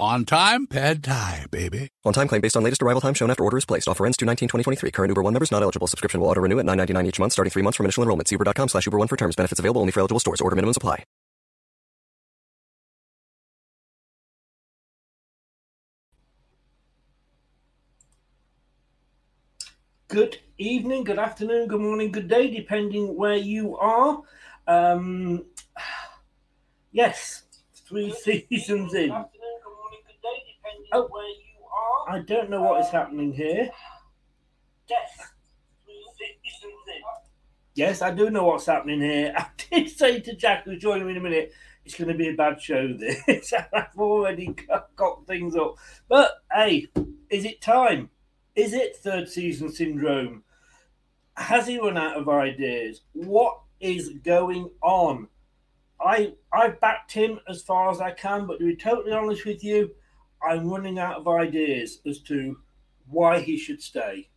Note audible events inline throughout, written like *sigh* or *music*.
On time, pad thai, baby. On time claim based on latest arrival time shown after order is placed. Offer ends 2 2023 Current Uber One members not eligible. Subscription will auto renew at 9.99 each month starting three months from initial enrollment. See uber.com slash Uber One for terms. Benefits available only for eligible stores. Order minimums apply. Good evening, good afternoon, good morning, good day, depending where you are. Um, *sighs* yes, three *laughs* seasons in. Oh, I don't know what is happening here. Yes, I do know what's happening here. *laughs* I did say to Jack, who's joining me in a minute, it's going to be a bad show. This *laughs* I've already got, got things up, but hey, is it time? Is it third season syndrome? Has he run out of ideas? What is going on? I I've backed him as far as I can, but to be totally honest with you, I'm running out of ideas as to why he should stay.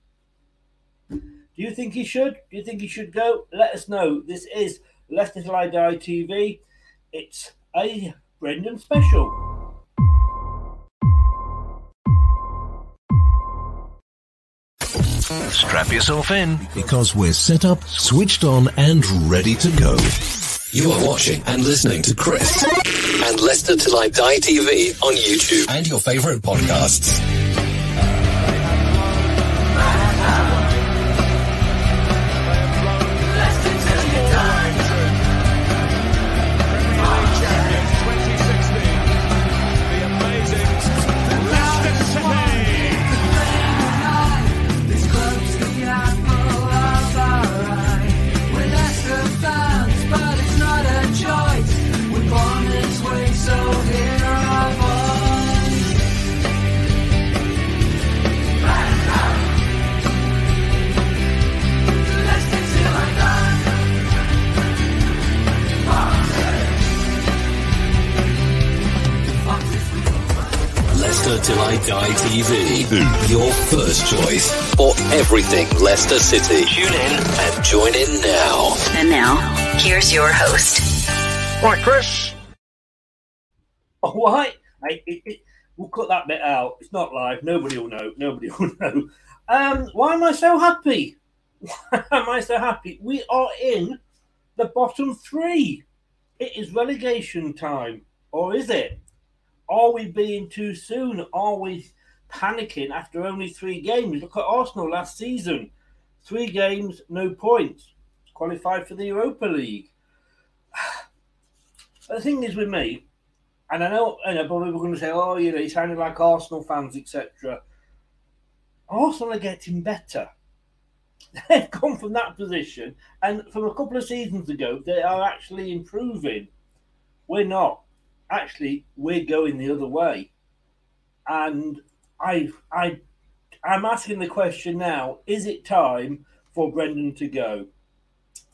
Do you think he should? Do you think he should go? Let us know. This is Leicester Till I Die TV. It's a Brendan special. Strap yourself in. Because we're set up, switched on, and ready to go. You are watching and listening to Chris and Leicester Till I Die TV on YouTube and your favorite podcasts. Leicester Till I Die TV. Your first choice for everything Leicester City. Tune in and join in now. And now, here's your host. Right, Chris. All right. Hey, it, it, we'll cut that bit out. It's not live. Nobody will know. Nobody *laughs* will know. Um, why am I so happy? *laughs* Why am I so happy? We are in the bottom three. It is relegation time, or is it? Are we being too soon? Are we panicking after only three games? Look at Arsenal last season. Three games, no points. Qualified for the Europa League. *sighs* The thing is with me, and I know, I know probably going to say, oh, you know, he sounded like Arsenal fans, etc. Arsenal are getting better. *laughs* they've come from that position, and from a couple of seasons ago, they are actually improving. We're not. Actually, we're going the other way. And I, I, I'm asking the question now: Is it time for Brendan to go?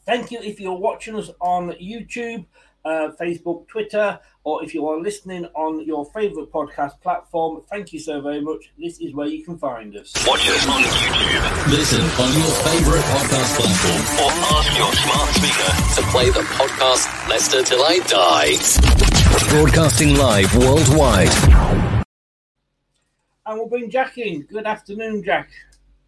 Thank you if you're watching us on YouTube uh, Facebook, Twitter, or if you are listening on your favorite podcast platform, thank you so very much. This is where you can find us. Watch us on YouTube. Listen on your favorite podcast platform or ask your smart speaker to play the podcast Leicester Till I Die. Broadcasting live worldwide. And we'll bring Jack in. Good afternoon, Jack.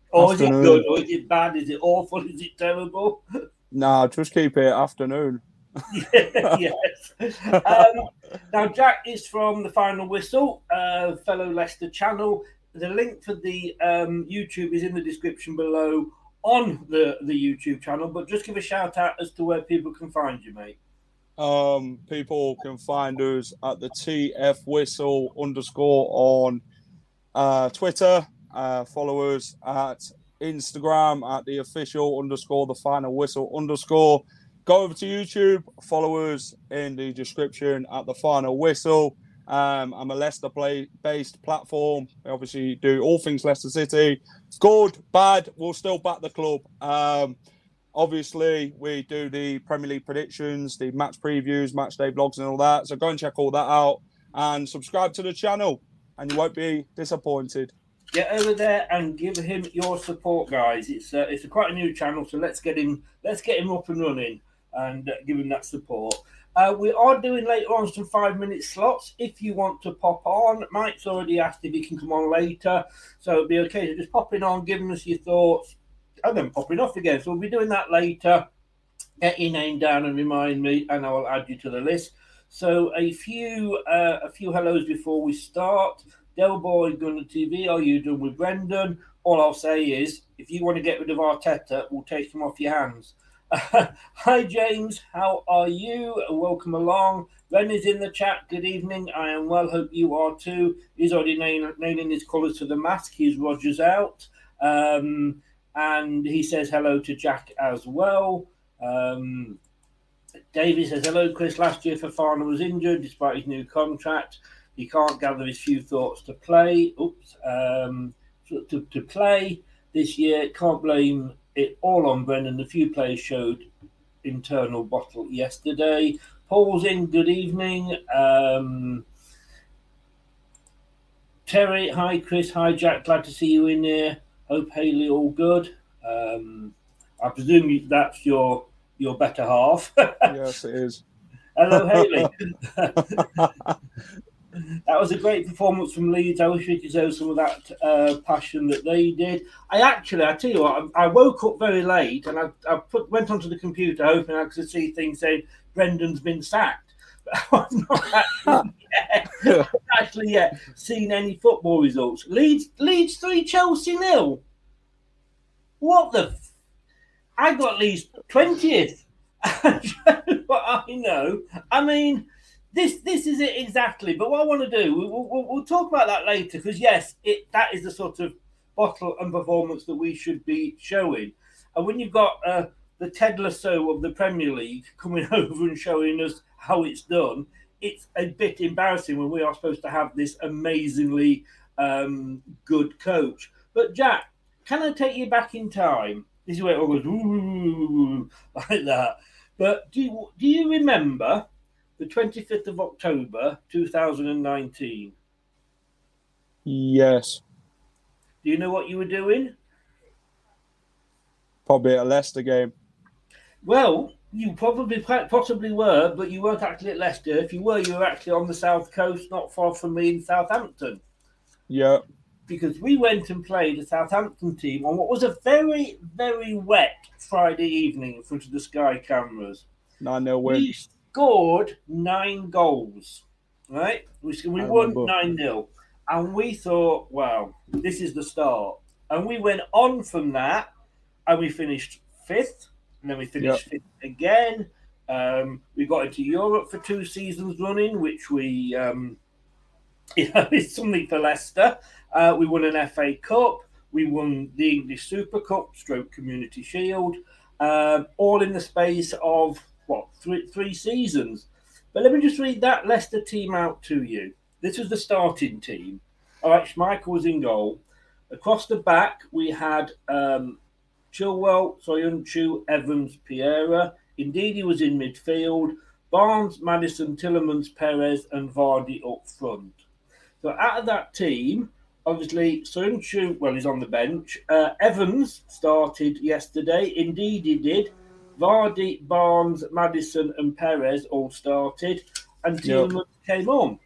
Or is it Afternoon. good? Or is it bad? Is it awful? Is it terrible? Nah, just keep it afternoon. *laughs* yes. Um, now, Jack is from the Final Whistle, uh, fellow Leicester channel. The link for the um, YouTube is in the description below on the, the YouTube channel. But just give a shout out as to where people can find you, mate. Um, people can find us at the TF Whistle underscore on uh, Twitter. Uh, follow us at Instagram at the official underscore the final whistle underscore. Go over to YouTube. Follow us in the description at the final whistle. Um, I'm a Leicester play based platform. We obviously do all things Leicester City. Good, bad, we'll still back the club. Um, obviously, we do the Premier League predictions, the match previews, match day vlogs, and all that. So go and check all that out and subscribe to the channel, and you won't be disappointed. Get over there and give him your support, guys. It's uh, it's a quite a new channel, so let's get him let's get him up and running and uh, give him that support. Uh, we are doing later on some five minute slots. If you want to pop on, Mike's already asked if he can come on later, so it'll be okay. So just popping on, giving us your thoughts, and then popping off again. So we'll be doing that later. Get your name down and remind me, and I will add you to the list. So a few uh, a few hellos before we start. Del Boy Gunner TV, are you done with Brendan? All I'll say is, if you want to get rid of Arteta, we'll take him off your hands. *laughs* Hi James, how are you? Welcome along. Ren is in the chat. Good evening. I am well. Hope you are too. He's already nail- nailing his colours to the mask. He's Rodgers out. Um, and he says hello to Jack as well. Um, Davey says hello, Chris. Last year, Fofana was injured despite his new contract. He can't gather his few thoughts to play. Oops, um, to, to, play this year. Can't blame it all on Brendan. The few players showed internal bottle yesterday. Paul's in. Good evening. Um, Terry, hi Chris, hi Jack. Glad to see you in here. Hope Haley all good. Um, I presume that's your your better half. *laughs* yes, it is. Hello, Haley. *laughs* *laughs* that was a great performance from Leeds. I wish we could show some of that uh, passion that they did. I actually, I tell you what, I, I woke up very late and I, I put went onto the computer hoping I could see things saying Brendan's been sacked. But I've not actually yet, seen any football results. Leeds, Leeds three, Chelsea nil. What the? F- I got Leeds twentieth. *laughs* what I know. I mean, this this is it exactly. But what I want to do, we- we'll, we'll, we'll talk about that later because yes, it that is the sort of bottle and performance that we should be showing. And when you've got uh, the Ted Lasso of the Premier League coming *laughs* over and showing us how it's done, it's a bit embarrassing when we are supposed to have this amazingly um, good coach. But Jack, can I take you back in time? This is where it all goes ooh, *laughs* like that. But do you, do you remember the 25th of October 2019? Yes, Do you know what you were doing? probably a Leicester game. Well, you probably possibly were, but you weren't actually at Leicester. If you were, you were actually on the south coast, not far from me in Southampton. Yeah, because we went and played a Southampton team on what was a very, very wet Friday evening in front of the Sky cameras. 9 0 win. We scored nine goals, right? We, we won 9 0. And we thought, wow, this is the start. And we went on from that and we finished fifth. And then we finished fifth again. Um, we got into Europe for two seasons running, which we, um, *laughs* you know, is something for Leicester. Uh, we won an FA Cup. We won the English Super Cup, Stroke Community Shield, um, all in the space of what three three seasons. But let me just read that Leicester team out to you. This was the starting team. All right, Schmeichel was in goal. Across the back, we had um, Chilwell, Soyuncu, Evans, Pereira. Indeed, he was in midfield. Barnes, Maddison, Tielemans, Perez, and Vardy up front. So out of that team, obviously Soyuncu, well, he's on the bench. Uh, Evans started yesterday. Indeed, he did. Vardy, Barnes, Maddison, and Perez all started, and Tielemans yep. came on.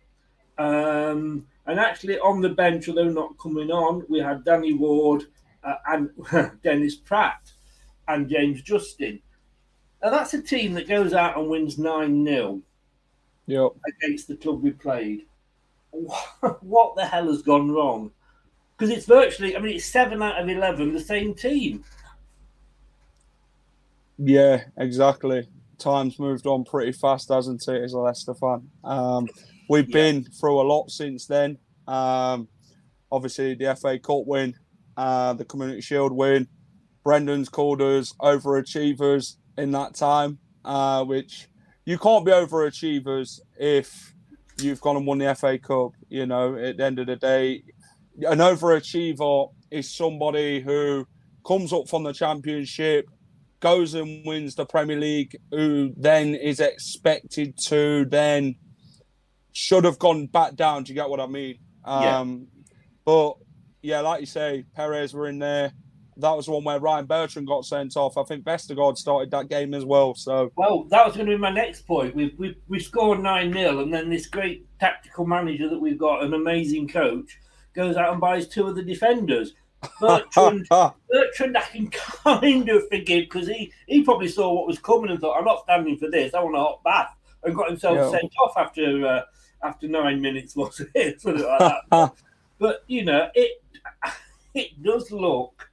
Um, and actually, on the bench, although not coming on, we had Danny Ward uh, and *laughs* Dennis Praet and James Justin. Now, that's a team that goes out and wins 9 0 yep. against the club we played. *laughs* What the hell has gone wrong? Because it's virtually, I mean, it's 7 out of 11, the same team. Yeah, exactly. Time's moved on pretty fast, hasn't it, as a Leicester fan? Um, we've yeah. been through a lot since then. Um, obviously, the FA Cup win, uh, the Community Shield win. Brendan's called us overachievers in that time, uh, which you can't be overachievers if you've gone and won the FA Cup. You know, at the end of the day, an overachiever is somebody who comes up from the Championship goes and wins the Premier League, who then is expected to then should have gone back down. Do you get what I mean? Um, yeah. But yeah, like you say, Perez were in there. That was the one where Ryan Bertrand got sent off. I think Vestergaard started that game as well. So well, that was going to be my next point. We we we scored nine 0 and then this great tactical manager that we've got, an amazing coach, goes out and buys two of the defenders. *laughs* Bertrand, Bertrand, I can kind of forgive because he, he probably saw what was coming and thought, I'm not standing for this. I want a hot bath, and got himself yeah. sent off after uh, after nine minutes, *laughs* was it? Something like that. *laughs* but you know, it *laughs* it does look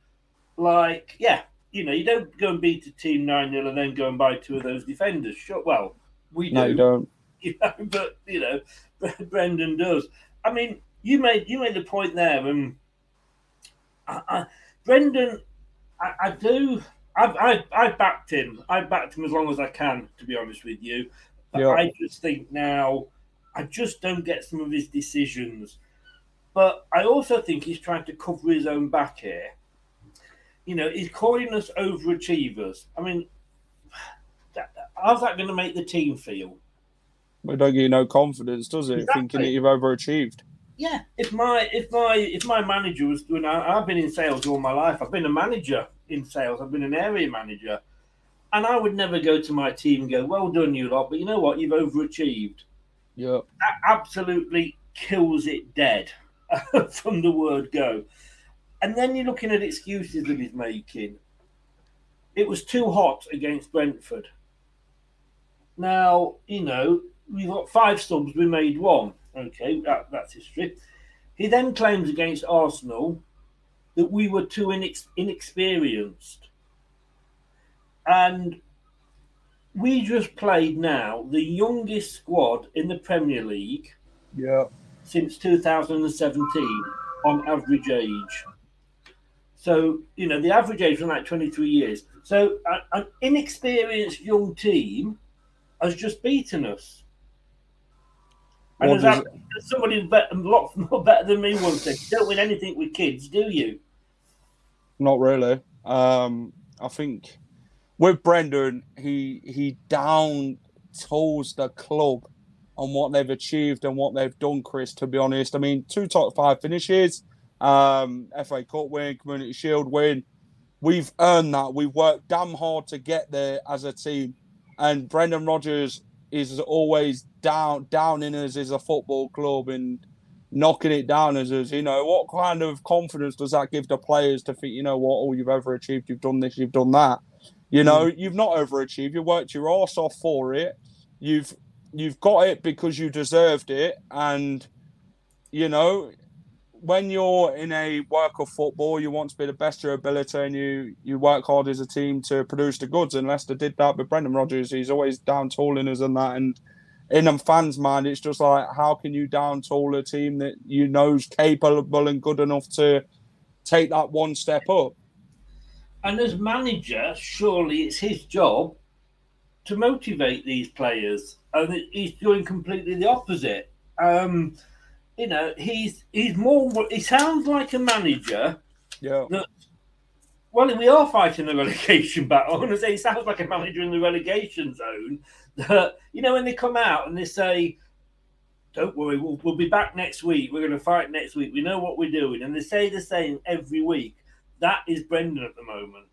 like yeah, you know, you don't go and beat a team nine 0 and then go and buy two of those defenders. Sure, well, we do. No, you don't. *laughs* You know, but you know, *laughs* Brendan does. I mean, you made you made the point there, and I, I, Brendan, I, I do. I've, I've, I've backed him. I've backed him as long as I can, to be honest with you. But yeah. I just think now, I just don't get some of his decisions. But I also think he's trying to cover his own back here. You know, he's calling us overachievers. I mean, how's that going to make the team feel? It don't give you no confidence, does it? Exactly. Thinking that you've overachieved yeah, if my if my if my manager was doing, I've been in sales all my life. I've been a manager in sales. I've been an area manager, and I would never go to my team and go, "Well done, you lot," but you know what? You've overachieved. Yeah, that absolutely kills it dead *laughs* from the word go. And then you're looking at excuses that he's making. It was too hot against Brentford. Now you know we've got five subs. We made one Okay, that, that's history. He then claims against Arsenal that we were too inex- inexperienced. And we just played now the youngest squad in the Premier League. Yeah. Since 2017 on average age. So, you know, the average age was like 23 years. So, an inexperienced young team has just beaten us. And there's, that, somebody better, a lot *laughs* more better than me once said, you don't win anything with kids, do you? Not really. Um, I think with Brendan, he he down tools the club on what they've achieved and what they've done, Chris, to be honest. I mean, two top five finishes, um, FA Cup win, Community Shield win. We've earned that. We've worked damn hard to get there as a team. And Brendan Rodgers is always down down in us as a football club and knocking it down as us. You know, what kind of confidence does that give to players to think, you know what, oh, you've ever achieved, you've done this, you've done that. You know, mm. you've not overachieved. You worked your ass off for it. You've you've got it because you deserved it, and you know when you're in a work of football, you want to be the best of your ability and you you work hard as a team to produce the goods. And Leicester did that with Brendan Rodgers. He's always down tooling us and that. And in a fans' mind, it's just like, how can you down tool a team that you know is capable and good enough to take that one step up. And as manager, surely it's his job to motivate these players, and he's doing completely the opposite. Um, you know, he's he's more. He sounds like a manager. Yeah. That, well, we are fighting a *laughs* relegation battle. I want to say he sounds like a manager in the relegation zone. That you know when they come out and they say, "Don't worry, we'll, we'll be back next week. We're going to fight next week. We know what we're doing," and they say the same every week. That is Brendan at the moment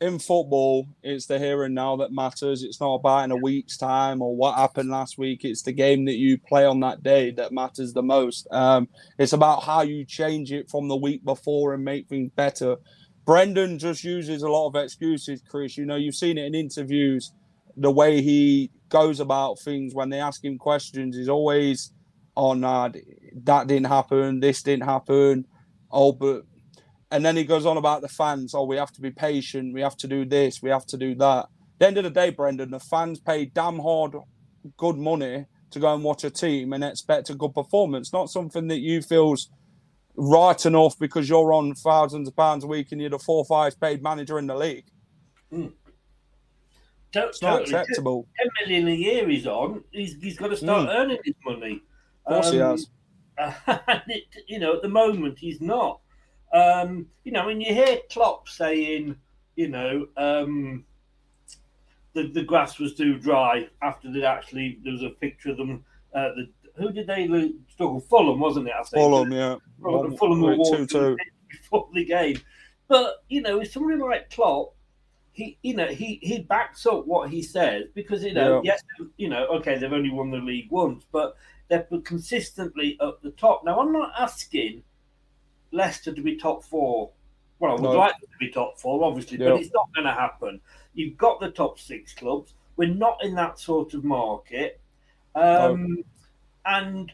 in football, it's the here and now that matters. It's not about in a week's time or what happened last week. It's the game that you play on that day that matters the most. Um, it's about how you change it from the week before and make things better. Brendan just uses a lot of excuses, Chris. You know, you've seen it in interviews, the way he goes about things when they ask him questions. is always, oh, nah, that didn't happen, this didn't happen. Oh, but and then he goes on about the fans. Oh, we have to be patient. We have to do this. We have to do that. At the end of the day, Brendan, the fans pay damn hard, good money to go and watch a team and expect a good performance. Not something that you feels right enough because you're on thousands of pounds a week and you're the fourth highest paid manager in the league. Mm. It's not acceptable. Ten million a year he's on. He's, he's got to start mm. earning his money. Of course um, he has. *laughs* it, you know, at the moment he's not. Um, you know, when you hear Klopp saying, you know, um, the the grass was too dry after they actually there was a picture of them. Uh, the, who did they struggle? Fulham, wasn't it? I think. Fulham, yeah. Fulham, Fulham were two, two. *laughs* before the game. But you know, with somebody like Klopp, he you know he he backs up what he says because you know yeah. yes you know okay they've only won the league once, but they're consistently at the top. Now I'm not asking Leicester to be top four. Well, I would no. like them to be top four, obviously, yep. but it's not going to happen. You've got the top six clubs. We're not in that sort of market. Um, no. And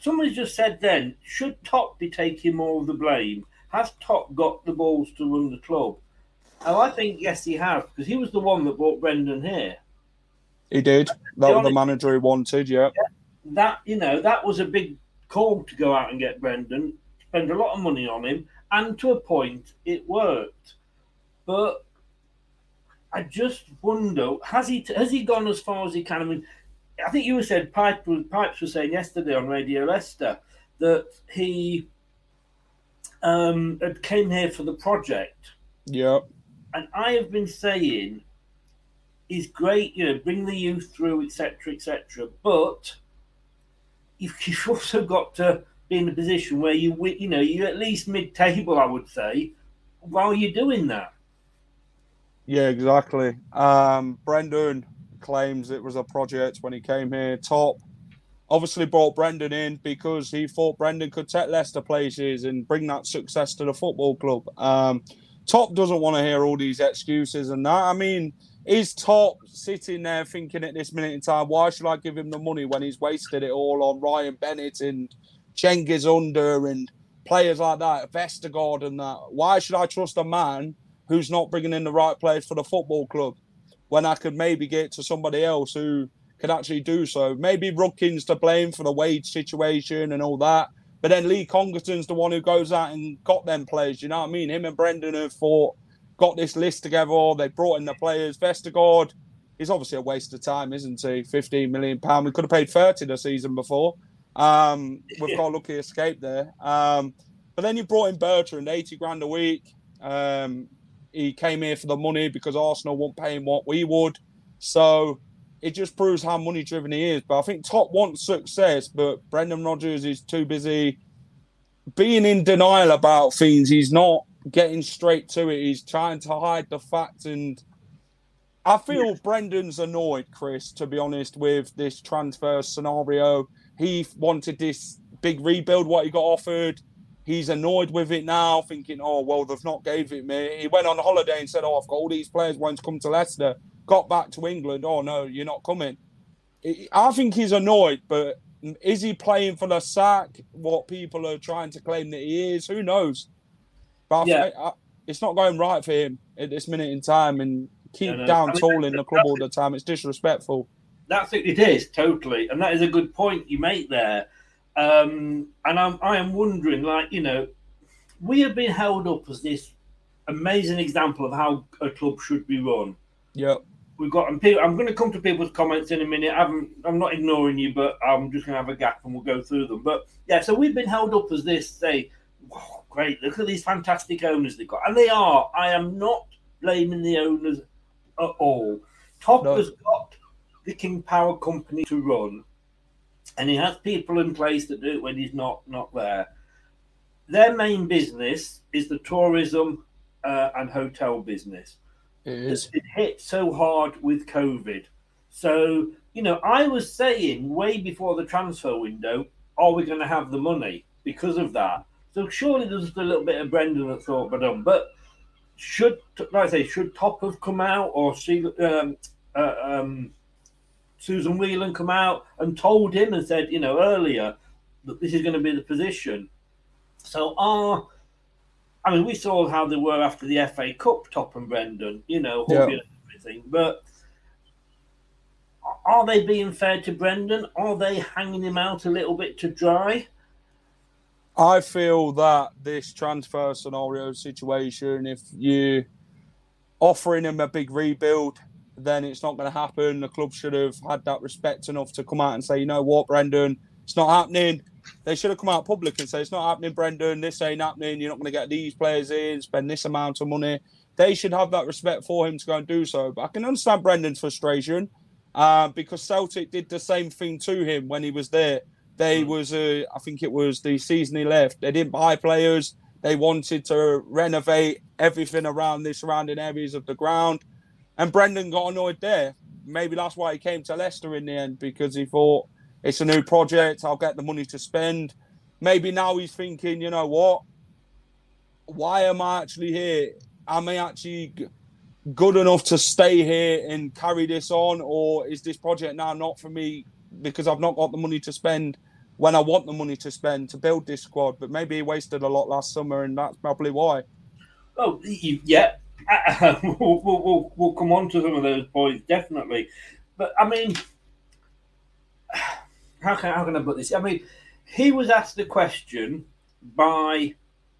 somebody just said then, should Top be taking more of the blame? Has Top got the balls to run the club? And I think yes, he has because he was the one that brought Brendan here. He did. That the was the manager he wanted. Yeah. yeah. That you know that was a big call to go out and get Brendan, spend a lot of money on him, and to a point it worked. But I just wonder has he has he gone as far as he can? I mean, I think you said Pipe, Pipes was saying yesterday on Radio Leicester that he um, came here for the project. Yeah. And I have been saying he's great, you know, bring the youth through, etc., etc. But *laughs* you've, also got to be in a position where you you know you're at least mid-table, I would say, while you're doing that. Yeah, exactly. Um, Brendan claims it was a project when he came here. Top obviously brought Brendan in because he thought Brendan could take Leicester places and bring that success to the football club. Um, Top doesn't want to hear all these excuses and that. I mean, is Top sitting there thinking at this minute in time, why should I give him the money when he's wasted it all on Ryan Bennett and Cengiz Under and players like that, Vestergaard and that? Why should I trust a man who's not bringing in the right players for the football club when I could maybe get to somebody else who could actually do so? Maybe Rudkin's to blame for the wage situation and all that. But then Lee Congerton's the one who goes out and got them players. You know what I mean? Him and Brendan have fought got this list together. They brought in the players. Vestergaard is obviously a waste of time, isn't he? Fifteen million pound. We could have paid thirty the season before. Um, we've got a lucky escape there. Um, but then you brought in Bertrand, eighty grand a week. Um, he came here for the money because Arsenal won't pay him what we would. So it just proves how money driven he is. But I think Top wants success, but Brendan Rodgers is too busy being in denial about things. He's not getting straight to it. He's trying to hide the fact, and I feel yeah. Brendan's annoyed, Chris. To be honest, with this transfer scenario, he wanted this big rebuild. What he got offered, he's annoyed with it now, thinking, "Oh well, they've not gave it me." He went on holiday and said, "Oh, I've got all these players to come to Leicester." Got back to England. Oh no, you're not coming. I think he's annoyed, but is he playing for the sack? What people are trying to claim that he is, who knows? But yeah. I, I, it's not going right for him at this minute in time, and keep down I mean, tall in the club all the time. It's disrespectful. That's it. It is totally, and that is a good point you make there. Um, and I'm I am wondering, like you know, we have been held up as this amazing example of how a club should be run. Yep. We've got, and people, I'm going to come to people's comments in a minute. I haven't, I'm not ignoring you, but I'm just going to have a gap and we'll go through them. But yeah, so we've been held up as this, say, great, look at these fantastic owners they've got. And they are. I am not blaming the owners at all. Top No. has got the King Power Company to run, and he has people in place that do it when he's not not there. Their main business is the tourism uh, and hotel business. It It's been hit so hard with COVID. So, you know, I was saying way before the transfer window, are we going to have the money because of that? So surely there's just a little bit of Brendan that thought, but um, but should like I say, should Top have come out or see um, uh, um, Susan Whelan come out and told him and said, you know, earlier that this is going to be the position. So are I mean, we saw how they were after the FA Cup, Top and Brendan, you know, Yeah. and everything. But are they being fair to Brendan? Are they hanging him out a little bit to dry? I feel that this transfer scenario situation, if you offering him a big rebuild, then it's not going to happen. The club should have had that respect enough to come out and say, you know what, Brendan, it's not happening. They should have come out public and say, it's not happening, Brendan. This ain't happening. You're not going to get these players in, spend this amount of money. They should have that respect for him to go and do so. But I can understand Brendan's frustration uh, because Celtic did the same thing to him when he was there. They was, uh, I think it was the season he left. They didn't buy players. They wanted to renovate everything around the surrounding areas of the ground, and Brendan got annoyed there. Maybe that's why he came to Leicester in the end because he thought it's a new project. I'll get the money to spend. Maybe now he's thinking, you know what? Why am I actually here? Am I actually good enough to stay here and carry this on, or is this project now not for me because I've not got the money to spend when I want the money to spend to build this squad? But maybe he wasted a lot last summer, and that's probably why. Oh, yeah. *laughs* we'll, we'll, we'll, come on to some of those points, definitely. But, I mean, *sighs* how can, how can I put this? I mean, he was asked a question by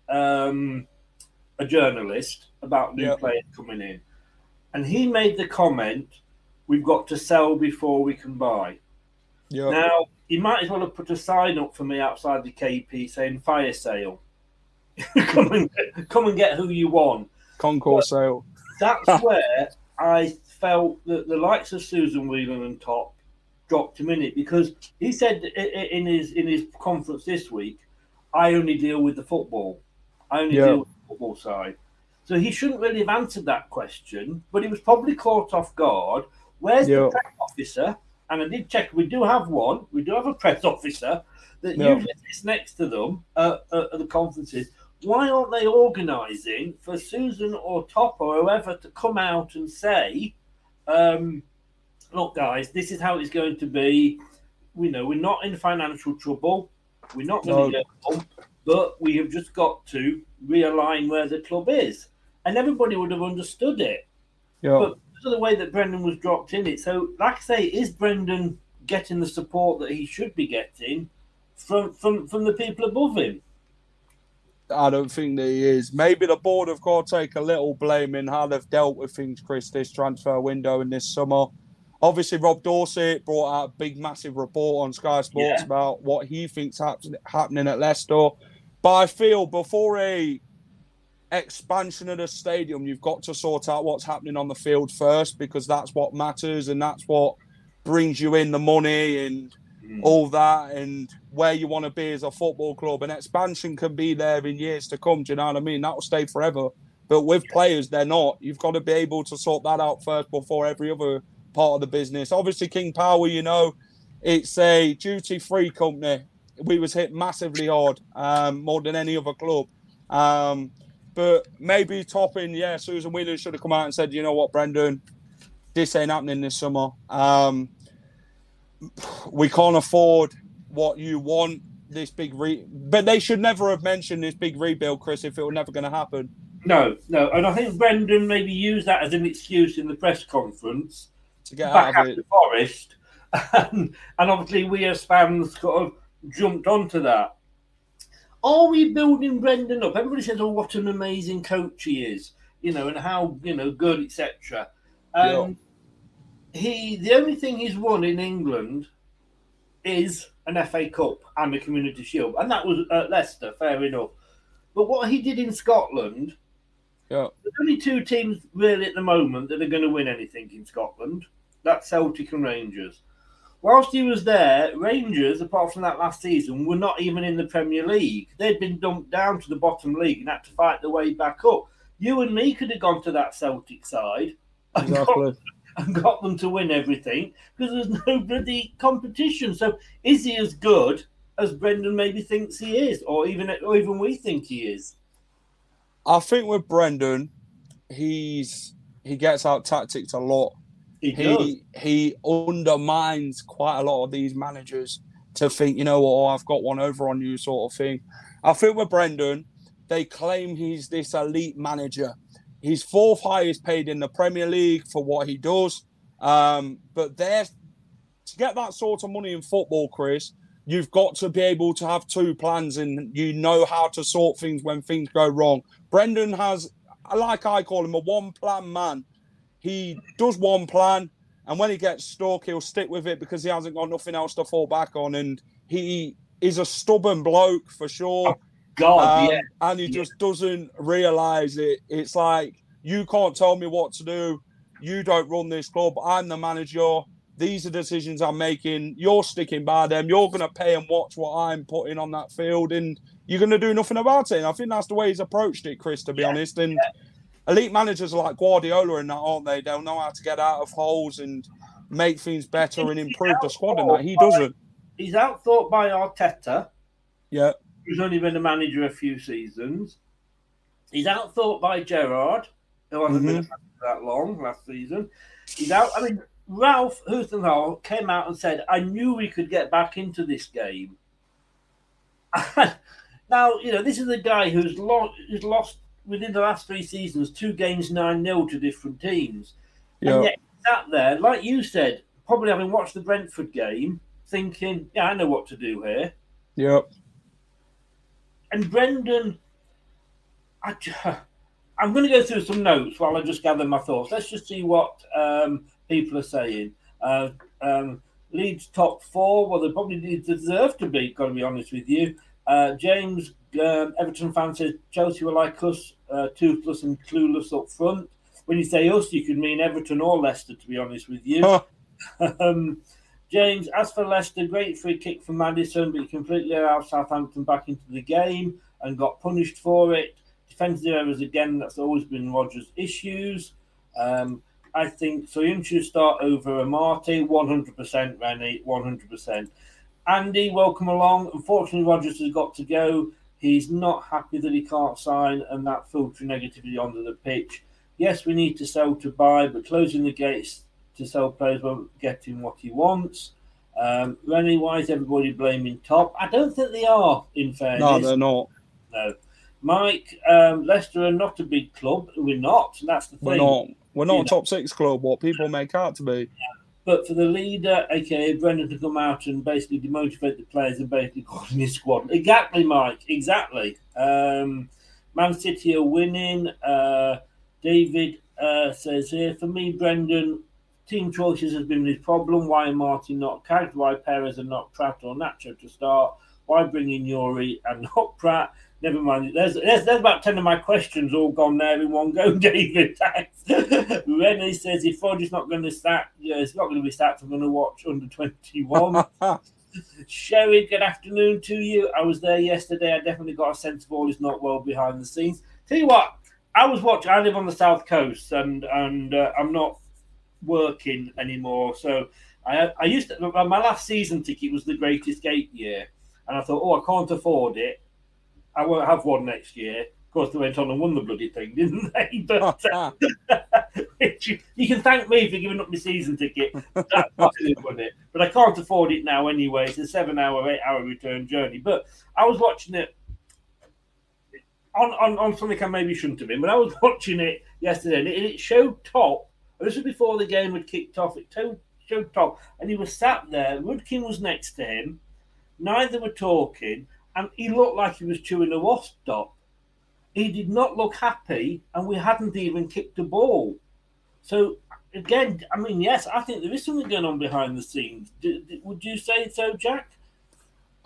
um, a journalist about new Yep. players coming in. And he made the comment, we've got to sell before we can buy. Yeah. Now, he might as well have put a sign up for me outside the KP saying fire sale. *laughs* come, and, come and get who you want. Concourse sale. That's *laughs* where I felt that the likes of Susan Whelan and Top dropped him in it because he said in his in his conference this week, I only deal with the football. I only Yeah. deal with the football side. So he shouldn't really have answered that question, but he was probably caught off guard. Where's Yeah. the officer? And I did check. We do have one. We do have a press officer that Yeah. usually sits next to them uh, uh, at the conferences. Why aren't they organising for Susan or Top or whoever to come out and say, um, "Look, guys, this is how it's going to be. We know we're not in financial trouble. We're not going to No. get bumped, but we have just got to realign where the club is." And everybody would have understood it. Yeah. But of the way that Brendan was dropped in it, so like I say, is Brendan getting the support that he should be getting from from from the people above him? I don't think that he is. Maybe the board have got to take a little blame in how they've dealt with things, Chris, this transfer window in this summer. Obviously, Rob Dorsett brought out a big, massive report on Sky Sports Yeah. about what he thinks happen- happening at Leicester. But I feel before a expansion of the stadium, you've got to sort out what's happening on the field first because that's what matters and that's what brings you in the money and all that and where you want to be as a football club. And expansion can be there in years to come. Do you know what I mean? That will stay forever. But with players, they're not. You've got to be able to sort that out first before every other part of the business. Obviously, King Power, you know, it's a duty-free company. We was hit massively hard, um, more than any other club. Um, but maybe topping, yeah, Susan Whelan should have come out and said, you know what, Brendan, this ain't happening this summer. Um, we can't afford what you want. This big re, but they should never have mentioned this big rebuild, Chris, if it was never going to happen. No, no, and I think Brendan maybe used that as an excuse in the press conference to get back out of it. Forest, *laughs* and, and obviously we as fans sort of jumped onto that. Are we building Brendan up? Everybody says, "Oh, what an amazing coach he is," you know, and how you know good, etc. Um, He, the only thing he's won in England is an FA Cup and a Community Shield, and that was at Leicester. Fair enough. But what he did in Scotland, Yeah. there's only two teams really at the moment that are going to win anything in Scotland. That's Celtic and Rangers. Whilst he was there, Rangers, apart from that last season, were not even in the Premier League. They'd been dumped down to the bottom league and had to fight their way back up. You and me could have gone to that Celtic side and got, and got them to win everything because there's no bloody competition. So is he as good as Brendan maybe thinks he is, or even or even we think he is? I think with Brendan, he's he gets out tactics a lot. He he he undermines quite a lot of these managers to think, you know what, oh, I've got one over on you, sort of thing. I think with Brendan, they claim he's this elite manager. He's fourth highest paid in the Premier League for what he does. Um, but there's to get that sort of money in football, Chris, you've got to be able to have two plans and you know how to sort things when things go wrong. Brendan has, like I call him, a one plan man. He does one plan, and when he gets stuck, he'll stick with it because he hasn't got nothing else to fall back on. And he is a stubborn bloke for sure. God, Um, yeah. And he just doesn't realize it. It's like, you can't tell me what to do. You don't run this club. I'm the manager. These are decisions I'm making. You're sticking by them. You're going to pay and watch what I'm putting on that field, and you're going to do nothing about it. And I think that's the way he's approached it, Chris, to be honest. And elite managers are like Guardiola and that, aren't they? They'll know how to get out of holes and make things better and improve the squad and that. He doesn't. He's outthought by Arteta, Yeah. who's only been a manager a few seasons. He's outthought by Gerrard, who hasn't been a Mhm. manager that long last season. He's out. I mean, Ralph Hasenhüttl came out and said, "I knew we could get back into this game." *laughs* now, you know, this is a guy who's lost, who's lost within the last three seasons two games nine 0 to different teams, Yeah. and yet sat there, like you said, probably having watched the Brentford game, thinking, "Yeah, I know what to do here." Yep. And Brendan, I, *sighs* I'm going to go through some notes while I just gather my thoughts. Let's just see what um, people are saying. Uh, um, Leeds top four. Well, they probably did deserve to be. Got to be honest with you. Uh, James um, Everton fan says Chelsea were like us, uh, toothless and clueless up front. When you say us, you could mean Everton or Leicester. To be honest with you. *laughs* um, James, as for Leicester, great free kick from Maddison, but he completely allowed Southampton back into the game and got punished for it. Defensive errors again, that's always been Rodgers' issues. Um, I think Soyun should start over Amartey, 100%, Rennie, 100%. Andy, welcome along. Unfortunately, Rodgers has got to go. He's not happy that he can't sign, and that filtering negativity onto the pitch. Yes, we need to sell to buy, but closing the gates to sell players won't get him what he wants. Um, Rennie, why is everybody blaming Top? I don't think they are, in fairness. No, they're not. No. Mike, um, Leicester are not a big club. We're not. and That's the thing. We're not. We're not You a know. top six club. What people make out to be. But for the leader, aka Brendan, to come out and basically demotivate the players and basically *laughs* calling his squad. Exactly, Mike. Exactly. Um, Man City are winning. Uh, David uh, says here, for me, Brendan, team choices has been his problem. Why Martin not cagged? Why Perez and not Praet or Nacho to start? Why bring in Yuri and not Praet? Never mind. There's, there's, there's about 10 of my questions all gone there in one go, *laughs* David. Rennie says if Fodge not going to start, yeah, it's not going to be sacked. I'm going to watch under 21. *laughs* Sherry, good afternoon to you. I was there yesterday. I definitely got a sense of all is not well behind the scenes. Tell you what, I was watching. I live on the south coast, and and uh, I'm not working anymore. So I I used to. My last season ticket was the Great Escape year, and I thought, oh, I can't afford it. I won't have one next year. Of course, they went on and won the bloody thing, *laughs* didn't they? But uh, *laughs* you, can thank me for giving up my season ticket. That's *laughs* what it. But I can't afford it now anyway. It's a seven-hour, eight-hour return journey. But I was watching it on, on, on something I maybe shouldn't have been, but I was watching it yesterday, and it, it showed Top. This was before the game had kicked off. It showed, showed Top, and he was sat there. Rudkin was next to him. Neither were talking, and he looked like he was chewing a wasp stop. He did not look happy, and we hadn't even kicked a ball. So again, I mean, yes, I think there is something going on behind the scenes. D- d- would you say so, Jack?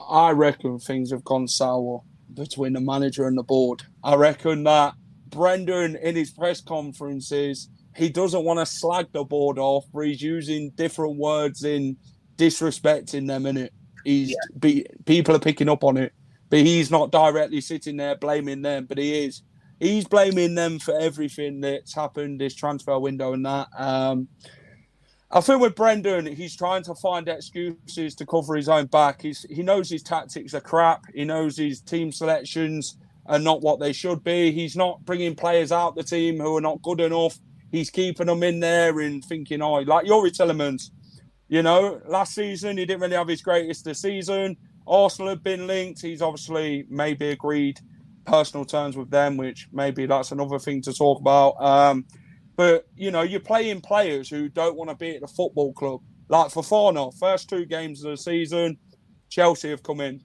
I reckon things have gone sour between the manager and the board. I reckon that Brendan, in his press conferences, he doesn't want to slag the board off, but he's using different words in disrespecting them. In it, he's be, people are picking up on it, but he's not directly sitting there blaming them, but he is. He's blaming them for everything that's happened this transfer window and that. Um, I think with Brendan, he's trying to find excuses to cover his own back. He's, he knows his tactics are crap. He knows his team selections are not what they should be. He's not bringing players out the team who are not good enough. He's keeping them in there and thinking, oh, like Youri Tielemans, you know, last season he didn't really have his greatest this season. Arsenal have been linked. He's obviously maybe agreed personal terms with them, which maybe that's another thing to talk about. Um, but you know, you're playing players who don't want to be at the football club. Like for Fofana, first two games of the season, Chelsea have come in.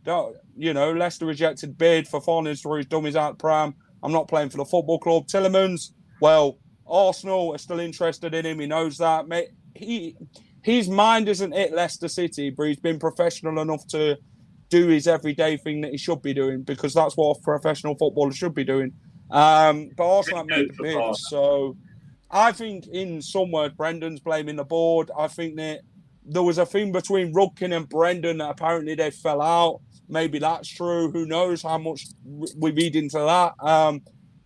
You know, Leicester rejected bid. for Fofana's threw his dummies out pram. I'm not playing for the football club. Tielemans, well, Arsenal are still interested in him. He knows that. He his mind isn't at Leicester City, but he's been professional enough to do his everyday thing that he should be doing because that's what a professional footballer should be doing. Um, but Arsenal have made the bid, so I think in some words, Brendan's blaming the board. I think that there was a thing between Rudkin and Brendan that apparently they fell out. Maybe that's true. Who knows how much we read into that? Um,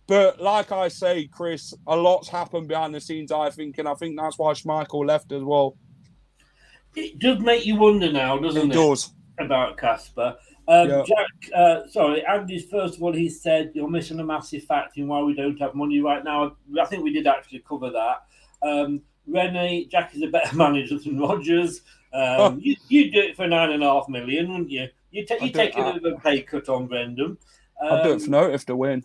but like I say, Chris, a lot's happened behind the scenes. I think, and I think that's why Schmeichel left as well. It does make you wonder now, doesn't It it? does. About Casper. Um, Yeah. Jack, uh, sorry, Andy's first of all, he said you're missing a massive fact in why we don't have money right now. I think we did actually cover that. Um, Rene, Jack is a better *laughs* manager than Rodgers. Um, *laughs* you, you'd do it for nine and a half million, wouldn't you? You, ta- I'd you do take a bit of a pay cut on Brendan. I'll do Um, it for notice to win.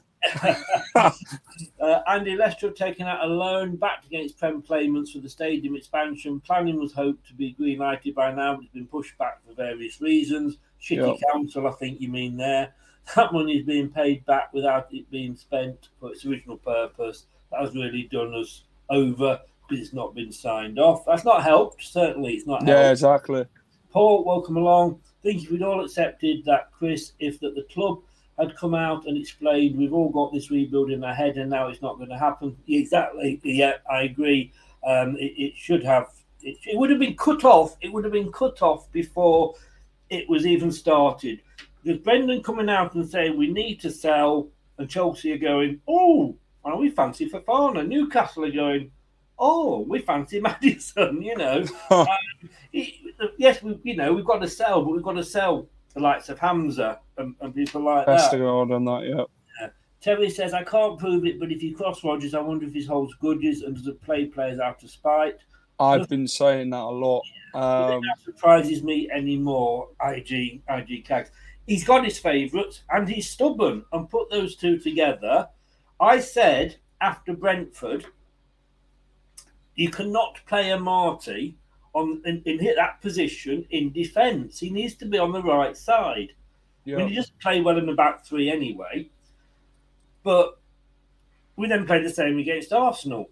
Uh, Andy Lester have taken out a loan backed against Prem payments for the stadium expansion. Planning was hoped to be green lighted by now, but it's been pushed back for various reasons. Shitty Yeah. council, I think you mean there. That money is being paid back without it being spent for its original purpose. That has really done us over because it's not been signed off. That's not helped, certainly, it's not Yeah, helped. exactly. Paul, welcome along. I think if we'd all accepted that, Chris, if that the club had come out and explained we've all got this rebuild in our head and now it's not going to happen. Exactly. Yeah, I agree. Um, it, it should have. It, it would have been cut off. It would have been cut off before it was even started. There's Brendan coming out and saying we need to sell, and Chelsea are going, oh, well, we fancy Fofana. Newcastle are going, oh, we fancy *laughs* Maddison. You know, *laughs* um, it- yes, we, you know, we've got to sell, but we've got to sell the likes of Hamza and, and people like that. Vestergaard and that, yeah. Yeah. Terry says, I can't prove it, but if you cross Rodgers, I wonder if he holds grudges and does it play players out of spite. I've been saying that a lot. Um, that surprises me anymore, IG, IG Cags. He's got his favourites and he's stubborn. And put those two together, I said after Brentford, you cannot play Amartey on in, in hit that position in defence. He needs to be on the right side. I mean, he doesn't play well in the back three anyway. But we then played the same against Arsenal.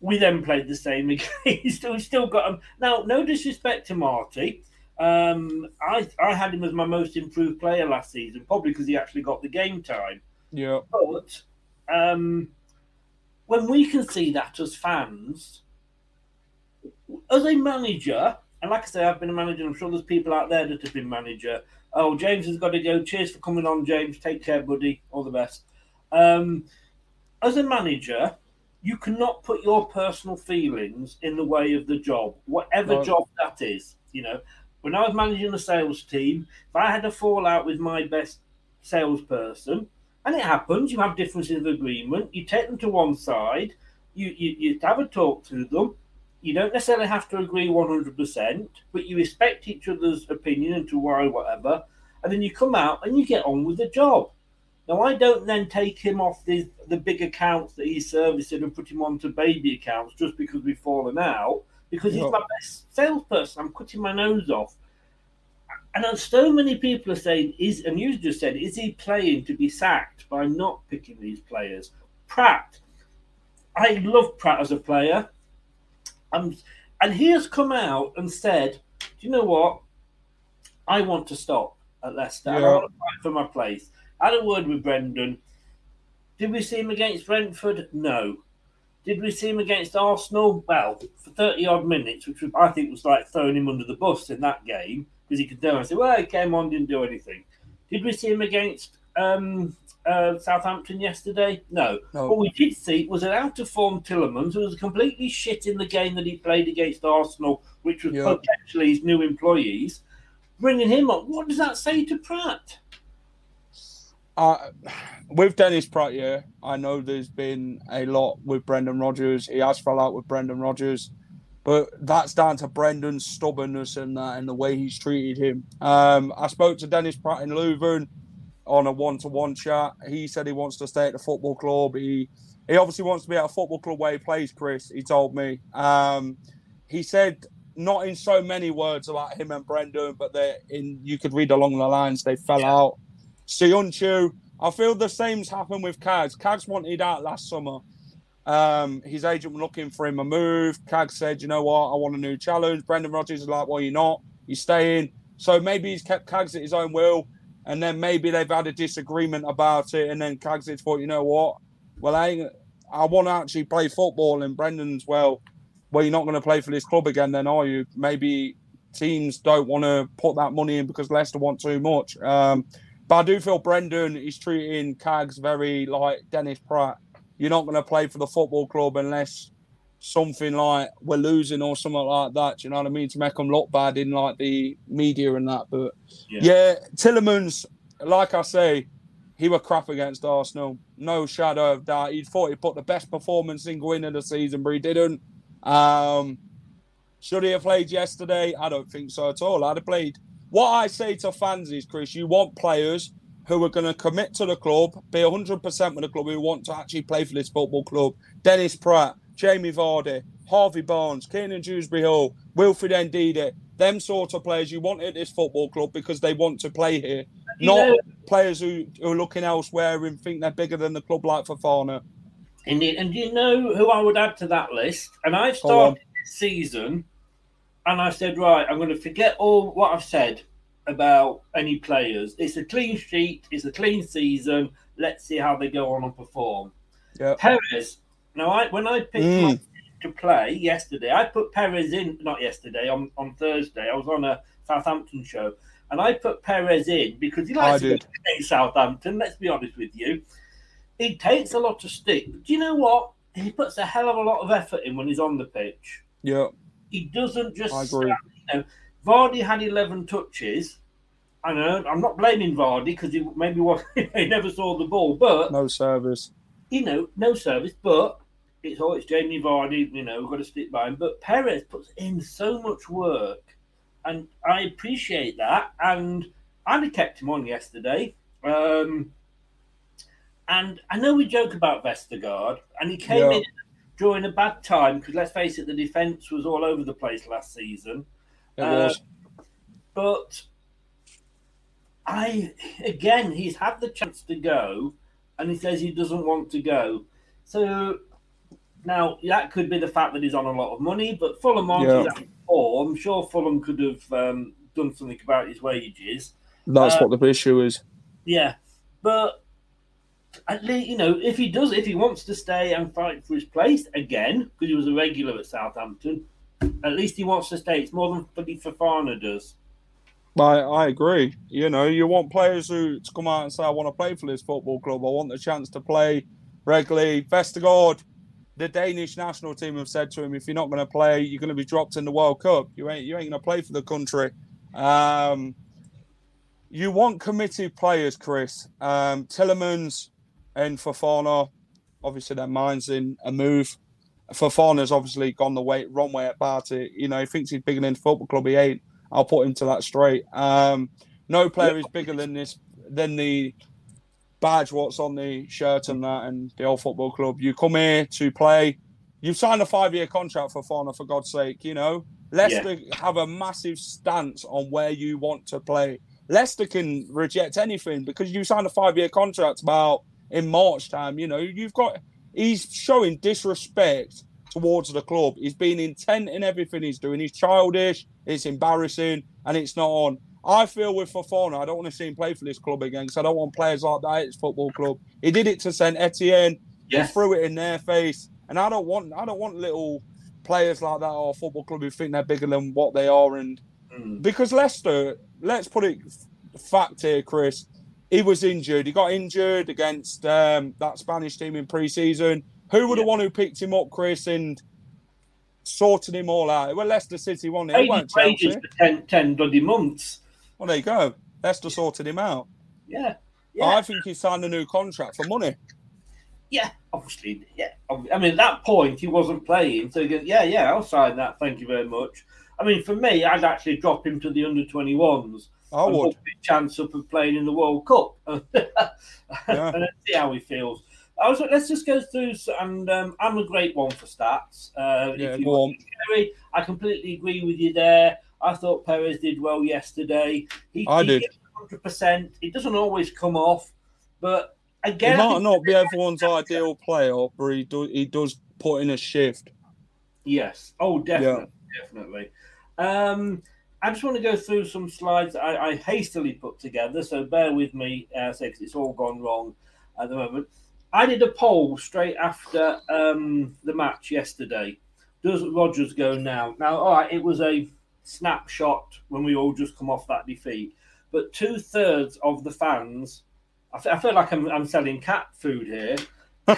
We then played the same *laughs* against. we still got him. Now, no disrespect to Amartey. Um, I I had him as my most improved player last season, probably because he actually got the game time. yeah. But um, when we can see that as fans, as a manager, and like I say, I've been a manager, I'm sure there's people out there that have been manager. Oh, James has got to go. Cheers for coming on, James. Take care, buddy. All the best. Um, as a manager, you cannot put your personal feelings in the way of the job, whatever No. job that is. You know, when I was managing a sales team, if I had a fallout with my best salesperson, and it happens, you have differences of agreement, you take them to one side, you, you, you have a talk to them. You don't necessarily have to agree 100%, but you respect each other's opinion and to why, whatever. And then you come out and you get on with the job. Now, I don't then take him off the, the big accounts that he's servicing and put him onto baby accounts just because we've fallen out, because he's Yeah. my best salesperson. I'm cutting my nose off. and so many people are saying, "Is?" And you just said, "Is he playing to be sacked by not picking these players?" Praet, I love Praet as a player, um, and he has come out and said, "Do you know what? I want to stop at Leicester. I want to fight for my place." I had a word with Brendan. Did we see him against Brentford? No. Did we see him against Arsenal? Well, for 30 odd minutes, which I think was like throwing him under the bus in that game, because he could do. I said, well, he came on, didn't do anything. Did we see him against um, uh, Southampton yesterday? No. No. What we did see was an out of form Tielemans who was completely shit in the game that he played against Arsenal, which was Yeah. potentially his new employees. Bringing him up, what does that say to Praet? Uh, with Dennis Praet, yeah, I know there's been a lot with Brendan Rodgers. He has fell out with Brendan Rodgers, but that's down to Brendan's stubbornness and that and the way he's treated him. Um, I spoke to Dennis Praet in Leuven on a one-to-one chat. He said he wants to stay at the football club. He he obviously wants to be at a football club where he plays. Chris, he told me. Um, he said not in so many words about him and Brendan, but they in you could read along the lines they fell out. Sionchu, I feel the same's happened with Cags. Cags wanted out last summer. Um, his agent was looking for him a move. Cags said, you know what, I want a new challenge. Brendan Rodgers is like, well, you're not. You're staying. So maybe he's kept Cags at his own will. And then maybe they've had a disagreement about it. And then Cags has thought, you know what? Well, I, I want to actually play football. And Brendan's, well, well, you're not going to play for this club again, then, are you? Maybe teams don't want to put that money in because Leicester want too much. Um, but I do feel Brendan is treating Cags very like Dennis Praet. You're not going to play for the football club unless something like we're losing or something like that. Do you know what I mean? To make them look bad in like the media and that. But Yeah. yeah, Tielemans, like I say, he were crap against Arsenal. No shadow of doubt. He thought he put the best performance in going into the season, but he didn't. Um, should he have played yesterday? I don't think so at all. I'd have played. What I say to fans is, Chris, you want players who are going to commit to the club, be 100% with the club, who want to actually play for this football club. Dennis Praet, Jamie Vardy, Harvey Barnes, Kiernan Dewsbury Hall, Wilfred Ndidi, them sort of players you want at this football club because they want to play here. You Not know- players who, who are looking elsewhere and think they're bigger than the club like Fofana. Indeed. And do you know who I would add to that list? And I've started this season and I said, right, I'm going to forget all what I've said about any players. It's a clean sheet, it's a clean season. Let's see how they go on and perform. Yeah. Perez. Now, I when I picked Mm. to play yesterday, I put Perez in, not yesterday, on, on Thursday. I was on a Southampton show and I put Perez in because he likes I to play Southampton. Let's be honest with you. He takes a lot of stick. But do you know what? He puts a hell of a lot of effort in when he's on the pitch. Yeah, He doesn't just. I agree. stand, you know, Vardy had 11 touches. I know. I'm not blaming Vardy because he maybe was, *laughs* he never saw the ball, but no service. you know, no service. But it's oh, it's Jamie Vardy. You know, we've got to stick by him. But Perez puts in so much work, and I appreciate that. And I'd have kept him on yesterday. Um, and I know we joke about Vestergaard, and he came Yeah. in during a bad time because let's face it, the defence was all over the place last season. It Uh, was. But I again, he's had the chance to go, and he says he doesn't want to go. So now that could be the fact that he's on a lot of money, but Fulham aren't Yeah. form. I'm sure Fulham could have um, done something about his wages. That's Uh, what the issue is. Yeah, but at least you know if he does, if he wants to stay and fight for his place again because he was a regular at Southampton, at least he wants to stay. It's more than Buddy Fofana does. I, I agree. You know, you want players who to come out and say, I want to play for this football club. I want the chance to play regularly. Vestergaard, the Danish national team have said to him, if you're not going to play, you're going to be dropped in the World Cup. You ain't you ain't going to play for the country. Um, you want committed players, Chris. Um, Tielemans and Fofana, obviously their minds in a move. Fofana's obviously gone the way wrong way about it. You know, he thinks he's bigger than the football club. He ain't. I'll put him to that straight. Um, no player is bigger than this than the badge what's on the shirt and that and the old football club. You come here to play. You've signed a five year contract for Fana for God's sake, you know. Leicester have a massive stance on where you want to play. Leicester can reject anything because you signed a five-year contract about in March time. You know, you've got he's showing disrespect towards the club. He's been intent in everything he's doing. He's childish. It's embarrassing, and it's not on. I feel with Fofana, I don't want to see him play for this club again because I don't want players like that at his football club. He did it to Saint Etienne. Yes. He threw it in their face, and I don't want I don't want little players like that or a football club who think they're bigger than what they are. And because Leicester, let's put it fact here, Chris, he was injured. He got injured against um, that Spanish team in pre-season. Who were the one who picked him up, Chris, and sorted him all out? Well, Leicester City, wasn't it? It weren't Chelsea. for 10, 10 bloody months. Well, there you go. Leicester sorted him out. Yeah. Yeah. I think he signed a new contract for money. Yeah, obviously, yeah. I mean, at that point, he wasn't playing, so he goes, yeah, yeah, I'll sign that. Thank you very much. I mean, for me, I'd actually drop him to the under 21s. I would. his chance up of playing in the World Cup *laughs* and *laughs* then see how he feels. I was, like, let's just go through, and um, I'm a great one for stats. Uh, Yeah, if you go want on. Kerry, I completely agree with you there. I thought Perez did well yesterday. He, I he did. 100%. It doesn't always come off, but again, I might not be everyone's ideal player, but he, do, he does put in a shift. Yes. Oh, definitely, definitely. Um, I just want to go through some slides I, I hastily put together, so bear with me, uh, because it's all gone wrong at the moment. I did a poll straight after um, the match yesterday. Does Rodgers go now? Now, all right, it was a snapshot when we all just come off that defeat, but two thirds of the fans, I, feel like I'm, I'm selling cat food here. *laughs* *laughs*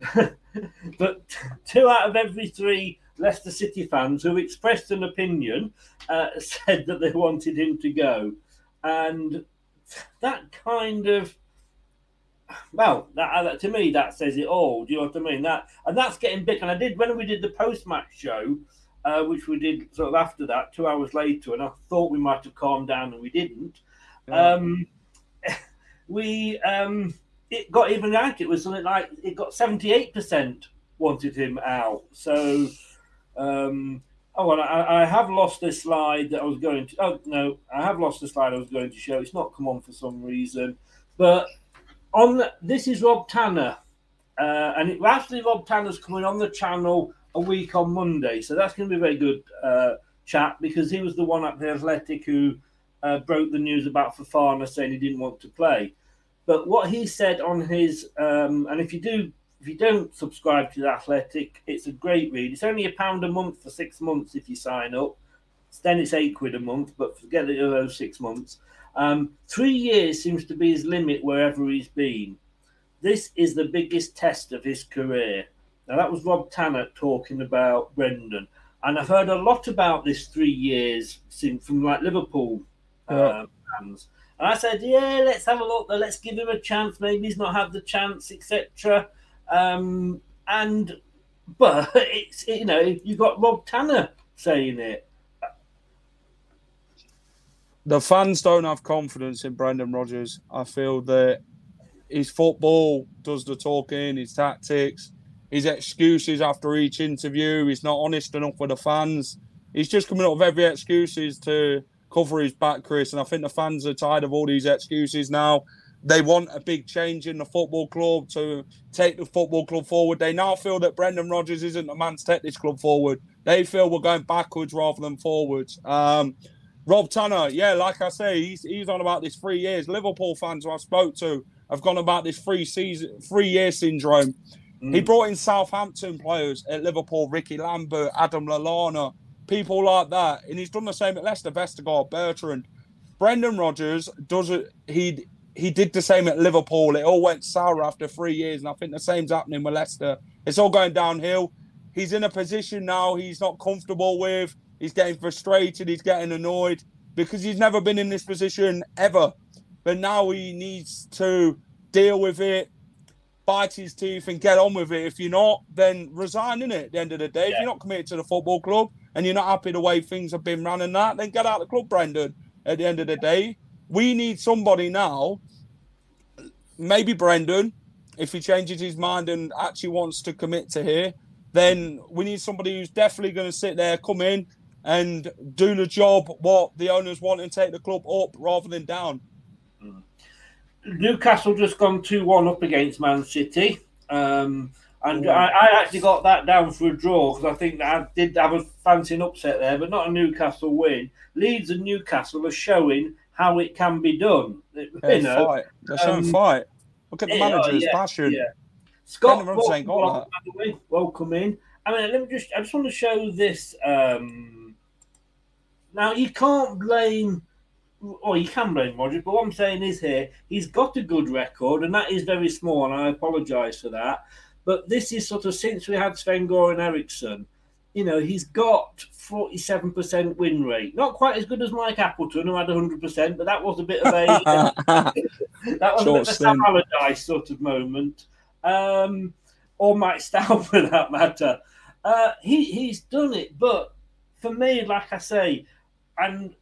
*laughs* but two out of every three Leicester City fans who expressed an opinion uh, said that they wanted him to go, and that kind of well, that, that to me that says it all. Do you know what I mean? That and that's getting big. And I did when we did the post match show, uh, which we did sort of after that, two hours later, and I thought we might have calmed down, and we didn't. Um, *laughs* we um, it got even out. It was something like it got seventy eight percent wanted him out. So, um, oh, and I, I have lost this slide that I was going to. Oh no, I have lost the slide I was going to show. It's not come on for some reason, but on the, this is Rob Tanner, uh, and it, actually Rob Tanner's coming on the channel a week on Monday, so that's going to be a very good uh, chat because he was the one at the Athletic who uh, broke the news about Fofana saying he didn't want to play. But what he said on his, um, and if you do, if you don't subscribe to the Athletic, it's a great read. It's only a pound a month for six months if you sign up. Then it's eight quid a month, but forget the those six months. Um, three years seems to be his limit wherever he's been. This is the biggest test of his career. Now that was Rob Tanner talking about Brendan, and I've heard a lot about this three years since from like Liverpool uh, fans. And I said, yeah, let's have a look. Let's give him a chance. Maybe he's not had the chance, etc. Um, and but *laughs* it's you know you've got Rob Tanner saying it. The fans don't have confidence in Brendan Rodgers. I feel that his football does the talking, his tactics, his excuses after each interview. He's not honest enough with the fans. He's just coming up with every excuses to cover his back, Chris. And I think the fans are tired of all these excuses now. They want a big change in the football club to take the football club forward. They now feel that Brendan Rodgers isn't the man to take this club forward. They feel we're going backwards rather than forwards. Um, Rob Tanner, yeah, like I say, he's he's on about this three years. Liverpool fans who I spoke to have gone about this three season, three year syndrome. He mm. brought in Southampton players at Liverpool, Rickie Lambert, Adam Lallana, people like that, and he's done the same at Leicester, Vestergaard, Bertrand. Brendan Rodgers does it. He he did the same at Liverpool. It all went sour after three years, and I think the same's happening with Leicester. It's all going downhill. He's in a position now he's not comfortable with. He's getting frustrated. He's getting annoyed because he's never been in this position ever. But now he needs to deal with it, bite his teeth, and get on with it. If you're not, then resign in it at the end of the day. If you're not committed to the football club and you're not happy the way things have been running that, then get out of the club, Brendan. At the end of the day, we need somebody now. Maybe Brendan, if he changes his mind and actually wants to commit to here, then we need somebody who's definitely going to sit there, come in, and do the job what the owners want and take the club up rather than down. Newcastle just gone 2 1 up against Man City. Um, and I, I, actually got that down for a draw because I think that I did have a fancy an upset there, but not a Newcastle win. Leeds and Newcastle are showing how it can be done. *laughs* You know, fight. They're showing um, fight. Look at the yeah, manager's yeah, passion. yeah. Scott, Brendan ain't got welcome, that. by the way. welcome in. I mean, let me just, I just want to show this. Um, now, you can't blame, or you can blame Rodgers, but what I'm saying is here, he's got a good record, and that is very small, and I apologise for that. But this is sort of since we had Sven Goran Eriksson, you know, he's got 47% win rate. Not quite as good as Mike Appleton, who had 100%, but that was a bit of a *laughs* that was Short a bit of a Sam. Allardyce sort of moment, um, or Mike Stow *laughs* for that matter. Uh, he he's done it, but for me, like I say, and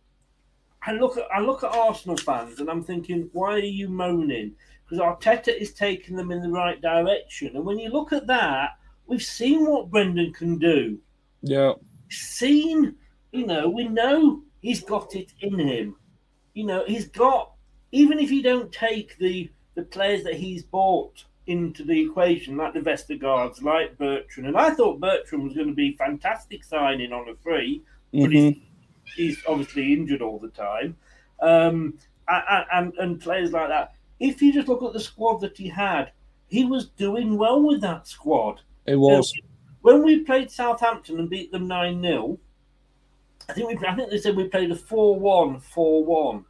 I look at I look at Arsenal fans and I'm thinking, why are you moaning? Because Arteta is taking them in the right direction, and when you look at that, we've seen what Brendan can do. Yeah. Seen, you know, we know he's got it in him. You know, he's got even if you don't take the the players that he's bought into the equation, like the Vestergaards, like Bertrand, and I thought Bertrand was going to be fantastic signing on a free, but he's Mhm. He's obviously injured all the time. Um, and, and and players like that. If you just look at the squad that he had, he was doing well with that squad. It was. When we played Southampton and beat them 9 0, I think we I think they said we played a 4 1 4 1.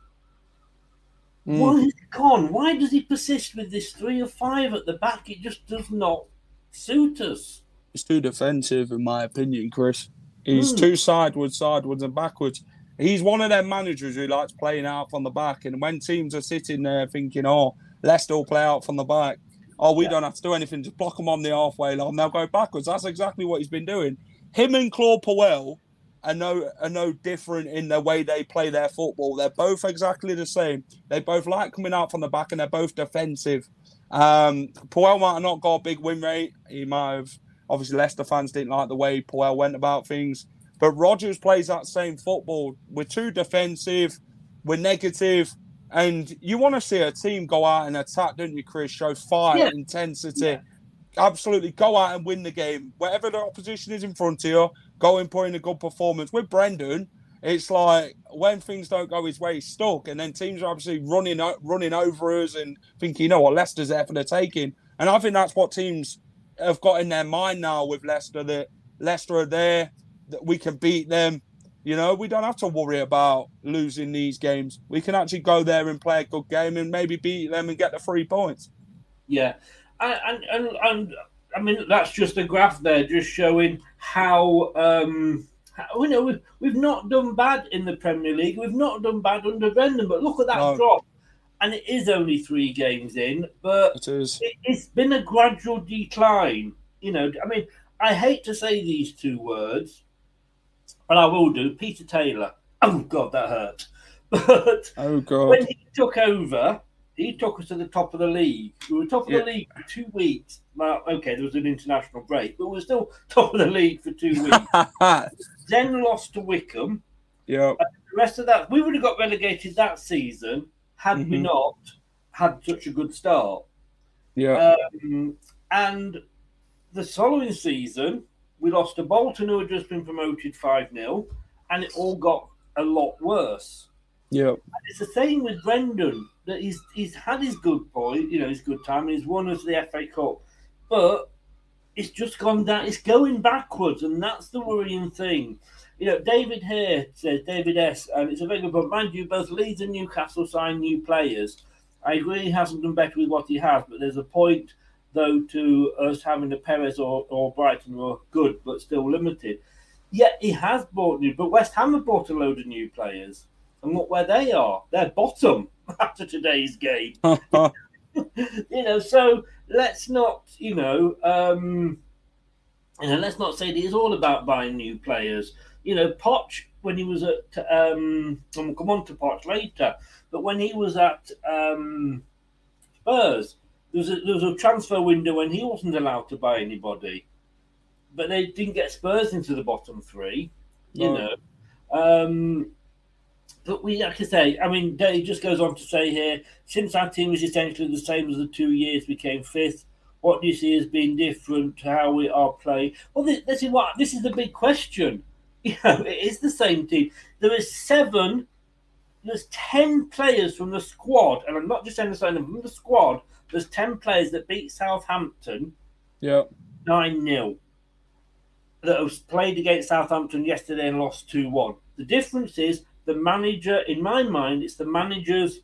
Mm. Why is it gone? Why does he persist with this three or five at the back? It just does not suit us. It's too defensive, in my opinion, Chris. He's Hmm. too sideways, sideways, and backwards. He's one of them managers who likes playing out from the back. And when teams are sitting there thinking, oh, Leicester will play out from the back, oh, we don't have to do anything, just block them on the halfway line, they'll go backwards. That's exactly what he's been doing. Him and Claude Puel are no, are no different in the way they play their football. They're both exactly the same. They both like coming out from the back and they're both defensive. Um, Puel might have not got a big win rate. He might have Obviously, Leicester fans didn't like the way Puel went about things. But Rodgers plays that same football. We're too defensive. We're negative, And you want to see a team go out and attack, don't you, Chris? Show fire, Yeah. intensity. Absolutely. Go out and win the game. Whatever the opposition is in front of you, go and put in a good performance. With Brendan, it's like when things don't go his way, he's stuck. And then teams are obviously running running over us and thinking, you know what, Leicester's there for the taking. And I think that's what teams have got in their mind now with Leicester that Leicester are there, that we can beat them. You know, we don't have to worry about losing these games. We can actually go there and play a good game and maybe beat them and get the three points. Yeah, and and and, and I mean that's just a graph there, just showing how um how, you know we've we've not done bad in the Premier League. We've not done bad under Brendan, but look at that No. drop. And it is only three games in, but It is. it, it's been a gradual decline. You know, I mean, I hate to say these two words, but I will do. Peter Taylor. Oh God, that hurt. *laughs* But Oh God. when he took over, he took us to the top of the league. We were top of Yeah. the league for two weeks. Well, okay, there was an international break, but we were still *laughs* top of the league for two weeks. *laughs* then lost to Wycombe. yeah. The rest of that, we would have got relegated that season had we Mhm. not had such a good start. Yeah. Um, and the following season, we lost to Bolton, who had just been promoted 5 0, and it all got a lot worse. yeah. It's the same with Brendan that he's he's had his good point, you know, his good time, and he's won us the FA Cup, but it's just gone down. It's going backwards, and that's the worrying thing. You know, David here says David S, and it's a very good point. Mind you, both Leeds and Newcastle signed new players. I agree he hasn't done better with what he has, but there's a point though to us having the Perez or, or Brighton who are good but still limited. Yet he has bought new, but West Ham have bought a load of new players. And look where they are. They're bottom *laughs* after today's game. *laughs* you know, so let's not, you know, um, you know, let's not say that it's all about buying new players. You know, Poch when he was at, um, and we'll come on to Poch later, but when he was at um, Spurs, there was, a, there was a transfer window when he wasn't allowed to buy anybody. but they didn't get Spurs into the bottom three. You No. know, um, but we, like I say, I mean, Dave just goes on to say here, since our team is essentially the same as the two years we came fifth, what do you see as being different to how we are playing? Well, this, this is what this is the big question. *laughs* You know, it is the same team. There is seven, there's ten players from the squad, and I'm not just saying the same from the squad. There's ten players that beat Southampton Yeah. nine 0 that have played against Southampton yesterday and lost two one. The difference is the manager. In my mind, it's the manager's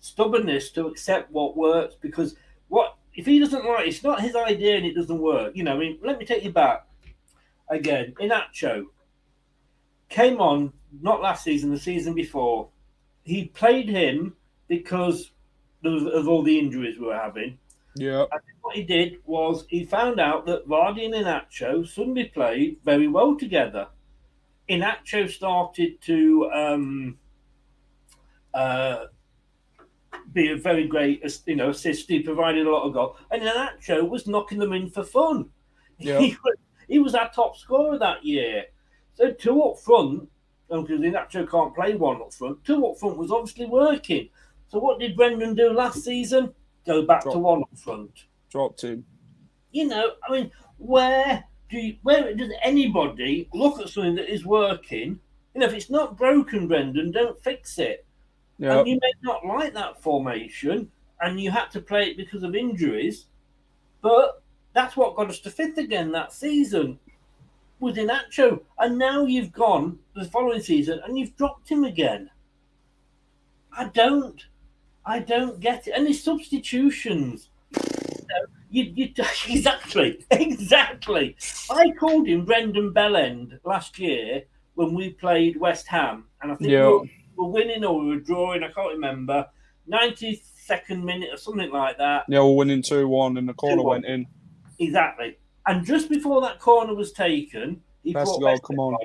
stubbornness to accept what works because what if he doesn't like it's not his idea and it doesn't work. You know, I mean, let me take you back again. Iheanacho came on not last season, the season before. He played him because of, of all the injuries we were having. Yeah. And what he did was he found out that Vardy and Iheanacho suddenly played very well together. Iheanacho started to um, uh, be a very great, you know, assist. He provided a lot of goal, and Iheanacho was knocking them in for fun. Yeah. *laughs* He, was, he was our top scorer that year. So two up front, um, because Iheanacho can't play one up front. Two up front was obviously working. So what did Brendan do last season? Go back to one up front Drop two. you know, I mean, where do you, where does anybody look at something that is working? You know, if it's not broken, Brendan, don't fix it. Yeah. And you may not like that formation, and you had to play it because of injuries, but that's what got us to fifth again that season was Iheanacho. And now you've gone the following season and you've dropped him again. I don't. I don't get it. And his substitutions. You, you, *laughs* exactly, exactly. I called him Brendan Bellend last year when we played West Ham, and I think Yeah. we, were, we were winning or we were drawing. I can't remember. Ninety second minute or something like that. Yeah, we're winning 2 1 and the corner 2-1. went in. Exactly. And just before that corner was taken, he brought Vestergaard, come on. Up.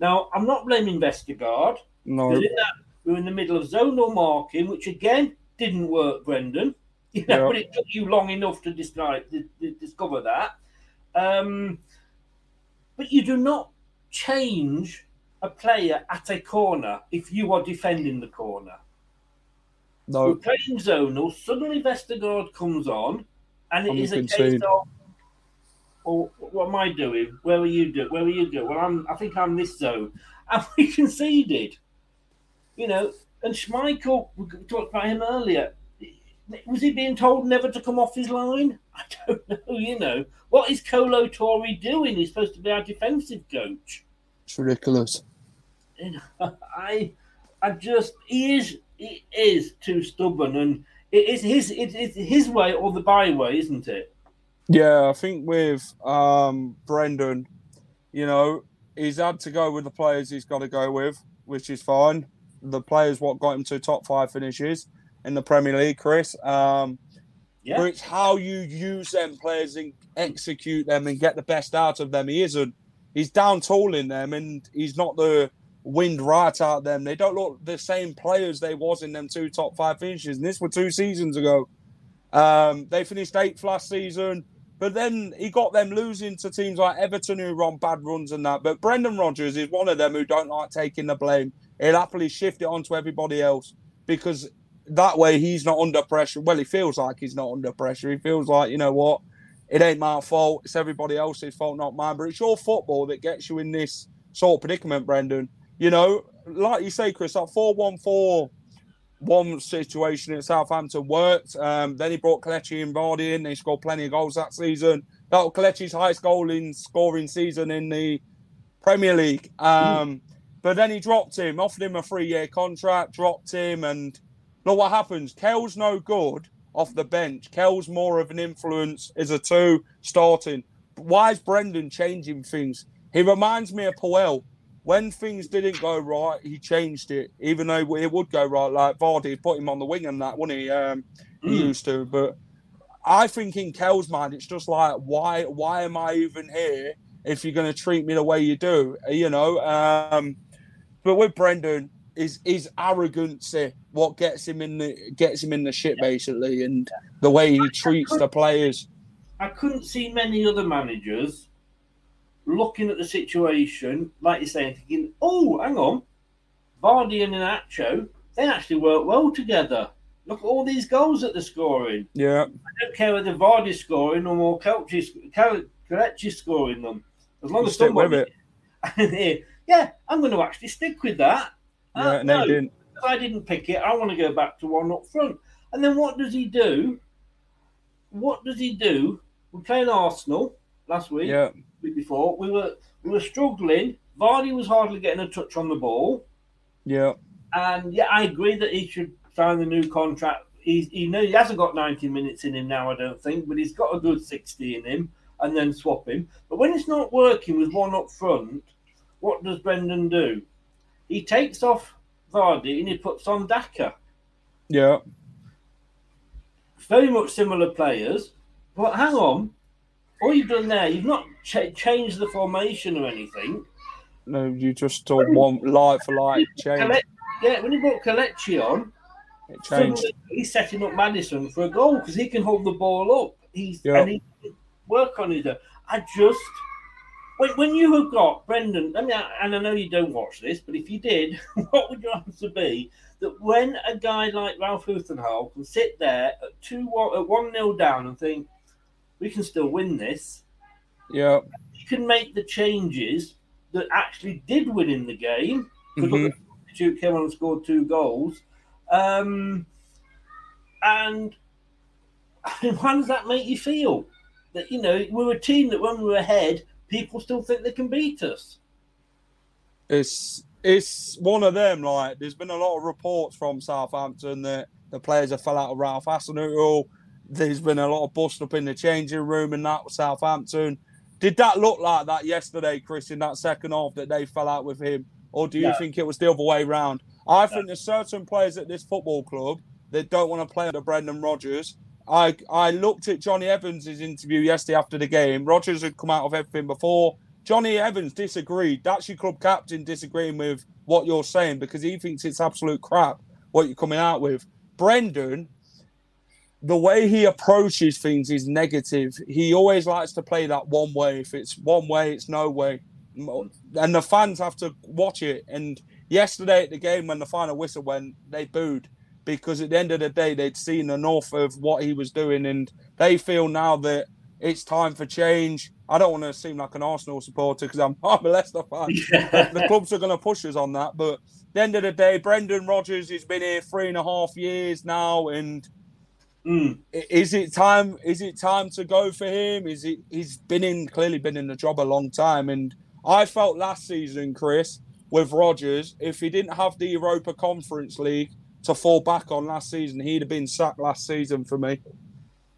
Now, I'm not blaming Vestergaard. No. In that, we were in the middle of zonal marking, which again didn't work, Brendan. *laughs* You know, Yeah. but it took you long enough to discover, discover that. Um, but you do not change a player at a corner if you are defending the corner. No. We're playing zonal. Suddenly, Vestergaard comes on, and it And is a case of, "Oh, what am I doing? Where are you doing? Where are you going?" Well, I'm. I think I'm this zone, *laughs* and we conceded. You know, and Schmeichel. We talked about him earlier. Was he being told never to come off his line? *laughs* I don't know. You know, what is Kolo Toure doing? He's supposed to be our defensive coach. It's ridiculous. You know, *laughs* I, I just he is he is too stubborn, and it is his it is his way or the byway, isn't it? Yeah, I think with um, Brendan, you know, he's had to go with the players he's got to go with, which is fine. The players what got him to top five finishes in the Premier League, Chris. Um, Yeah. But it's how you use them players and execute them and get the best out of them. He isn't. He's down tooling them, and he's not the wind right out them. They don't look the same players they was in them two top five finishes. And this were two seasons ago. Um, they finished eighth last season, but then he got them losing to teams like Everton who run bad runs and that. But Brendan Rodgers is one of them who don't like taking the blame. He'll happily shift it onto everybody else because that way he's not under pressure. Well, he feels like he's not under pressure. He feels like, you know what, it ain't my fault. It's everybody else's fault, not mine. But it's your football that gets you in this sort of predicament, Brendan. You know, like you say, Chris, that 4 1 4 1 situation at Southampton worked. Um, then he brought Kelechi and Vardy in. They scored plenty of goals that season. That was Kelechi's highest goal in scoring season in the Premier League. Um, But then he dropped him, offered him a three year contract, dropped him, and look what happens. Kell's no good off the bench. Kell's more of an influence as a two starting. Why is Brendan changing things? He reminds me of Puel. When things didn't go right, he changed it, even though it would go right. Like Vardy put him on the wing and that, wouldn't he? Um, he Mm. used to. But I think in Kell's mind, it's just like, why why am I even here if you're going to treat me the way you do? You know? Um, but with Brendan, is his arrogance what gets him in the gets him in the shit basically, and the way he treats the players. I couldn't see many other managers looking at the situation, like you're saying, thinking, oh, hang on, Vardy and Nacho, they actually work well together. Look at all these goals that they're scoring. Yeah. I don't care whether Vardy's scoring or more Kelechi's scoring them. As long as stick with somebody, *laughs* yeah, I'm going to actually stick with that. Yeah, Uh, no, didn't. I didn't pick it. I want to go back to one up front. And then what does he do? What does he do? We're playing Arsenal last week. Yeah. Before we were we were struggling. Vardy was hardly getting a touch on the ball. Yeah. And yeah, I agree that he should sign the new contract. He, he know he hasn't got 90 minutes in him now, I don't think, but he's got a good 60 in him, and then swap him. But when it's not working with one up front, what does Brendan do? He takes off Vardy and he puts on Daka. Yeah. Very much similar players, but hang on. All you've done there, you've not ch- changed the formation or anything. No, you just took one light for light change. Kale- yeah, when he brought Kelechi on, It changed. he's setting up Maddison for a goal because he can hold the ball up. He's Yeah. and he can work on his own. I just when when you have got Brendan, I mean, and I know you don't watch this, but if you did, *laughs* what would your answer be? That when a guy like Ralph Luthenhall can sit there at two at one nil down and think we can still win this, Yeah. you can make the changes that actually did win in the game. Mhm. substitute came on and scored two goals. Um, and I mean, how does that make you feel? That you know we're a team that when we're ahead, people still think they can beat us. It's it's one of them. Like, there's been a lot of reports from Southampton that the players have fell out of Ralph Hasenhüttl. There's been a lot of bust up in the changing room and that with Southampton. Did that look like that yesterday, Chris, in that second half that they fell out with him, or do you No. think it was the other way round? I think there's certain players at this football club that don't want to play under Brendan Rodgers. I I looked at Jonny Evans' interview yesterday after the game. Rodgers had come out of everything before. Johnny Evans disagreed. That's your club captain disagreeing with what you're saying because he thinks it's absolute crap what you're coming out with. Brendan, the way he approaches things is negative. He always likes to play that one way. If it's one way, it's no way. And the fans have to watch it. And yesterday at the game, when the final whistle went, they booed because at the end of the day, they'd seen enough of what he was doing. And they feel now that it's time for change. I don't want to seem like an Arsenal supporter because I'm, *laughs* I'm a Leicester fan. the clubs are going to push us on that. But at the end of the day, Brendan Rodgers has been here three and a half years now, and Mm. is it time? Is it time to go for him? Is it? He's been in clearly been in the job a long time, and I felt last season, Chris, with Rodgers, if he didn't have the Europa Conference League to fall back on last season, he'd have been sacked last season for me.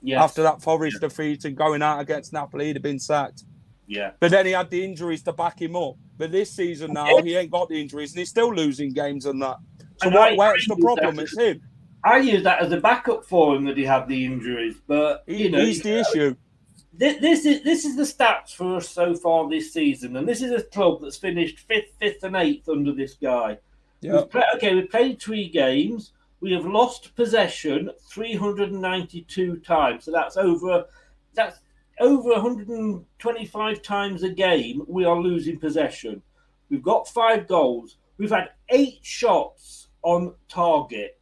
Yes. After that Forest defeat and going out against Napoli, he'd have been sacked. Yeah. But then he had the injuries to back him up. But this season now, he ain't got the injuries and he's still losing games and that. So what, where's the problem? It's him. I use that as a backup for him that he had the injuries, but He- you know he's the uh, issue. This, this is this is the stats for us so far this season, and this is a club that's finished fifth, fifth, and eighth under this guy. Yeah. We've play- okay, we've played three games. We have lost possession 392 times, so that's over that's over 125 times a game. We are losing possession. We've got five goals. We've had eight shots on target.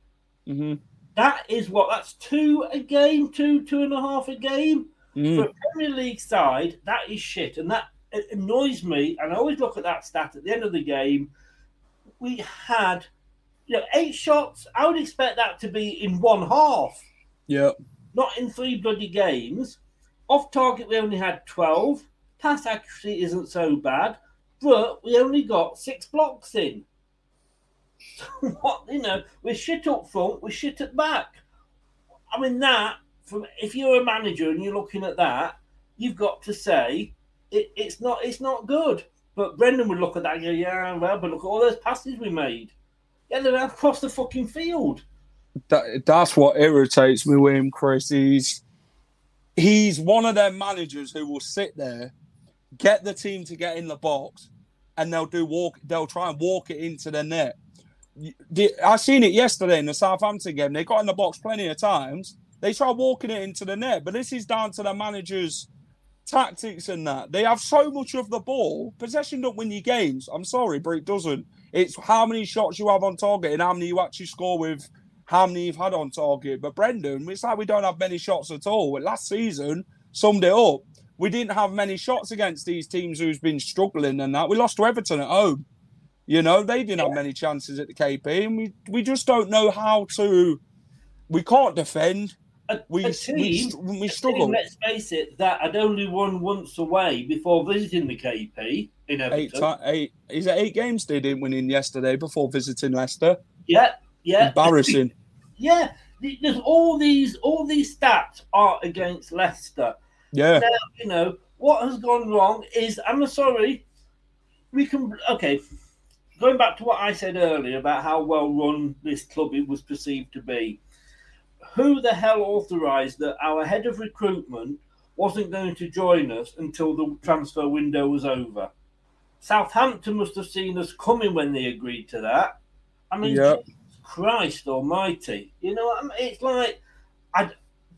Hmm That is what that's two a game, two two and a half a game. Mm. For a Premier League side, that is shit, and that it annoys me. And I always look at that stat at the end of the game. We had, you know, eight shots. I would expect that to be in one half, Yeah. not in three bloody games. Off target, we only had twelve. Pass accuracy isn't so bad, but we only got six blocks in. *laughs* what you know, we're shit up front, we're shit at back. I mean that from if you're a manager and you're looking at that, you've got to say it, it's not it's not good. But Brendan would look at that and go, yeah, well, but look at all those passes we made. Yeah, they're across the fucking field. That, that's what irritates me with him, Chris. He's he's one of their managers who will sit there, get the team to get in the box, and they'll do walk. They'll try and walk it into the net. I seen it yesterday in the Southampton game. They got in the box plenty of times. They try walking it into the net, but this is down to the managers tactics and that. They have so much of the ball. Possession don't win you games. I'm sorry, but it doesn't. It's how many shots you have on target and how many you actually score with how many you've had on target. But Brendan, it's like we don't have many shots at all. Last season summed it up. We didn't have many shots against these teams who's been struggling and that. We lost to Everton at home. You know, they didn't have many chances at the KP, and we, we just don't know how to. We can't defend. we, a team, we, we a struggle. team, let's face it, that had only won once away before visiting the KP in Eight, Everton. ti- eight, is it eight games they didn't win in yesterday before visiting Leicester? Yeah, yeah. Embarrassing. *laughs* Yeah, there's all these all these stats are against Leicester. Yeah. Now, you know what has gone wrong is I'm sorry. We can okay. Going back to what I said earlier about how well run this club it was perceived to be. Who the hell authorised that our head of recruitment wasn't going to join us until the transfer window was over? Southampton must have seen us coming when they agreed to that. I mean, Yep. Christ Almighty! You know, I mean, it's like I,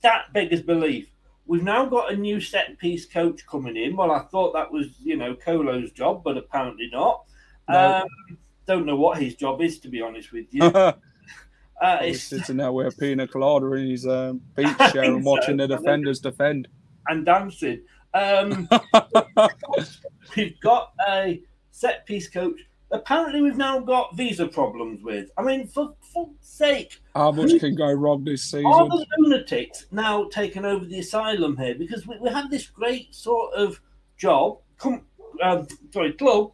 that beggars belief. We've now got a new set piece coach coming in. Well, I thought that was you know Kolo's job, but apparently not. No. Um, don't know what his job is, to be honest with *laughs* you. uh, He's sitting there with a pina colada in his um, beach *laughs* chair and think so. watching the defenders defend. and dancing. Um, *laughs* we've got a set piece coach. Apparently, we've now got visa problems with. I mean, for fuck's sake, How much can go wrong this season? are the lunatics now taking over the asylum here? Because we, we have this great sort of job, com, um, sorry, club.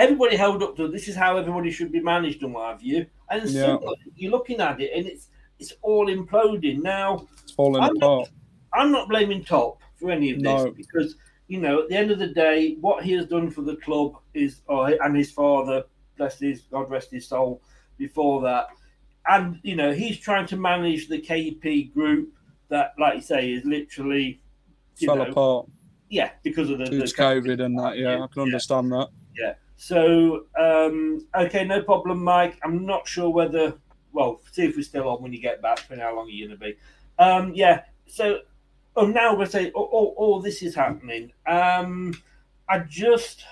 Everybody held up to this is how everybody should be managed and what have you. And Yeah. suddenly you're looking at it and it's it's all imploding now. It's falling I'm apart. I'm not blaming Top for any of this No. because you know at the end of the day, what he has done for the club is, oh, and his father, bless his God rest his soul, before that, and you know he's trying to manage the KP group that, like you say, is literally Fell know, apart yeah because of the, the to COVID and that. Yeah, I can understand that. yeah. So, um, okay, no problem, Mike. I'm not sure whether, well, see if we're still on when you get back, for how long are you're going to be. Um, yeah, so, oh, now we're saying, oh, oh, all this is happening. Um, I just,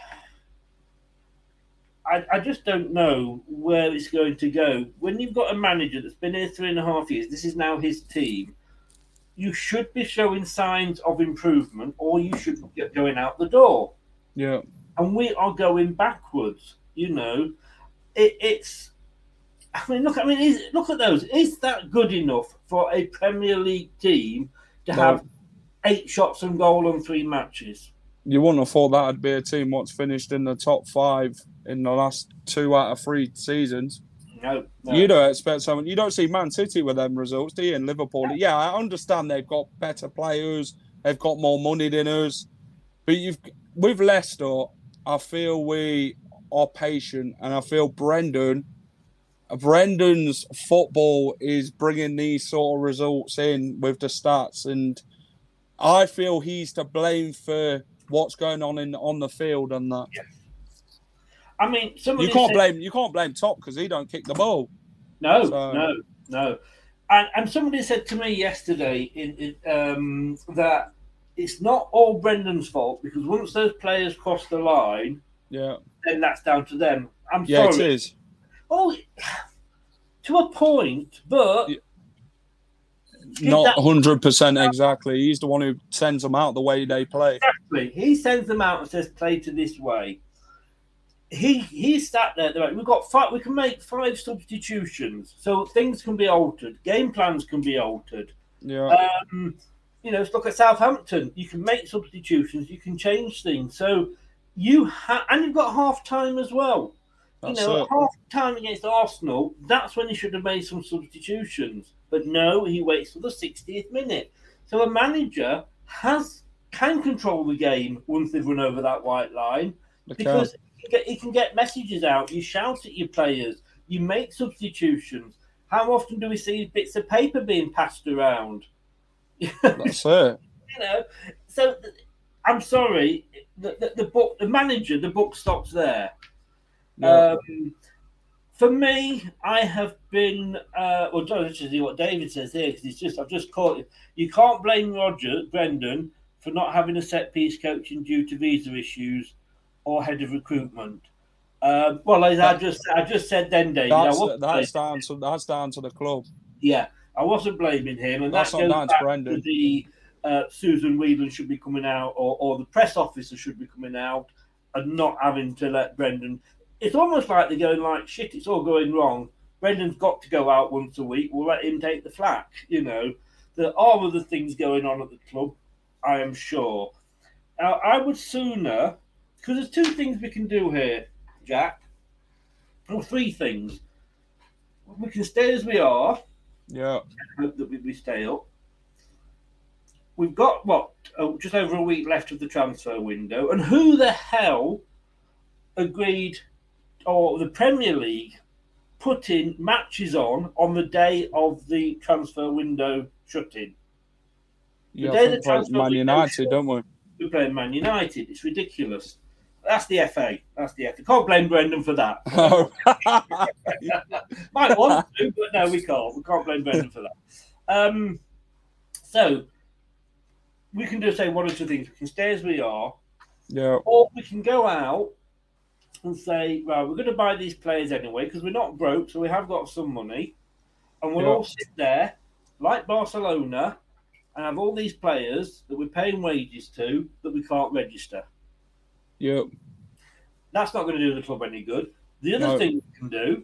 I, I just don't know where it's going to go. When you've got a manager that's been here three and a half years, this is now his team. You should be showing signs of improvement, or you should be going out the door Yeah. And we are going backwards. You know, it, it's. I mean, look. I mean, is, look at those. Is that good enough for a Premier League team to No. have eight shots on goal on three matches? You wouldn't have thought that'd be a team what's finished in the top five in the last two out of three seasons. No, no. You don't expect someone. You don't see Man City with them results, do you? In Liverpool, yeah, I understand they've got better players, they've got more money than us, but you've with Leicester. I feel we are patient, and I feel Brendan, Brendan's football is bringing these sort of results in with the stats, and I feel he's to blame for what's going on in on the field and that. I mean, You can't said- blame you can't blame Top because he don't kick the ball. No, So- no, no. And, and somebody said to me yesterday in, in, um, that it's not all Brendan's fault because once those players cross the line, Yeah, then that's down to them. I'm sorry. yeah, sorry. it is. Oh, to a point, but Give Not hundred percent exactly. He's the one who sends them out the way they play. exactly, he sends them out and says, "Play to this way." He he sat there. like, We've got five. We can make five substitutions, so things can be altered. Game plans can be altered. Yeah, Um, you know, look at Southampton. You can make substitutions. You can change things. So you have, and you've got half time as well. That's you know, it. half time against Arsenal, that's when he should have made some substitutions. But no, he waits till the 60th minute. So a manager has can control the game once they've run over that white line They because he can, get, he can get messages out. You shout at your players. You make substitutions. How often do we see bits of paper being passed around? That's it. *laughs* you know, so th- I'm sorry, the, the, the book, the manager, the book stops there. Yeah. Um, for me, I have been. Uh, well, don't let's just see what David says here because he's just. I've just caught you. You can't blame Roger Brendan for not having a set piece coaching due to visa issues or head of recruitment. Um, well, as I just I just said then, Dave. That's, that's down to that's down to the club. Yeah, I wasn't blaming him, and that's that goes back Brendan. to the uh, Susan Whelan should be coming out, or, or the press officer should be coming out, and not having to let Brendan. It's almost like they're going like, "Shit, it's all going wrong." Brendan's got to go out once a week. We'll let him take the flak. You know, there are other things going on at the club. I am sure. Now, I would sooner, because there's two things we can do here, Jack. Or three things. We can stay as we are. Yeah. Hope that we, we stay up. We've got what oh, just over a week left of the transfer window, and who the hell agreed, or the Premier League putting matches on on the day of the transfer window shutting? The Yeah, day the transfer Man United, shut, don't we? we're playing Man United. It's ridiculous. That's the FA. That's the FA. Can't blame Brendan for that. *laughs* Oh. *laughs* Might want to, but no, we can't. We can't blame Brendan for that. Um, so we can just say one or two things. We can stay as we are, yeah. or we can go out and say, right, we're going to buy these players anyway because we're not broke, so we have got some money, and we'll Yeah. all sit there like Barcelona and have all these players that we're paying wages to that we can't register. Yep. That's not going to do the club any good. The other No. thing we can do,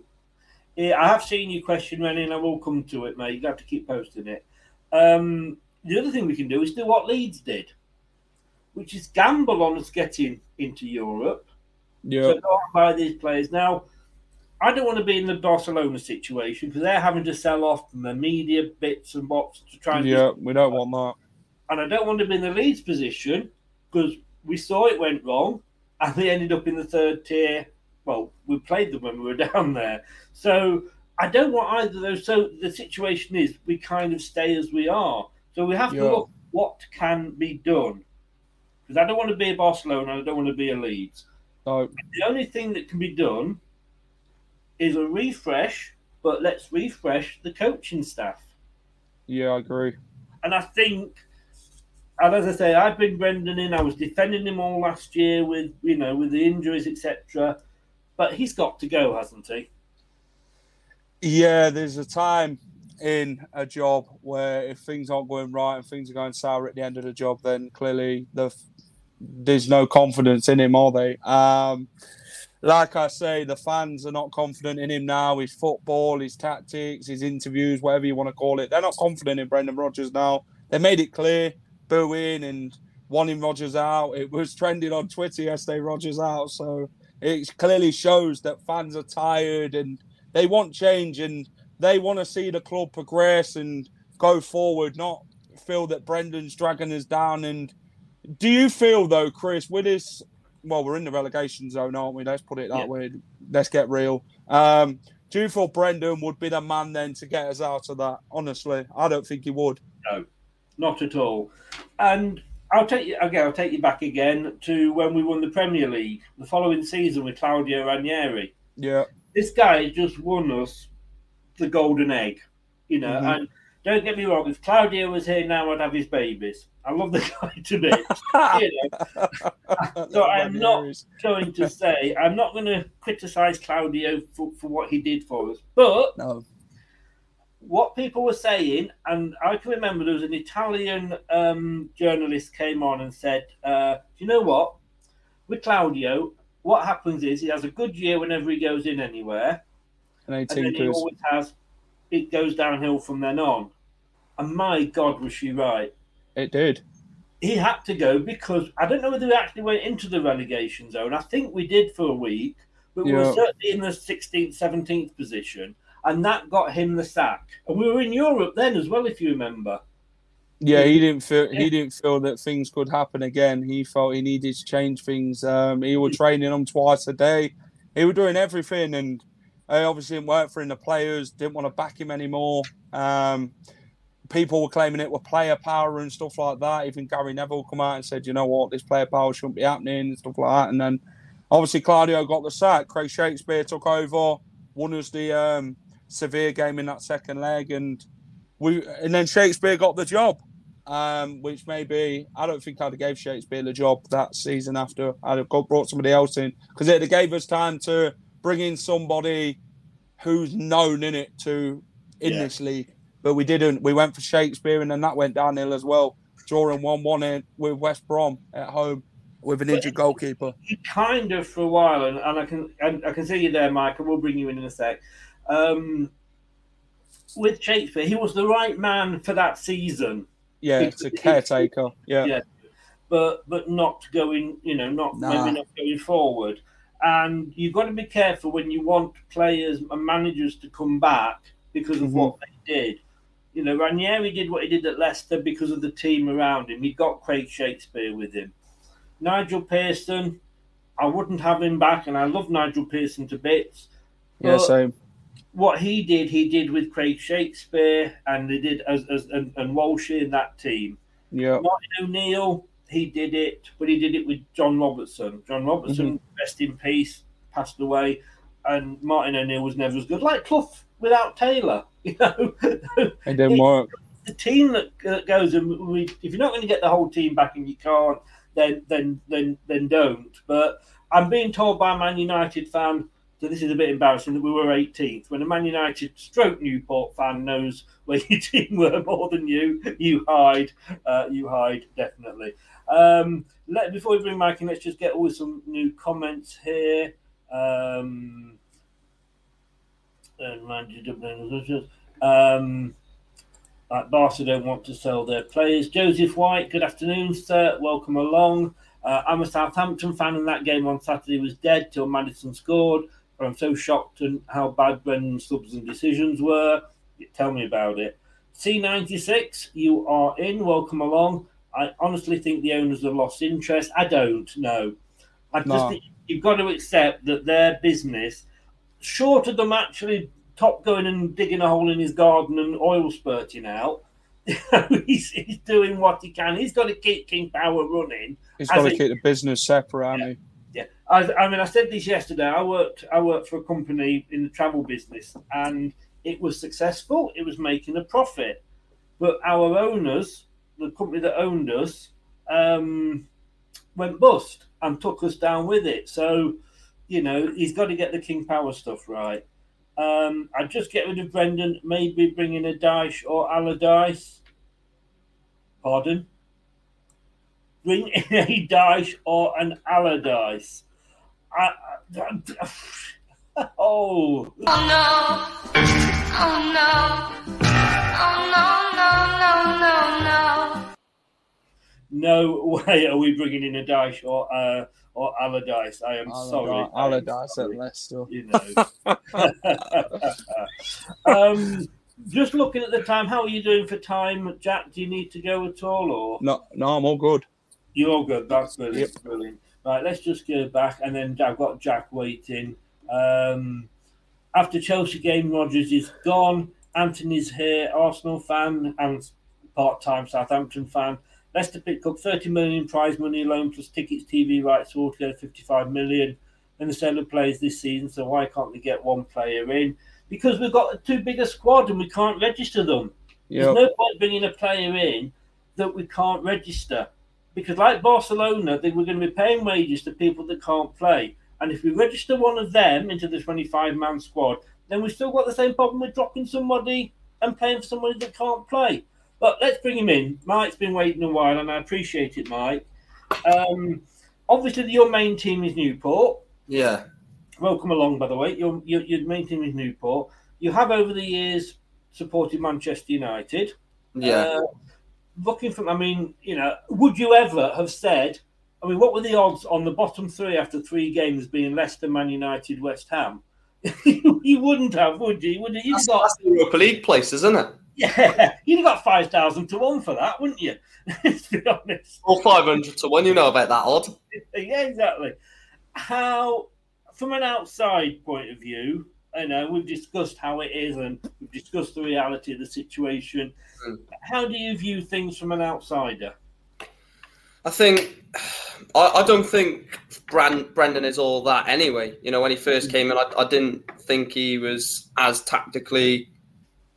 I have seen you question Rennie, and I will come to it, mate. You have to keep posting it. Um, the other thing we can do is do what Leeds did, which is gamble on us getting into Europe. Yeah. So go and buy these players. Now, I don't want to be in the Barcelona situation because they're having to sell off the media bits and bobs to try and Yeah, we don't want that. and I don't want to be in the Leeds position because we saw it went wrong and they ended up in the third tier. Well, we played them when we were *laughs* down there. So I don't want either of those. So the situation is we kind of stay as we are. So we have Yeah. to look what can be done. Because I don't want to be a Barcelona, I don't want to be a Leeds. No. The only thing that can be done is a refresh, but let's refresh the coaching staff. Yeah, I agree. And I think, and as I say, I've been Brendan in. I was defending him all last year with you know with the injuries, etc. But he's got to go, hasn't he? Yeah, there's a time in a job where if things aren't going right and things are going sour at the end of the job, then clearly the there's no confidence in him, are they? Um, like I say, the fans are not confident in him now. His football, his tactics, his interviews, whatever you want to call it, they're not confident in Brendan Rodgers now. They made it clear, booing and wanting Rodgers out. It was trending on Twitter yesterday, Rodgers out. So it clearly shows that fans are tired and they want change and they want to see the club progress and go forward, not feel that Brendan's dragging us down. And do you feel though, Chris, with this? Well, we're in the relegation zone, aren't we? Let's put it that Yeah. way. Let's get real. Um, do you feel Brendan would be the man then to get us out of that? Honestly, I don't think he would. No, not at all. And I'll take you again. I'll take you back again to when we won the Premier League the following season with Claudio Ranieri. Yeah, This guy just won us the golden egg, you know. Mhm. And don't get me wrong, if Claudio was here now, I'd have his babies. I love the *laughs* guy to bits. you know. *laughs* So I'm not going to say I'm not going to criticise Claudio for, for what he did for us, but No. What people were saying, and I can remember there was an Italian um, journalist came on and said, uh, "Do you know what? With Claudio, what happens is he has a good year whenever he goes in anywhere, And and then he always has it goes downhill from then on." And my God, was she right? It did. he had to go because I don't know whether we actually went into the relegation zone. I think we did for a week, but we were certainly in the 16th, 17th position, and that got him the sack. And we were in Europe then as well, if you remember. Yeah, he didn't feel he didn't feel that things could happen again. He felt he needed to change things. Um, he was training them twice a day. He was doing everything, and uh, obviously it weren't for him. The players didn't want to back him anymore. Um, people were claiming it were player power and stuff like that. Even Gary Neville come out and said, "You know what, this player power shouldn't be happening," and stuff like that. And then obviously Claudio got the sack. Craig Shakespeare took over, won us the um, Sevilla game in that second leg, and we and then Shakespeare got the job. um, which maybe I don't think I'd have gave Shakespeare the job that season after I'd have got, brought somebody else in because it gave us time to bring in somebody who's known in it to in Yeah. this league. But we didn't. We went for Shakespeare, and then that went downhill as well. Drawing one-one in with West Brom at home with an injured goalkeeper. you kind of for a while, and, and I can and I can see you there, Mike. and we'll bring you in in a sec. Um, with Shakespeare, he was the right man for that season. Yeah, it's a caretaker. Yeah. yeah, but but not going, you know, not Nah. maybe not going forward. And you've got to be careful when you want players and managers to come back because of Mhm. what they did. You know, Ranieri did what he did at Leicester because of the team around him. He got Craig Shakespeare with him. Nigel Pearson, I wouldn't have him back, and I love Nigel Pearson to bits. Yeah, same. What he did, he did with Craig Shakespeare, and they did as, as and, and Walshy in that team. Yeah. Martin O'Neill, he did it, but he did it with John Robertson. John Robertson, rest in peace, passed away, and Martin O'Neill was never as good. Like Clough without Taylor, *laughs* you know. It didn't work. the team that, that goes and we, if you're not going to get the whole team back and you can't, then then then then don't. But I'm being told by a Man United fan. So this is a bit embarrassing that we were 18th. When a Man United stroke Newport fan knows where your *laughs* team were more than you, you hide. Uh, you hide definitely. Um, let before we bring Mike in, let's just get all some new comments here. Um, um, like Barca don't want to sell their players. Joseph White, good afternoon, sir. Welcome along. Uh, I'm a Southampton fan, and that game on Saturday was dead till Maddison scored. I'm so shocked at how bad Brendan's subs and decisions were. Tell me about it. C96, you are in. Welcome along. I honestly think the owners have lost interest. I don't know. I just No. think you've got to accept that their business, short of them actually top going and digging a hole in his garden and oil spurting out, *laughs* he's, he's doing what he can. He's got to keep King Power running. He's got to keep the business separate, yeah, I, I mean, I said this yesterday. I worked, I worked for a company in the travel business, and it was successful. It was making a profit, but our owners, the company that owned us, um, went bust and took us down with it. So, you know, he's got to get the King Power stuff right. Um, I'd just get rid of Brendan, maybe bring in a Dyche or Allardyce. Pardon? Bring in *laughs* a Dyche or an Allardyce. I, I, oh. Oh no. Oh no. Oh no, no, no, no, no. No way are we bringing in a Dyche or uh, or Allardyce. I am sorry. I Allardyce sorry. at Leicester. You know. *laughs* um, just looking at the time, how are you doing for time, Jack? Do you need to go at all, or No, no, I'm all good. you're all good? That's brilliant, brilliant. Right, let's just go back, and then I've got Jack waiting. Um, after Chelsea game, Rodgers is gone. Anthony's here, Arsenal fan and part-time Southampton fan. Leicester picked up 30 million prize money loan plus tickets, TV rights, altogether 55 million. And the of players this season, so why can't they get one player in? Because we've got too big a squad and we can't register them. Yep. There's no point bringing a player in that we can't register. Because, like Barcelona, they were going to be paying wages to people that can't play. And if we register one of them into the 25 man squad, then we've still got the same problem with dropping somebody and paying for somebody that can't play. But let's bring him in. Mike's been waiting a while, and I appreciate it, Mike. Um, obviously, your main team is Newport. Yeah. Welcome along, by the way. Your, your, your main team is Newport. You have over the years supported Manchester United. Yeah. Uh, looking from, I mean, you know, would you ever have said, I mean, what were the odds on the bottom three after three games being Leicester, Man United, West Ham? *laughs* you wouldn't have, would you? Would you? You'd That's, got, that's the Europa League place, isn't it? yeah, *laughs* you'd have got 5,000 to 1 for that, wouldn't you? *laughs* Let's be honest. Or 500 to 1, you know about that odd. yeah, exactly. How, from an outside point of view, I know we've discussed how it is and we've discussed the reality of the situation. How do you view things from an outsider? I think *sighs* I, I don't think Brand, Brendan is all that anyway. You know, when he first came in, I, I didn't think he was as tactically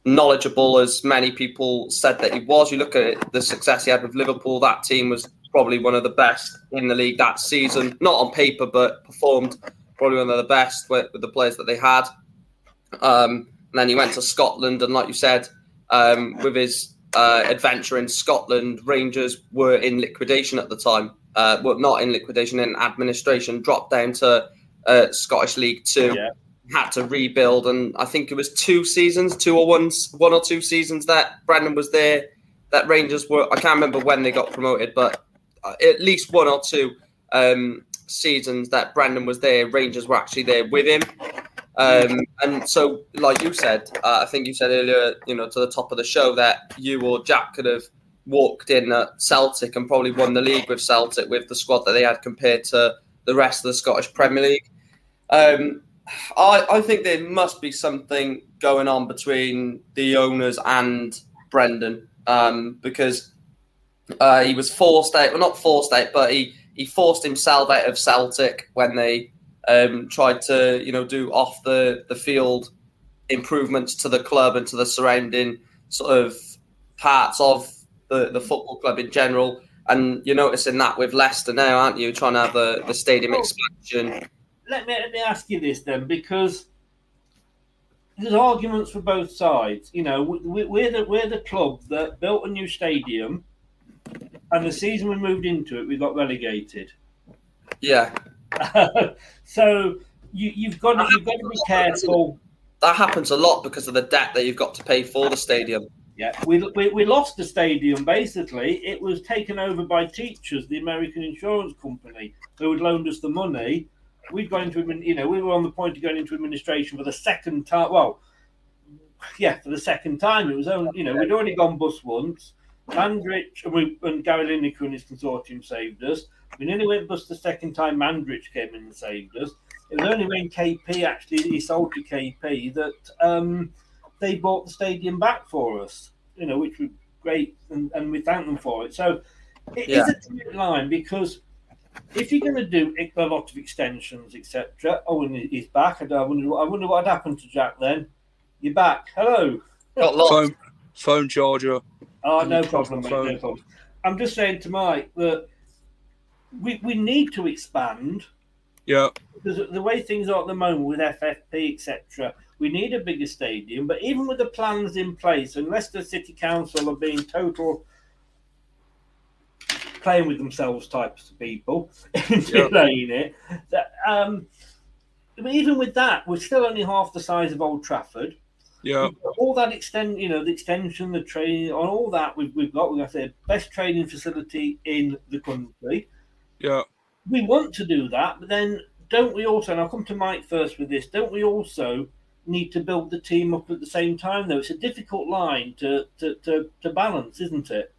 knowledgeable as many people said that he was. You look at it, the success he had with Liverpool, that team was probably one of the best in the league that season. Not on paper, but performed probably one of the best with, with the players that they had. Um, and then he went to Scotland, and like you said, um, with his uh, adventure in Scotland, Rangers were in liquidation at the time. Uh, well, not in liquidation, in administration, dropped down to uh, Scottish League Two. Yeah. Had to rebuild, and I think it was two seasons, two or one, one or two seasons that Brendan was there. That Rangers were. I can't remember when they got promoted, but uh, at least one or two um, seasons that Brandon was there, Rangers were actually there with him. Um, and so, like you said, uh, I think you said earlier, you know, to the top of the show that you or Jack could have walked in at Celtic and probably won the league with Celtic with the squad that they had compared to the rest of the Scottish Premier League. Um, I, I think there must be something going on between the owners and Brendan um, because uh, he was forced out, well, not forced out, but he, he forced himself out of Celtic when they um, tried to, you know, do off the, the field improvements to the club and to the surrounding sort of parts of the, the football club in general. And you're noticing that with Leicester now, aren't you? Trying to have the, the stadium expansion. Let me, let me ask you this then, because there's arguments for both sides. You know, we, we're the we're the club that built a new stadium, and the season we moved into it, we got relegated. Yeah. *laughs* so you, you've got to, you've got to be careful. That happens a lot because of the debt that you've got to pay for the stadium. Yeah, we, we, we lost the stadium basically. It was taken over by teachers, the American insurance company, who had loaned us the money. We'd gone into, admin- you know, we were on the point of going into administration for the second time. Well, yeah, for the second time. It was only, you know, we'd already gone bust once. Mandaric and, we, and Gary Lineker and his consortium saved us. We nearly went bust the second time Mandaric came in and saved us. It was only when KP actually he sold to KP that um, they bought the stadium back for us. You know, which was great, and, and we thank them for it. So it is Yeah. a thin line because if you're going to do a lot of extensions, etc. Oh, and he's back. I don't- I wonder, what- I wonder what had happened to Jack then. You're back. Hello. Got Phone, phone charger. Oh, no problem, mate, no problem. I'm just saying to Mike that we, we need to expand Yeah. because the way things are at the moment with FFP, etc., we need a bigger stadium. But even with the plans in place, unless the City Council are being total playing with themselves types of people, *laughs* delaying it. That, um, even with that, we're still only half the size of Old Trafford. Yeah. All that extend, you know, the extension, the training, on all that we've, we've got. Going to say best training facility in the country. Yeah. We want to do that, but then don't we also? And I'll come to Mike first with this. Don't we also need to build the team up at the same time? Though it's a difficult line to to, to, to balance, isn't it?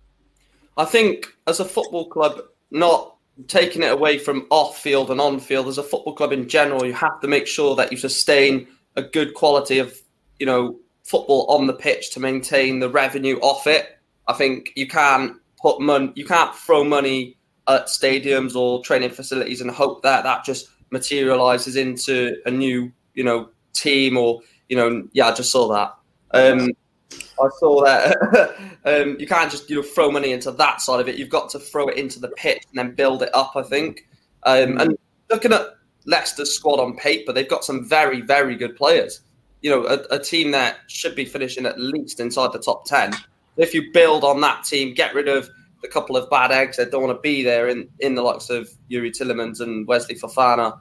I think as a football club, not taking it away from off field and on field, as a football club in general, you have to make sure that you sustain a good quality of, you know, football on the pitch to maintain the revenue off it. I think you can't put money, you can't throw money at stadiums or training facilities and hope that that just materializes into a new, you know, team or, you know, yeah, I just saw that. Um, I saw that. *laughs* um, you can't just you know throw money into that side of it. You've got to throw it into the pitch and then build it up. I think. Um, and looking at Leicester's squad on paper, they've got some very very good players. You know, a, a team that should be finishing at least inside the top ten. If you build on that team, get rid of the couple of bad eggs that don't want to be there in, in the likes of Youri Tielemans and Wesley Fofana.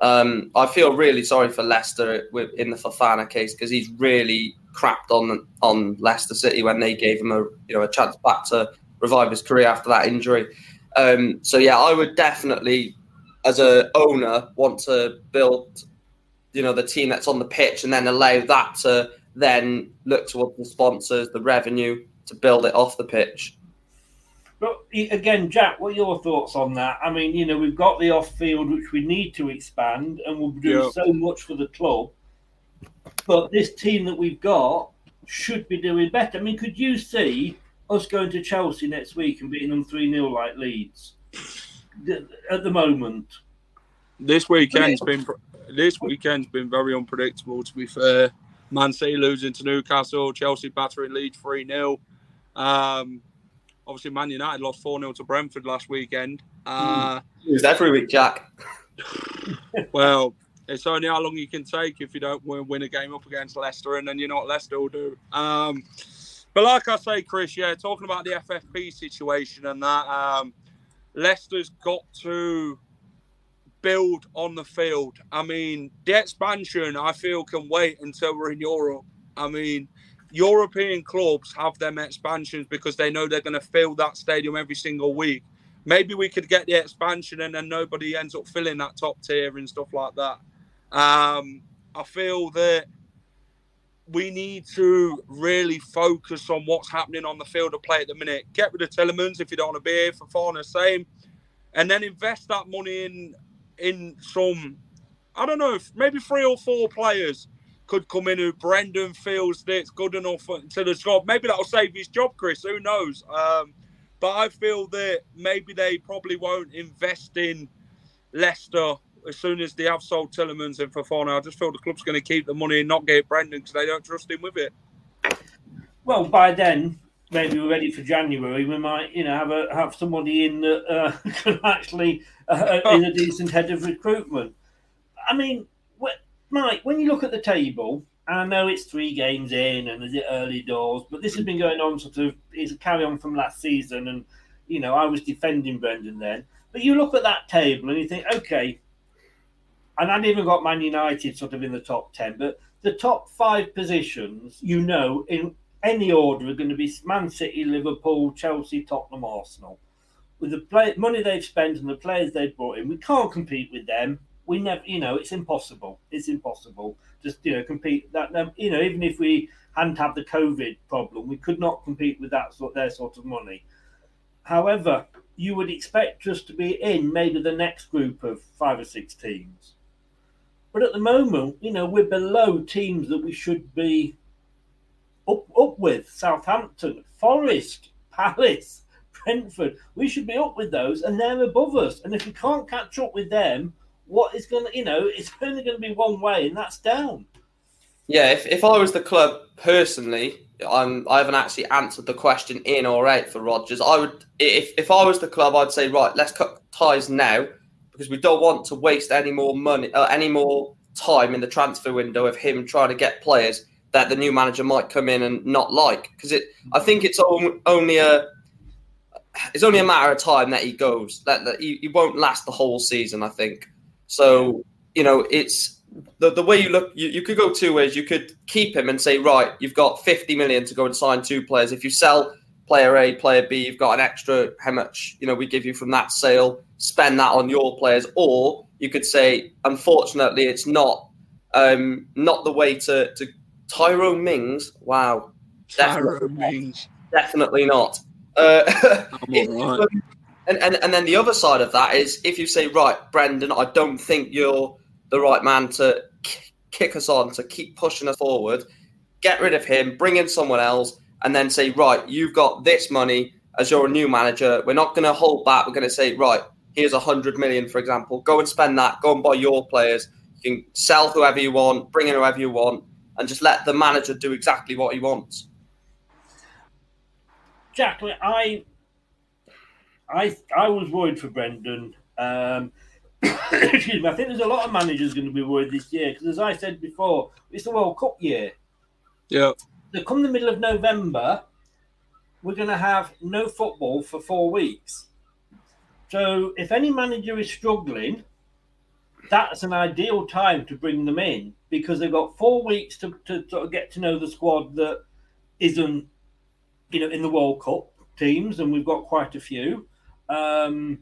Um, I feel really sorry for Leicester in the Fofana case because he's really crapped on on Leicester City when they gave him a you know a chance back to revive his career after that injury. Um, so yeah, I would definitely, as a owner, want to build you know the team that's on the pitch and then allow that to then look towards the sponsors, the revenue to build it off the pitch. But again, Jack, what are your thoughts on that? I mean, you know, we've got the off field, which we need to expand, and we'll do Yeah. so much for the club. But this team that we've got should be doing better. I mean, could you see us going to Chelsea next week and beating them 3 0 like Leeds at the moment? This weekend's been this weekend's been very unpredictable. To be fair, Man City losing to Newcastle, Chelsea battering Leeds 3 0. Um, obviously, Man United lost 4 0 to Brentford last weekend. Uh, Lose every week, Jack. *laughs* well, it's only how long you can take if you don't win, win a game up against Leicester, and then you know what Leicester will do. Um, but like I say, Chris, yeah, talking about the FFP situation and that, um, Leicester's got to build on the field. I mean, the expansion, I feel, can wait until we're in Europe. I mean, European clubs have them expansions because they know they're going to fill that stadium every single week. Maybe we could get the expansion and then nobody ends up filling that top tier and stuff like that. Um, I feel that we need to really focus on what's happening on the field of play at the minute. Get rid of Tielemans if you don't want to be here for Fofana, same, and then invest that money in in some. I don't know, maybe three or four players could come in who Brendan feels that's good enough to the job. Maybe that'll save his job, Chris. Who knows? Um, but I feel that maybe they probably won't invest in Leicester as soon as they have sold Tielemans and Fofana. I just feel the club's going to keep the money and not get Brendan because they don't trust him with it. Well, by then, maybe we're ready for January. We might, you know, have a have somebody in that uh, *laughs* can actually uh, in a decent head of recruitment. I mean, Mike, when you look at the table, and I know it's three games in and is it early doors, but this has been going on sort of it's a carry on from last season, and you know I was defending Brendan then. But you look at that table and you think, okay, and I'd even got Man United sort of in the top 10, but the top five positions, you know, in any order are going to be Man City, Liverpool, Chelsea, Tottenham, Arsenal. With the play, money they've spent and the players they've brought in, we can't compete with them. We never, you know, it's impossible. It's impossible. Just you know, compete that. Um, you know, even if we hadn't had the COVID problem, we could not compete with that sort their sort of money. However, you would expect us to be in maybe the next group of five or six teams. But at the moment, you know, we're below teams that we should be up up with. Southampton, Forest, *laughs* Palace, Brentford. We should be up with those, and they're above us. And if we can't catch up with them, what is going to, you know, it's *laughs* only going to be one way, and that's down. Yeah, if, if I was the club personally, I'm, I haven't actually answered the question in or out for Rodgers. I would, if, if I was the club, I'd say, right, let's cut ties now because we don't want to waste any more money, uh, any more time in the transfer window of him trying to get players that the new manager might come in and not like. Because it, I think it's only a, it's only a matter of time that he goes. That, that he, he won't last the whole season. I think. So you know, it's the, the way you look. You, you could go two ways. You could keep him and say, right, you've got fifty million to go and sign two players. If you sell player A, player B, you've got an extra how much you know we give you from that sale. Spend that on your players, or you could say, unfortunately, it's not um, not the way to to Tyrone Mings. Wow, Tyrone Mings, definitely not. Uh, *laughs* right. *laughs* and, and and then the other side of that is if you say, right, Brendan, I don't think you're the right man to k- kick us on to keep pushing us forward. Get rid of him, bring in someone else, and then say, right, you've got this money as you're a new manager. We're not going to hold back. We're going to say, right, here's a hundred million, for example. Go and spend that. Go and buy your players. You can sell whoever you want, bring in whoever you want, and just let the manager do exactly what he wants. Jack, I, I, I was worried for Brendan. Um, *coughs* excuse me. I think there's a lot of managers going to be worried this year because, as I said before, it's the World Cup year. Yeah. So come the middle of November, we're going to have no football for four weeks. So if any manager is struggling, that's an ideal time to bring them in because they've got four weeks to, to sort of get to know the squad that isn't, you know, in the World Cup teams, and we've got quite a few. Um,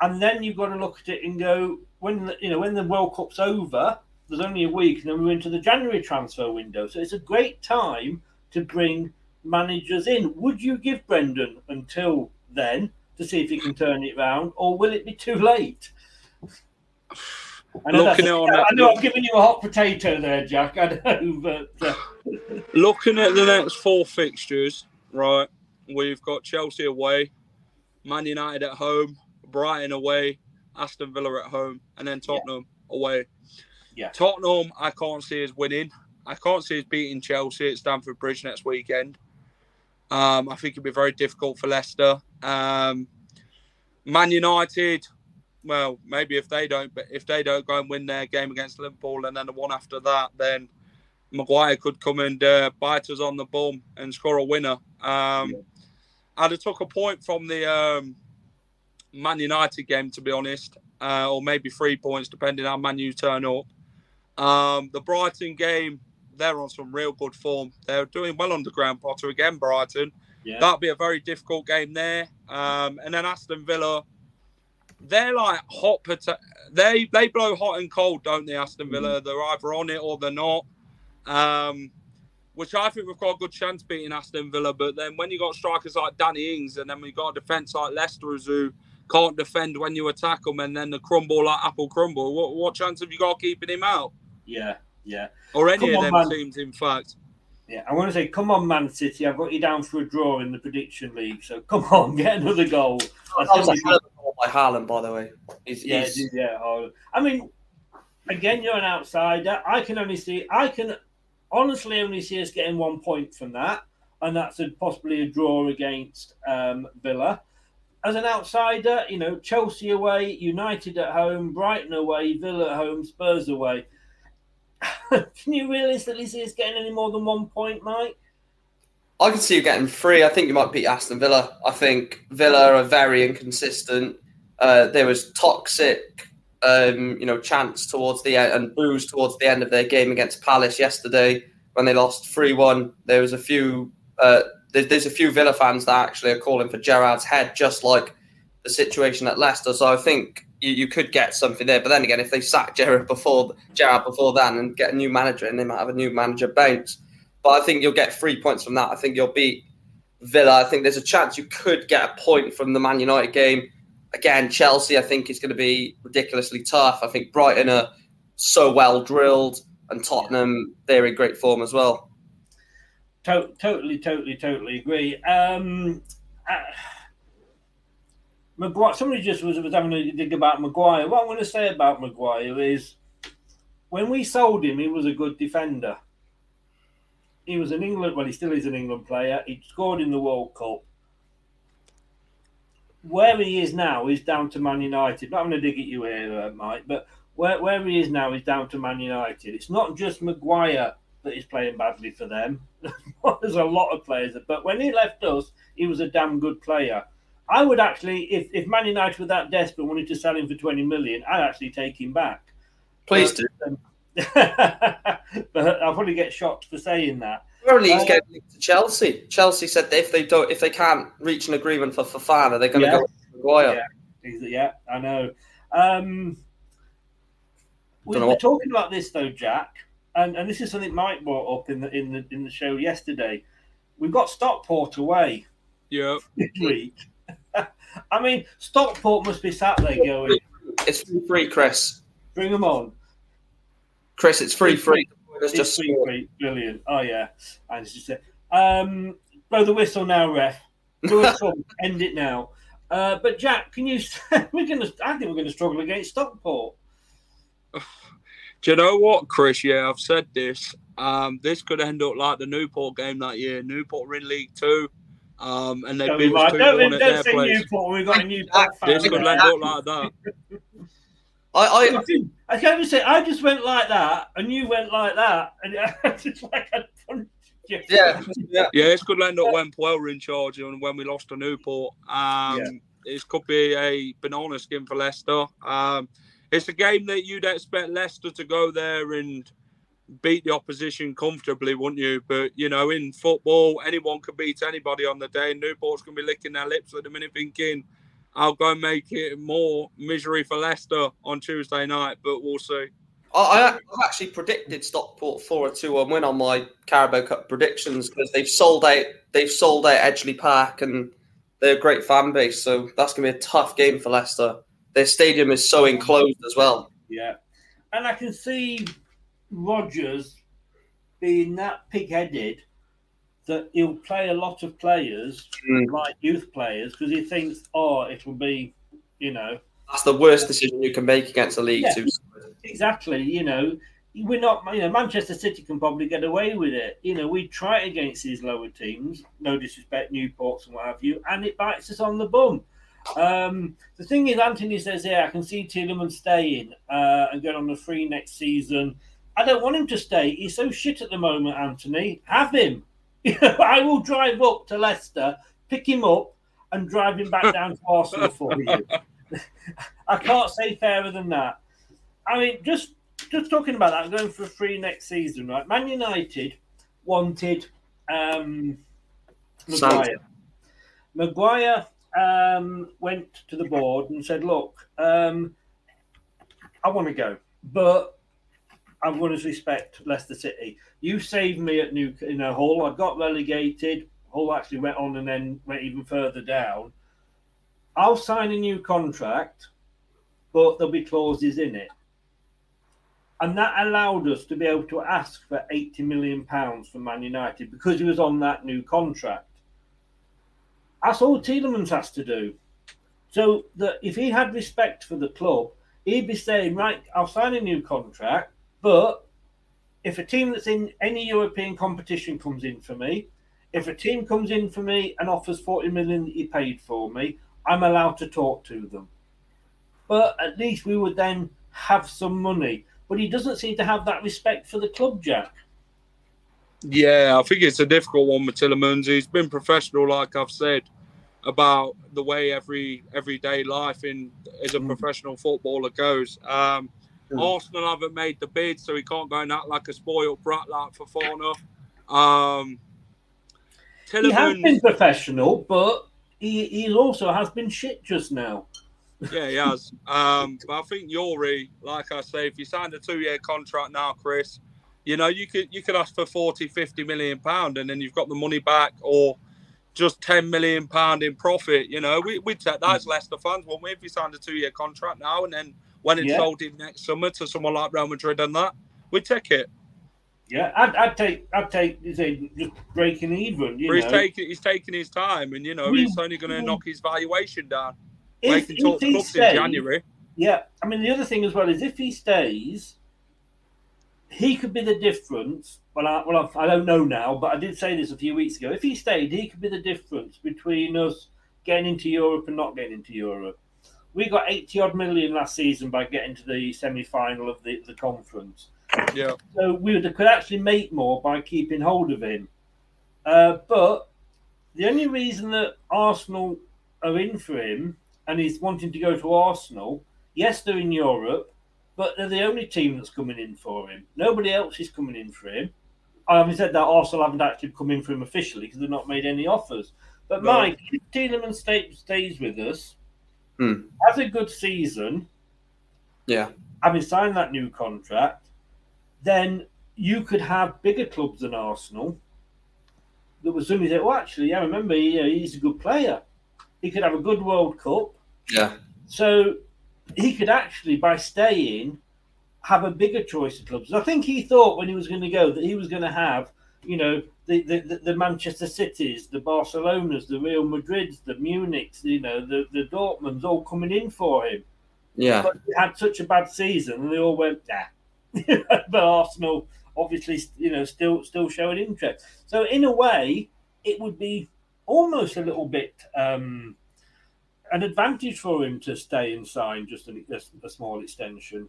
and then you've got to look at it and go when the, you know when the World Cup's over. There's only a week, and then we're into the January transfer window. So it's a great time to bring managers in. Would you give Brendan until then to see if he can turn it around, or will it be too late? I know, Looking on I know I'm giving you a hot potato there, Jack. I know, but uh, Looking at the next four fixtures, right, we've got Chelsea away, Man United at home, Brighton away, Aston Villa at home, and then Tottenham away. Yeah. Tottenham, I can't see us winning. I can't see us beating Chelsea at Stamford Bridge next weekend. Um, I think it'd be very difficult for Leicester. Um, Man United, well, maybe if they don't, but if they don't go and win their game against Liverpool and then the one after that, then Maguire could come and uh, bite us on the bum and score a winner. Um, I'd have took a point from the um, Man United game, to be honest, uh, or maybe three points, depending how Man U turn up. Um, the Brighton game, they're on some real good form. They're doing well under Graham Potter again, Brighton. Yeah. That'll be a very difficult game there. Um, and then Aston Villa, they're like hot potato. They they blow hot and cold, don't they? Aston Villa. They're either on it or they're not. Um, which I think we've got a good chance beating Aston Villa. But then when you got strikers like Danny Ings, and then we got a defence like Leicester who can't defend when you attack them, and then the crumble like apple crumble. What, what chance have you got keeping him out? Yeah, yeah. Or any Come of on, them man. teams, in fact. Yeah, I want to say, come on, Man City. I've got you down for a draw in the prediction league. So come *laughs* on, get another goal. That was a hell of a goal by Haaland, by the way. He's, Yeah, he's- yeah. Oh, I mean, again, you're an outsider. I can only see, I can honestly only see us getting one point from that, and that's a, possibly a draw against um, Villa. As an outsider, you know, Chelsea away, United at home, Brighton away, Villa at home, Spurs away. *laughs* can you realistically see us getting any more than one point, Mike? I can see you getting three. I think you might beat Aston Villa. I think Villa are very inconsistent. Uh, there was toxic, um, you know, chance towards the end and booze towards the end of their game against Palace yesterday when they lost three one. There was a few. Uh, there's, there's a few Villa fans that actually are calling for Gerrard's head, just like the situation at Leicester. So I think you, you could get something there. But then again, if they sack Gerrard before Gerrard before then and get a new manager, and they might have a new manager bounce. But I think you'll get three points from that. I think you'll beat Villa. I think there's a chance you could get a point from the Man United game. Again, Chelsea, I think is going to be ridiculously tough. I think Brighton are so well drilled, and Tottenham they're in great form as well. To- totally, totally, totally agree. Um, uh, Maguire, somebody just was, was having a dig about Maguire. What I'm going to say about Maguire is when we sold him, he was a good defender. He was an England, well, he still is an England player. He scored in the World Cup. Where he is now is down to Man United. Not going to dig at you here, uh, Mike, but where, where he is now is down to Man United. It's not just Maguire that is playing badly for them. *laughs* There's a lot of players, but when he left us, he was a damn good player. I would actually, if, if Man United were that desperate, wanted to sell him for twenty million, I'd actually take him back. Please But, do. um, *laughs* but I'll probably get shocked for saying that. Apparently, he's Uh, getting linked to Chelsea. Chelsea said that if they don't, if they can't reach an agreement for Fofana, they're going to Yeah. go to Maguire. Yeah, yeah, I know. Um, we Don't were what- talking about this though, Jack, and, and this is something Mike brought up in the in the in the show yesterday. We've got Stockport away Yeah. this week. *laughs* I mean, Stockport must be sat there going, It's free, free, Chris. "Bring them on." Chris, it's free, free. It's It's just free, free. brilliant. Oh yeah, and it's just um, blow the whistle now, ref. *laughs* Do a end it now. Uh, but Jack, can you? *laughs* We're gonna. I think we're going to struggle against Stockport. *sighs* Do you know what, Chris? Yeah, I've said this. Um, this could end up like the Newport game that year. Newport were in League Two, um, and they've been beat right. two don't, one don't their say place. Newport. We've got a new. fan. This could end up like that. *laughs* I, I, I can't even say I just went like that, and you went like that, and *laughs* it's just like I punched you. Yeah, yeah. Yeah, this could end up when Puel were in charge and when we lost to Newport. Um, Yeah. This could be a banana skin for Leicester. Um, it's a game that you'd expect Leicester to go there and beat the opposition comfortably, wouldn't you? But you know, in football, anyone can beat anybody on the day. Newport's gonna be licking their lips at the minute, thinking, "I'll go make it more misery for Leicester on Tuesday night." But we'll see. I, I I've actually predicted Stockport for a two-one win on my Carabao Cup predictions because they've sold out. They've sold out Edgeley Park and they're a great fan base. So that's going to be a tough game for Leicester. Their stadium is so enclosed as well. Yeah, and I can see Rodgers being that pig-headed that he'll play a lot of players Mm. like youth players because he thinks, oh, it will be, you know, That's the worst decision you can make against a League Yeah. Two. exactly, you know, we're not, you know, Manchester City can probably get away with it. You know, we try it against these lower teams, no disrespect, Newports and what have you, and it bites us on the bum. Um, the thing is, Anthony says, yeah, I can see Tielemans staying uh, and going on the free next season. I don't want him to stay. He's so shit at the moment, Anthony. Have him. *laughs* I will drive up to Leicester, pick him up, and drive him back down to *laughs* Arsenal for you. *laughs* I can't say fairer than that. I mean, just just talking about that, going for a free next season, right? Man United wanted um, Maguire. Maguire um, went to the board and said, "Look, um, I want to go, but I want to respect Leicester City. You saved me at New, you know, Hull. I got relegated. Hull actually went on and then went even further down. I'll sign a new contract, but there'll be clauses in it." and that allowed us to be able to ask for 80 million pounds from Man United because he was on that new contract. That's all Tielemans has to do. So that if he had respect for the club, he'd be saying, "Right, I'll sign a new contract, but if a team that's in any European competition comes in for me, if a team comes in for me and offers 40 million that he paid for me, I'm allowed to talk to them." But at least we would then have some money but he doesn't seem to have that respect for the club, Jack. Yeah, I think it's a difficult one with. He's been professional, like I've said, about the way every everyday life in as a mm. professional footballer goes. Um, mm. Arsenal haven't made the bid, so he can't go and act like a spoiled brat like Fofana. Um, Tielemans, he has been professional, but he, he also has been shit just now. Yeah, he has. Um, but I think Youri, like I say, if you signed a two-year contract now, Chris, you know, you could you could ask for 40, 50 million pound, and then you've got the money back, or just 10 million pound in profit. You know, we we'd take that as Leicester fans, wouldn't we? If you signed a two-year contract now, and then when it's yeah. sold in next summer to someone like Real Madrid and that, we'd take it. Yeah, I'd, I'd take I'd take say, just breaking even. You but know. he's taking he's taking his time, and you know we, he's only going to knock his valuation down if, if he stays, in January. Yeah, I mean the other thing as well is if he stays, he could be the difference. Well, I, well, I don't know now, but I did say this a few weeks ago. If he stayed, he could be the difference between us getting into Europe and not getting into Europe. We got 80 odd million last season by getting to the semi final of the, the conference. Yeah. So we could actually make more by keeping hold of him. Uh, but the only reason that Arsenal are in for him and he's wanting to go to Arsenal. Yes, they're in Europe, but they're the only team that's coming in for him. Nobody else is coming in for him. I haven't said that Arsenal haven't actually come in for him officially because they've not made any offers. But no. Mike, if Tielemans stay, stays with us, hmm. has a good season, yeah, having signed that new contract, then you could have bigger clubs than Arsenal that would suddenly say, "Well, actually, yeah, remember, he, he's a good player." He could have a good World Cup. Yeah. So he could actually, by staying, have a bigger choice of clubs. I think he thought when he was going to go that he was going to have, you know, the, the, the Manchester Cities, the Barcelonas, the Real Madrids, the Munichs, you know, the, the Dortmunds all coming in for him. Yeah. But he had such a bad season and they all went, nah. *laughs* but Arsenal obviously, you know, still still showing interest. So in a way, it would be almost a little bit um, an advantage for him to stay and sign just a, a, small extension.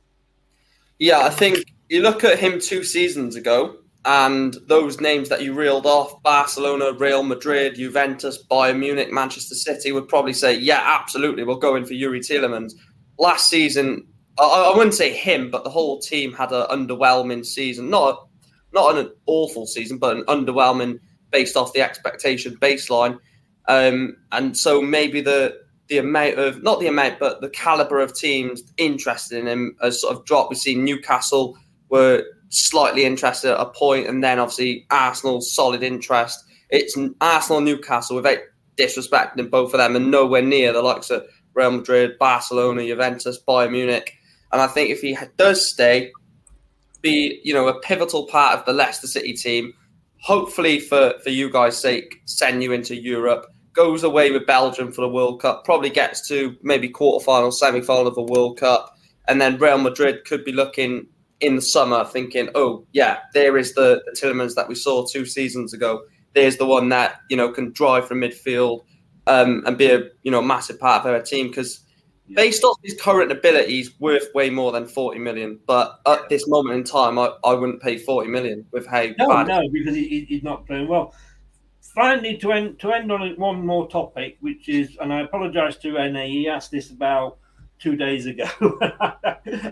Yeah, I think you look at him two seasons ago, and those names that you reeled off Barcelona, Real Madrid, Juventus, Bayern Munich, Manchester City would probably say, yeah, absolutely, we'll go in for Youri Tielemans. Last season, I, I wouldn't say him, but the whole team had an underwhelming season. Not, not an awful season, but an underwhelming based off the expectation baseline. Um, and so maybe the the amount of not the amount, but the caliber of teams interested in him has sort of dropped. We've seen Newcastle were slightly interested at a point, and then obviously Arsenal solid interest. It's Arsenal, Newcastle without disrespecting both of them, and nowhere near the likes of Real Madrid, Barcelona, Juventus, Bayern Munich. And I think if he does stay, be you know a pivotal part of the Leicester City team, hopefully for for you guys' sake, send you into Europe. Goes away with Belgium for the World Cup. Probably gets to maybe quarterfinal, semi-final of the World Cup, and then Real Madrid could be looking in the summer thinking, oh, yeah, there is the, the Tielemans that we saw two seasons ago. There's the one that, you know, can drive from midfield um, and be a, you know, massive part of our team because based off his current abilities, worth way more than 40 million. But at this moment in time, I, I wouldn't pay 40 million with how No, bad no, because he, he- he's not playing well. Finally, to end to end on one more topic, which is, and I apologise to Rene, he asked this about two days ago. *laughs*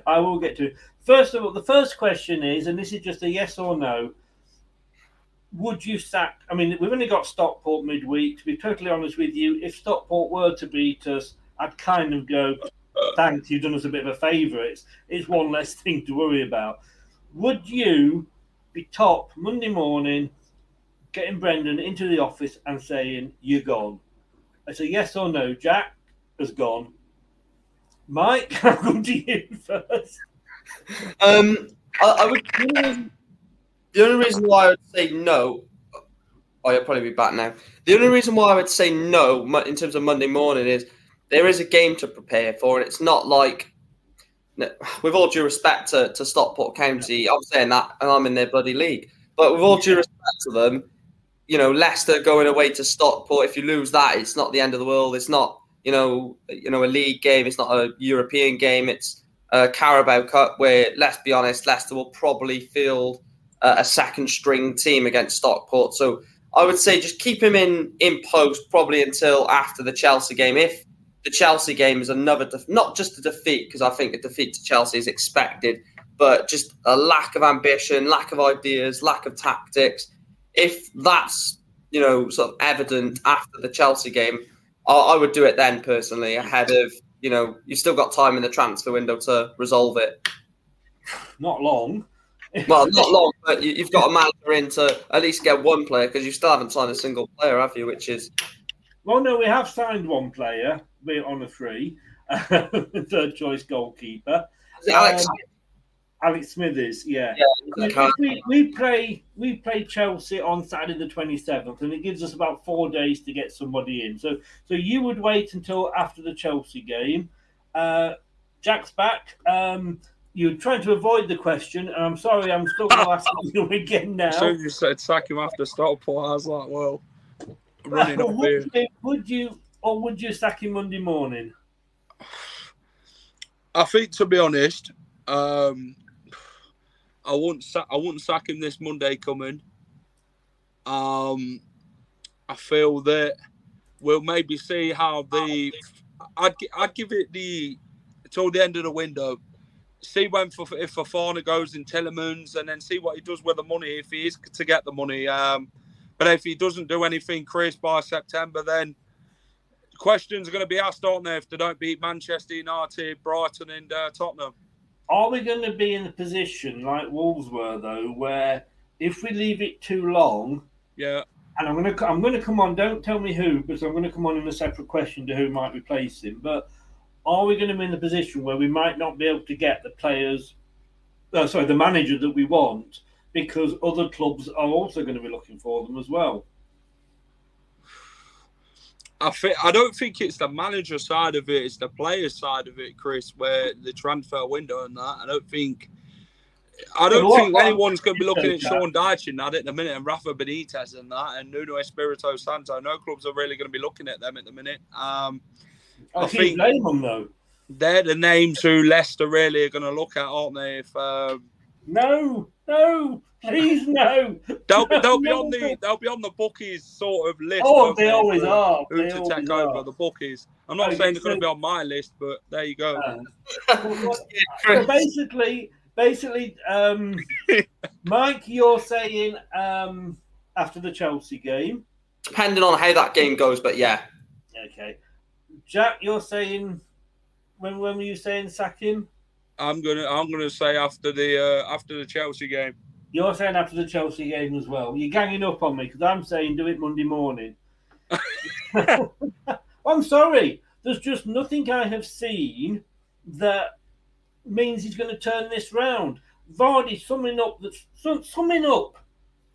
I will get to it. First of all, the first question is, and this is just a yes or no. Would you sack? I mean, we've only got Stockport midweek. To be totally honest with you, if Stockport were to beat us, I'd kind of go, "Thanks, you've done us a bit of a favour. It's it's one less *laughs* thing to worry about. Would you be top Monday morning, getting Brendan into the office and saying, You're gone? It's a yes or no. Jack has gone. Mike, *laughs* I'll come to you first. Um, I, I would. The only reason why I would say no, oh, you'll probably be back now. The only reason why I would say no in terms of Monday morning is there is a game to prepare for, and it's not like, with all due respect to, to Stockport County, I'm saying that, and I'm in their bloody league. But with all due respect to them, you know, Leicester going away to Stockport. If you lose that, it's not the end of the world. It's not, you know, you know, a league game. It's not a European game. It's a Carabao Cup where, let's be honest, Leicester will probably field uh, a second string team against Stockport. So I would say just keep him in in post probably until after the Chelsea game. If the Chelsea game is another, def- not just a defeat, because I think a defeat to Chelsea is expected, but just a lack of ambition, lack of ideas, lack of tactics. If that's you know sort of evident after the Chelsea game, I, I would do it then personally ahead of you know you've still got time in the transfer window to resolve it. Not long. Well, not long, but you, you've got a manager in to at least get one player because you still haven't signed a single player, have you? Which is Well, no, we have signed one player, be it on a free, *laughs* third choice goalkeeper. Alex Um, Alex Smithers, yeah. Yeah, we, we, we play we play Chelsea on Saturday the twenty seventh, and it gives us about four days to get somebody in. So so you would wait until after the Chelsea game. Uh, Jack's back. Um, you're trying to avoid the question, and I'm sorry, I'm still going to ask *laughs* you again now. As soon as you said sack him after Stockport, I was like, well, running up here. would, you, would you or would you sack him Monday morning? I think, to be honest, um, I wouldn't sack. I wouldn't sack him this Monday coming. Um, I feel that we'll maybe see how the. I'd I'd give it the till the end of the window. See when for if Fofana goes in Tielemans and then see what he does with the money if he is to get the money. Um, but if he doesn't do anything, Chris, by September, then questions are going to be asked, aren't they, if they don't beat Manchester United, Brighton, and uh, Tottenham? Are we going to be in a position like Wolves were though, where if we leave it too long, Yeah. and I'm going to I'm going to come on. Don't tell me who, because I'm going to come on in a separate question to who might replace him. But are we going to be in the position where we might not be able to get the players, uh, sorry, the manager that we want, because other clubs are also going to be looking for them as well? I think I don't think it's the manager side of it; it's the player side of it, Chris. Where the transfer window and that. I don't think. I don't Well, think anyone's going to be looking at Sean Dyche in that at the minute, and Rafa Benitez and that, and Nuno Espirito Santo. No clubs are really going to be looking at them at the minute. Um, I, I think name them though. they're the names who Leicester really are going to look at, aren't they? If um, No, no, please no. they'll be, they'll be on the they'll be on the bookies sort of list. Oh, won't they always are. Who They to take are. over the bookies? I'm not Oh, saying you they're going to be on my list, but there you go. *laughs* So basically, basically, um, *laughs* Mike, you're saying um, after the Chelsea game. depending on how that game goes, but yeah, Okay. Jack, you're saying when when were you saying sack him? I'm gonna I'm gonna say after the uh, after the Chelsea game. You're saying after the Chelsea game as well. You're ganging up on me because I'm saying do it Monday morning. *laughs* I'm sorry. There's just nothing I have seen that means he's going to turn this round. Vardy summing up that sum, summing up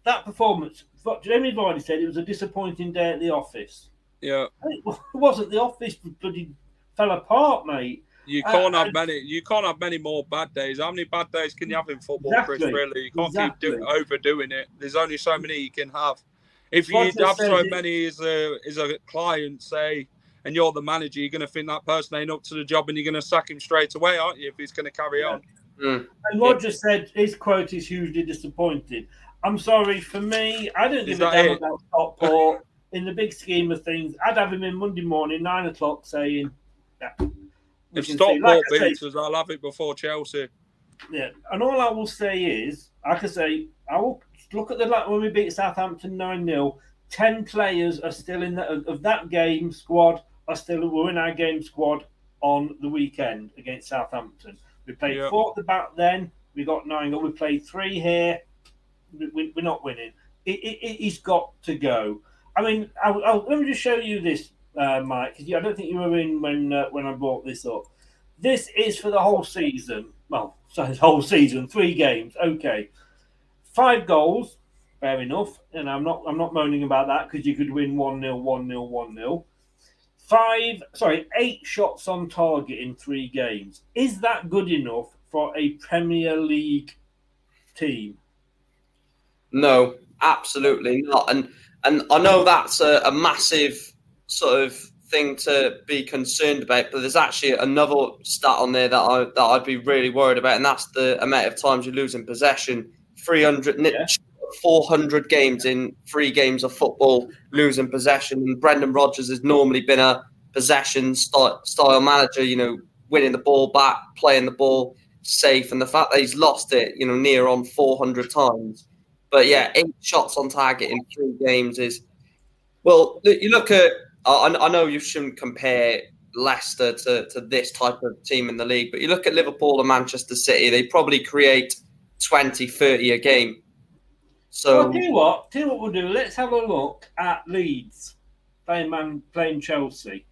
that performance. Jamie Vardy said it was a disappointing day at the office. Yeah. It *laughs* wasn't the office bloody fell apart, mate. You Uh, can't have many. You can't have many more bad days. How many bad days can you have in football, Chris? Really, you can't Exactly. keep do, overdoing it. There's only so many you can have. If you Roger have so it- many as a as a client, say, and you're the manager, you're going to think that person ain't up to the job, and you're going to sack him straight away, aren't you? If he's going to carry on. And Roger said his quote is hugely disappointed. I'm sorry, for me, I don't Is give a damn it? about Stockport. In the big scheme of things, I'd have him in Monday morning, nine o'clock, saying, yeah, we If can Stockport like I beats us, I'll have it before Chelsea. Yeah, and all I will say is, like I say, I will look at the like when we beat Southampton nine 0 Ten players are still in the, of that game squad are still were in our game squad on the weekend against Southampton. We played Yeah. four at the back then. We got nine. We played three here. We, we're not winning. It, it, it, has got to go. I mean, I'll, I'll, let me just show you this, uh, Mike, because I don't think you were in when uh, when I brought this up. This is for the whole season. Well, so this whole season, three games. Okay, five goals. Fair enough. And I'm not I'm not moaning about that because you could win one 0 one 0 one 0 Five, sorry, eight shots on target in three games. Is that good enough for a Premier League team? No, absolutely not. And and I know that's a, a massive sort of thing to be concerned about, but there's actually another stat on there that I that I'd be really worried about, and that's the amount of times you lose in possession. 300, ni- 400 games in three games of football, losing possession. And Brendan Rodgers has normally been a possession style, style manager, you know, winning the ball back, playing the ball safe. And the fact that he's lost it, you know, near on 400 times. But yeah, eight shots on target in three games is well. You look at. I, I know you shouldn't compare Leicester to, to this type of team in the league, but you look at Liverpool and Manchester City. They probably create 20, 30 a game. So Well, tell you what, tell you what we'll do. Let's have a look at Leeds playing man playing Chelsea.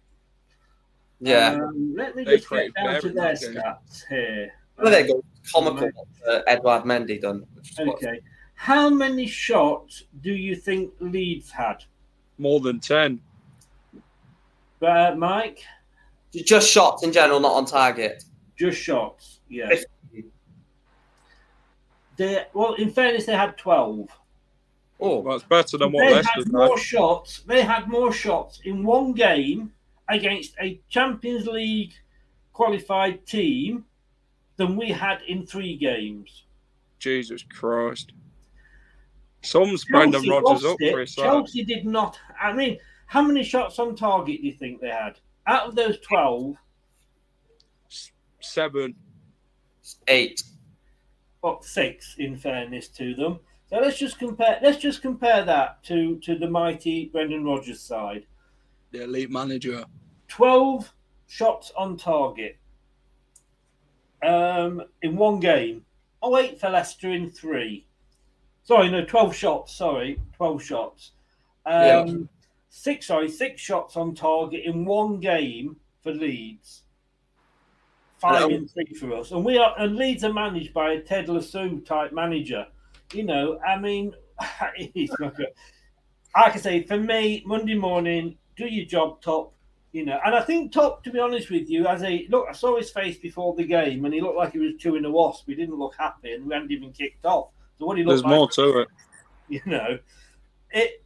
yeah, Um, let me They just create get down to very their game. stats here. well, there you go. Comical what uh, Edouard Mendy done. which what- Okay. How many shots do you think Leeds had? More than ten. Uh, Mike? Just shots in general, not on target. Just shots, yeah. They, well, in fairness, they had 12. Oh, that's better than what they Leicester's had more had. shots. They had more shots in one game against a Champions League qualified team than we had in three games. Jesus Christ. Some's Brendan Chelsea Rodgers lost up, it. Chris. that. Chelsea did not. I mean, how many shots on target do you think they had? Out of those 12, Seven. Eight. Well, six, in fairness to them. So let's just compare. Let's just compare that to to the mighty Brendan Rodgers side. The elite manager. 12 shots on target um, in one game. Oh, eight for Leicester in three. Sorry, no, 12 shots. Sorry, 12 shots. Um, Yeah. Six, sorry, six shots on target in one game for Leeds. Five in three for us. And we are, and Leeds are managed by a Ted Lasso type manager. You know, I mean, *laughs* he's not good. Like I say, for me, Monday morning, do your job, top. You know, and I think top, to be honest with you, as a look, I saw his face before the game, and he looked like he was chewing a wasp. He didn't look happy, and we hadn't even kicked off. So what he There's looked like, There's more to it. *laughs* you know, it.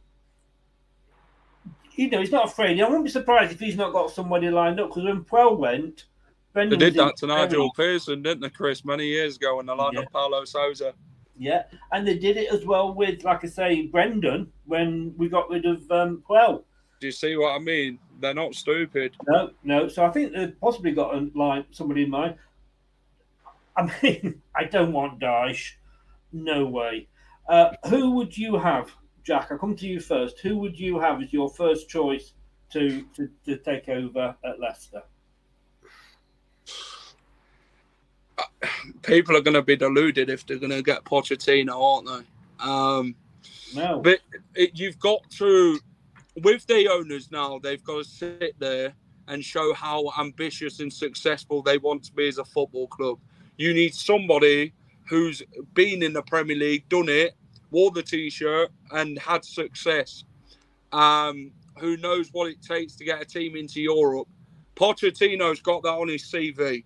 You know, he's not afraid. I wouldn't be surprised if he's not got somebody lined up because when Puel went, They did that to Nigel Pearson, didn't they, Chris, many years ago in the line of Paulo Souza. Yeah, and they did it as well with, like I say, Brendan when we got rid of um, Puel. Do you see what I mean? They're not stupid. No, no. So I think they've possibly got a line somebody in mind. I mean, *laughs* I don't want Dyche. No way. Uh, who would you have, Jack? I'll come to you first. Who would you have as your first choice to to, to take over at Leicester? People are going to be deluded if they're going to get Pochettino, aren't they? Um, no. But it, you've got to, with the owners now, they've got to sit there and show how ambitious and successful they want to be as a football club. You need somebody who's been in the Premier League, done it, wore the t-shirt, and had success. Um, who knows what it takes to get a team into Europe, Pochettino's got that on his CV.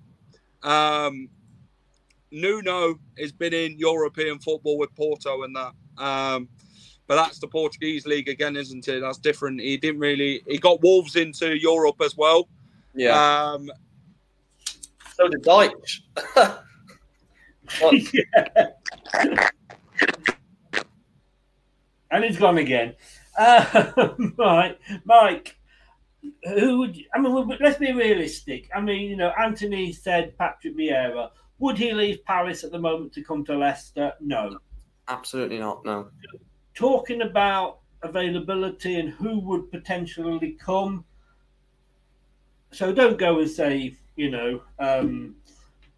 Um, Nuno has been in European football with Porto and that. Um, but that's the Portuguese league again, isn't it? That's different. He didn't really. He got Wolves into Europe as well. Yeah. Um, so did Dyche. *laughs* and he's gone again. Uh, *laughs* right, Mike. Who would I mean? Let's be realistic. I mean, you know, Anthony said Patrick Vieira. Would he leave Paris at the moment to come to Leicester? No. Absolutely not. No. Talking about availability and who would potentially come. So don't go and say, you know, um,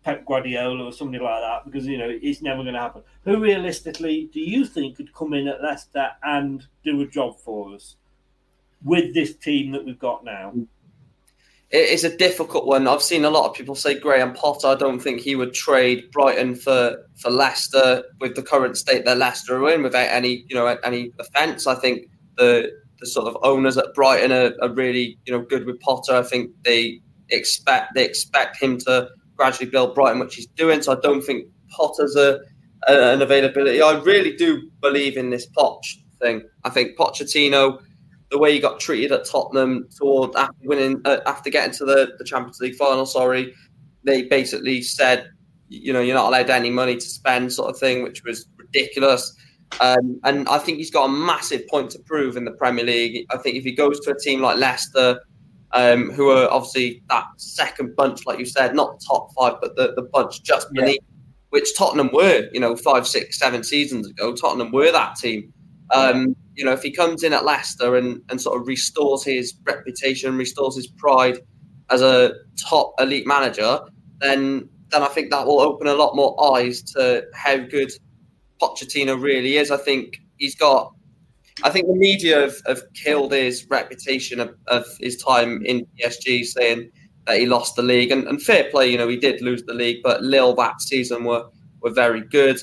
Pep Guardiola or somebody like that because you know it's never going to happen. Who realistically do you think could come in at Leicester and do a job for us with this team that we've got now? It is a difficult one. I've seen a lot of people say Graham Potter. I don't think he would trade Brighton for for Leicester with the current state that Leicester are in without any you know any offence. I think the the sort of owners at Brighton are, are really you know good with Potter. I think they expect they expect him to gradually build Brighton, which he's doing. So I don't think Potter's a, a an availability. I really do believe in this Poch thing. I think Pochettino the way he got treated at Tottenham toward after winning uh, after getting to the, the Champions League final. Sorry, they basically said, you know, you're not allowed any money to spend, sort of thing, which was ridiculous. Um, and I think he's got a massive point to prove in the Premier League. I think if he goes to a team like Leicester, um, who are obviously that second bunch, like you said, not top five, but the, the bunch just beneath, which Tottenham were, you know, five, six, seven seasons ago. Tottenham were that team. Um, you know, if he comes in at Leicester and, and sort of restores his reputation, restores his pride as a top elite manager, then then I think that will open a lot more eyes to how good Pochettino really is. I think he's got. I think the media have, have killed his reputation of, of his time in PSG, saying that he lost the league. And, and fair play, you know, he did lose the league, but Lille that season were were very good.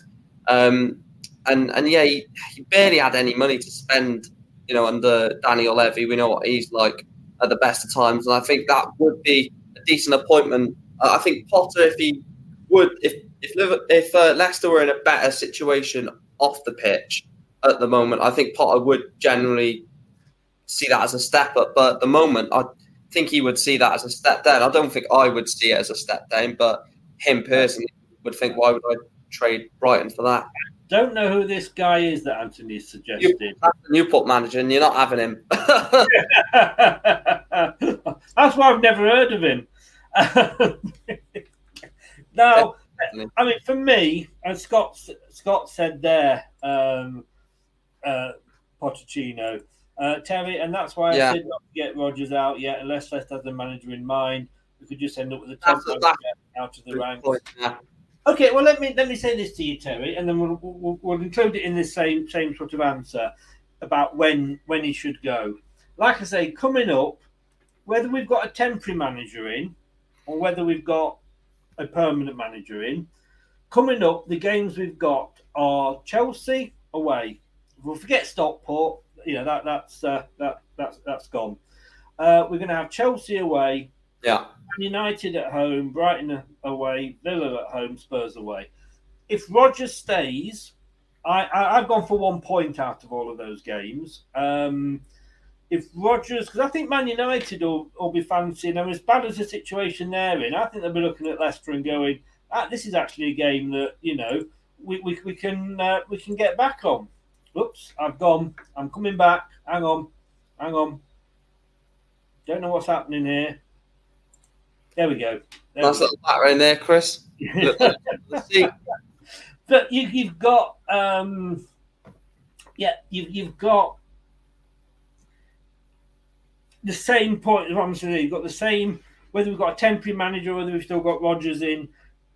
Um, and and yeah, he, he barely had any money to spend, you know, under Daniel Levy. We know what he's like at the best of times, and I think that would be a decent appointment. I think Potter, if he would, if if if uh, Leicester were in a better situation off the pitch at the moment, I think Potter would generally see that as a step up. But at the moment, I think he would see that as a step down. I don't think I would see it as a step down, but him personally would think, why would I trade Brighton for that? Don't know who this guy is that Anthony's suggested. That's the Newport manager, and you're not having him. *laughs* That's why I've never heard of him. *laughs* now, I mean, for me, as Scott Scott said there, um, uh, Pochettino, uh, Terry, and that's why I Yeah. said not to get Rodgers out yet, unless Leicester has the manager in mind. We could just end up with a That's- temp that's- manager out of the ranks. point, yeah. Okay, well let me let me say this to you, Terry, and then we'll, we'll, we'll include it in the same same sort of answer about when when he should go. Like I say, coming up, whether we've got a temporary manager in or whether we've got a permanent manager in, coming up, the games we've got are Chelsea away. We'll forget Stockport. You know that that's uh, that that's that's gone. Uh, we're going to have Chelsea away, Yeah. United at home, Brighton away, Villa at home, Spurs away. If Rodgers stays, I, I've gone for one point out of all of those games. Um, if Rodgers, because I think Man United will, will be fancying them as bad as the situation they're in. I think they'll be looking at Leicester and going, ah, "This is actually a game that you know we, we, we can uh, we can get back on." Oops, I've gone. I'm coming back. Hang on, hang on. Don't know what's happening here. There we go. There Nice we go. little background there, Chris. Look. *laughs* But you, you've got, um, yeah, you, you've got the same point. I'm you've got the same. Whether we've got a temporary manager, whether we've still got Rodgers in,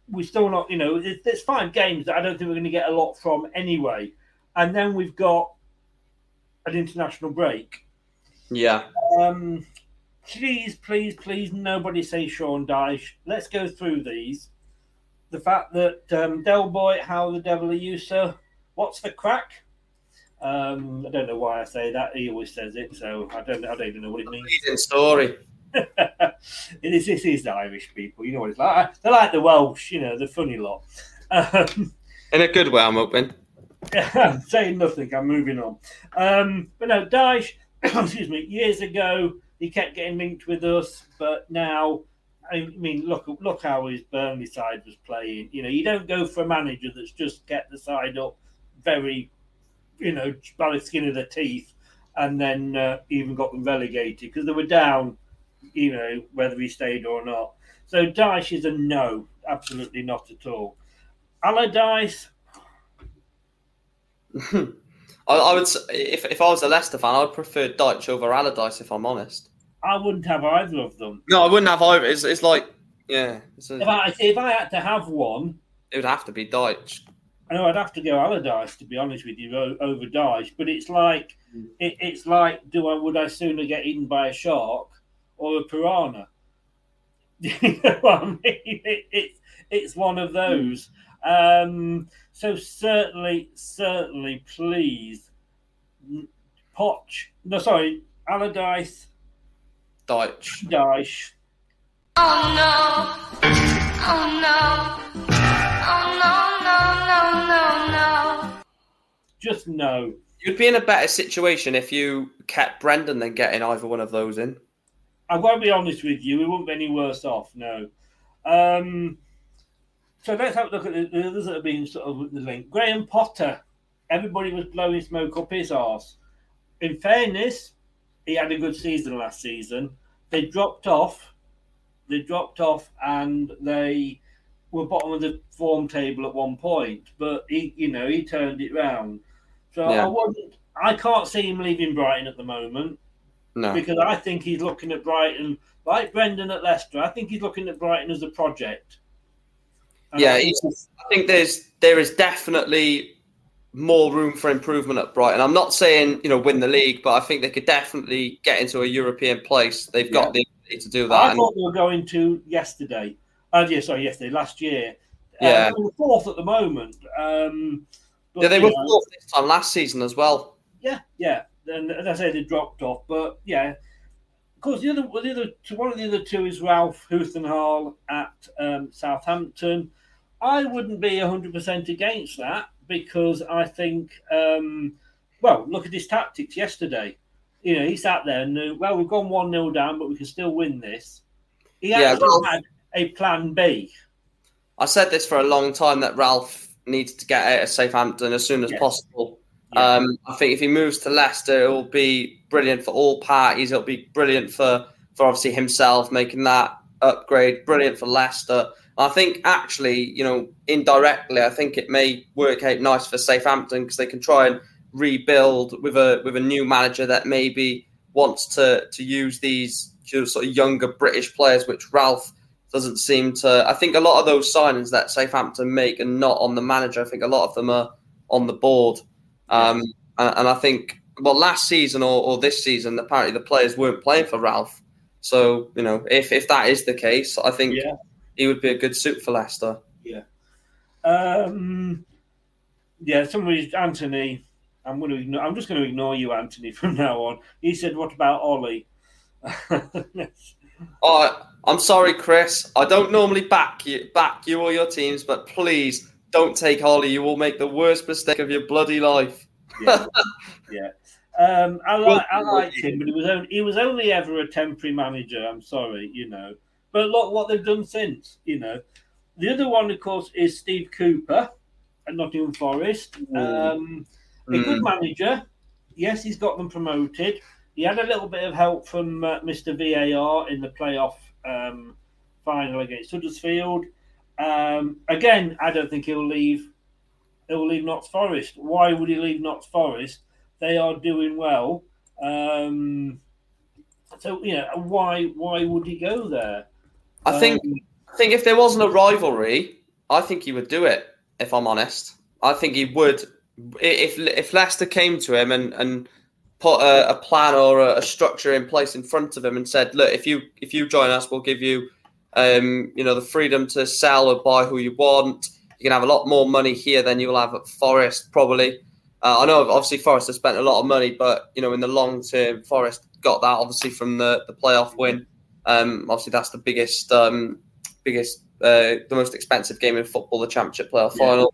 we're still not. You know, it, there's five games that I don't think we're going to get a lot from anyway. And then we've got an international break. Yeah. Um, please, please, please, nobody say Sean Dyche. Let's go through these. The fact that um, Del Boy, how the devil are you, sir? What's the crack? Um, I don't know why I say that. He always says it, so I don't. I don't even know what it means. Leading story. *laughs* it is. This is the Irish people. You know what it's like. They're like the Welsh. You know, the funny lot. *laughs* Um, In a good way, I'm hoping. *laughs* I'm saying nothing. I'm moving on. Um, but no, Dyche. *clears throat* excuse me. Years ago, he kept getting linked with us, but now, I mean, look look how his Burnley side was playing. You know, you don't go for a manager that's just kept the side up very, you know, by the skin of the teeth, and then uh, even got them relegated because they were down. You know, whether he stayed or not. So Dyche is a no, absolutely not at all. Allardyce, I, I would, if if I was a Leicester fan, I would prefer Dyche over Allardyce. If I'm honest. I wouldn't have either of them. No, I wouldn't have either. It's, it's like, yeah, it's a- If I if I had to have one, it would have to be Dyche. I know I'd have to go Allardyce to be honest with you over Dyche, but it's like hmm. it, it's like do I would I sooner get eaten by a shark or a piranha? *laughs* you know what I mean? It, it, it's one of hmm. those. Um, so certainly, certainly, please, n- Poch. No, sorry, Allardyce, Dyche. Dyche. Oh no. Oh no. Oh no, no, no, no, no. Just no. You'd be in a better situation if you kept Brendan than getting either one of those in. I've got to be honest with you, we wouldn't be any worse off, no. Um, so let's have a look at the, the others that have been sort of the link. Graham Potter, everybody was blowing smoke up his arse. In fairness, he had a good season last season. They dropped off, they dropped off, and they were bottom of the form table at one point. But he, you know, he turned it round. So Yeah. I wouldn't. I can't see him leaving Brighton at the moment No. because I think he's looking at Brighton like Brendan at Leicester. I think he's looking at Brighton as a project. Yeah, I think- there's there is definitely more room for improvement at Brighton. I'm not saying you know win the league, but I think they could definitely get into a European place. They've got the ability to do that. I thought they were going to yesterday. Oh, yeah, sorry, yesterday, last year. Yeah. Uh, they were fourth at the moment. Um, but, yeah, they were know, fourth this time last season as well. Yeah, yeah. And as I say, they dropped off, but yeah. Of course, the other, the other, one of the other two is Ralph Hasenhüttl at um, Southampton. I wouldn't be hundred percent against that because I think, um, well, look at his tactics yesterday. You know, he sat there and knew, well, we've gone one 0 down, but we can still win this. He Yeah, Ralph- had a plan B. I said this for a long time that Ralph needs to get out of Southampton as soon as Yes. possible. Um, I think if he moves to Leicester, it will be brilliant for all parties. It'll be brilliant for, for obviously himself making that upgrade. Brilliant for Leicester. I think actually, you know, indirectly, I think it may work out nice for Southampton because they can try and rebuild with a with a new manager that maybe wants to to use these sort of younger British players, which Ralph doesn't seem to. I think a lot of those signings that Southampton make are not on the manager. I think a lot of them are on the board. Um, and, and I think, well, last season or, or this season, apparently the players weren't playing for Ralph. So, you know, if, if that is the case, I think Yeah. He would be a good suit for Leicester. Yeah. Um, yeah, somebody's Anthony. I'm going to ignore, I'm just going to ignore you, Anthony, *laughs* from now on. He said, "What about Ollie?" *laughs* Oh, I'm sorry, Chris. I don't normally back you, back you or your teams, but please don't take Ollie. You will make the worst mistake of your bloody life. yeah. *laughs* yeah. Um, I like I liked him, but he was only he was only ever a temporary manager. I'm sorry, you know. But look what they've done since, you know. The other one, of course, is Steve Cooper at Nottingham Forest. Um, a Mm. good manager. Yes, he's got them promoted. He had a little bit of help from uh, Mr. VAR in the playoff um, final against Huddersfield. Um, again, I don't think he'll leave. He'll leave Notts Forest. Why would he leave Notts Forest? They are doing well. Um, so you know why? Why would he go there? I think Um, I think if there wasn't a rivalry, I think he would do it. If I'm honest, I think he would. If if Leicester came to him and and put a, a plan or a, a structure in place in front of him and said, "Look, if you if you join us, we'll give you, um, you know, the freedom to sell or buy who you want. You can have a lot more money here than you'll have at Forest, probably." Uh, I know, obviously, Forest has spent a lot of money, but you know, in the long term, Forest got that obviously from the the playoff win. Um, obviously, that's the biggest, um, biggest, uh, the most expensive game in football, the Championship playoff Yeah. final.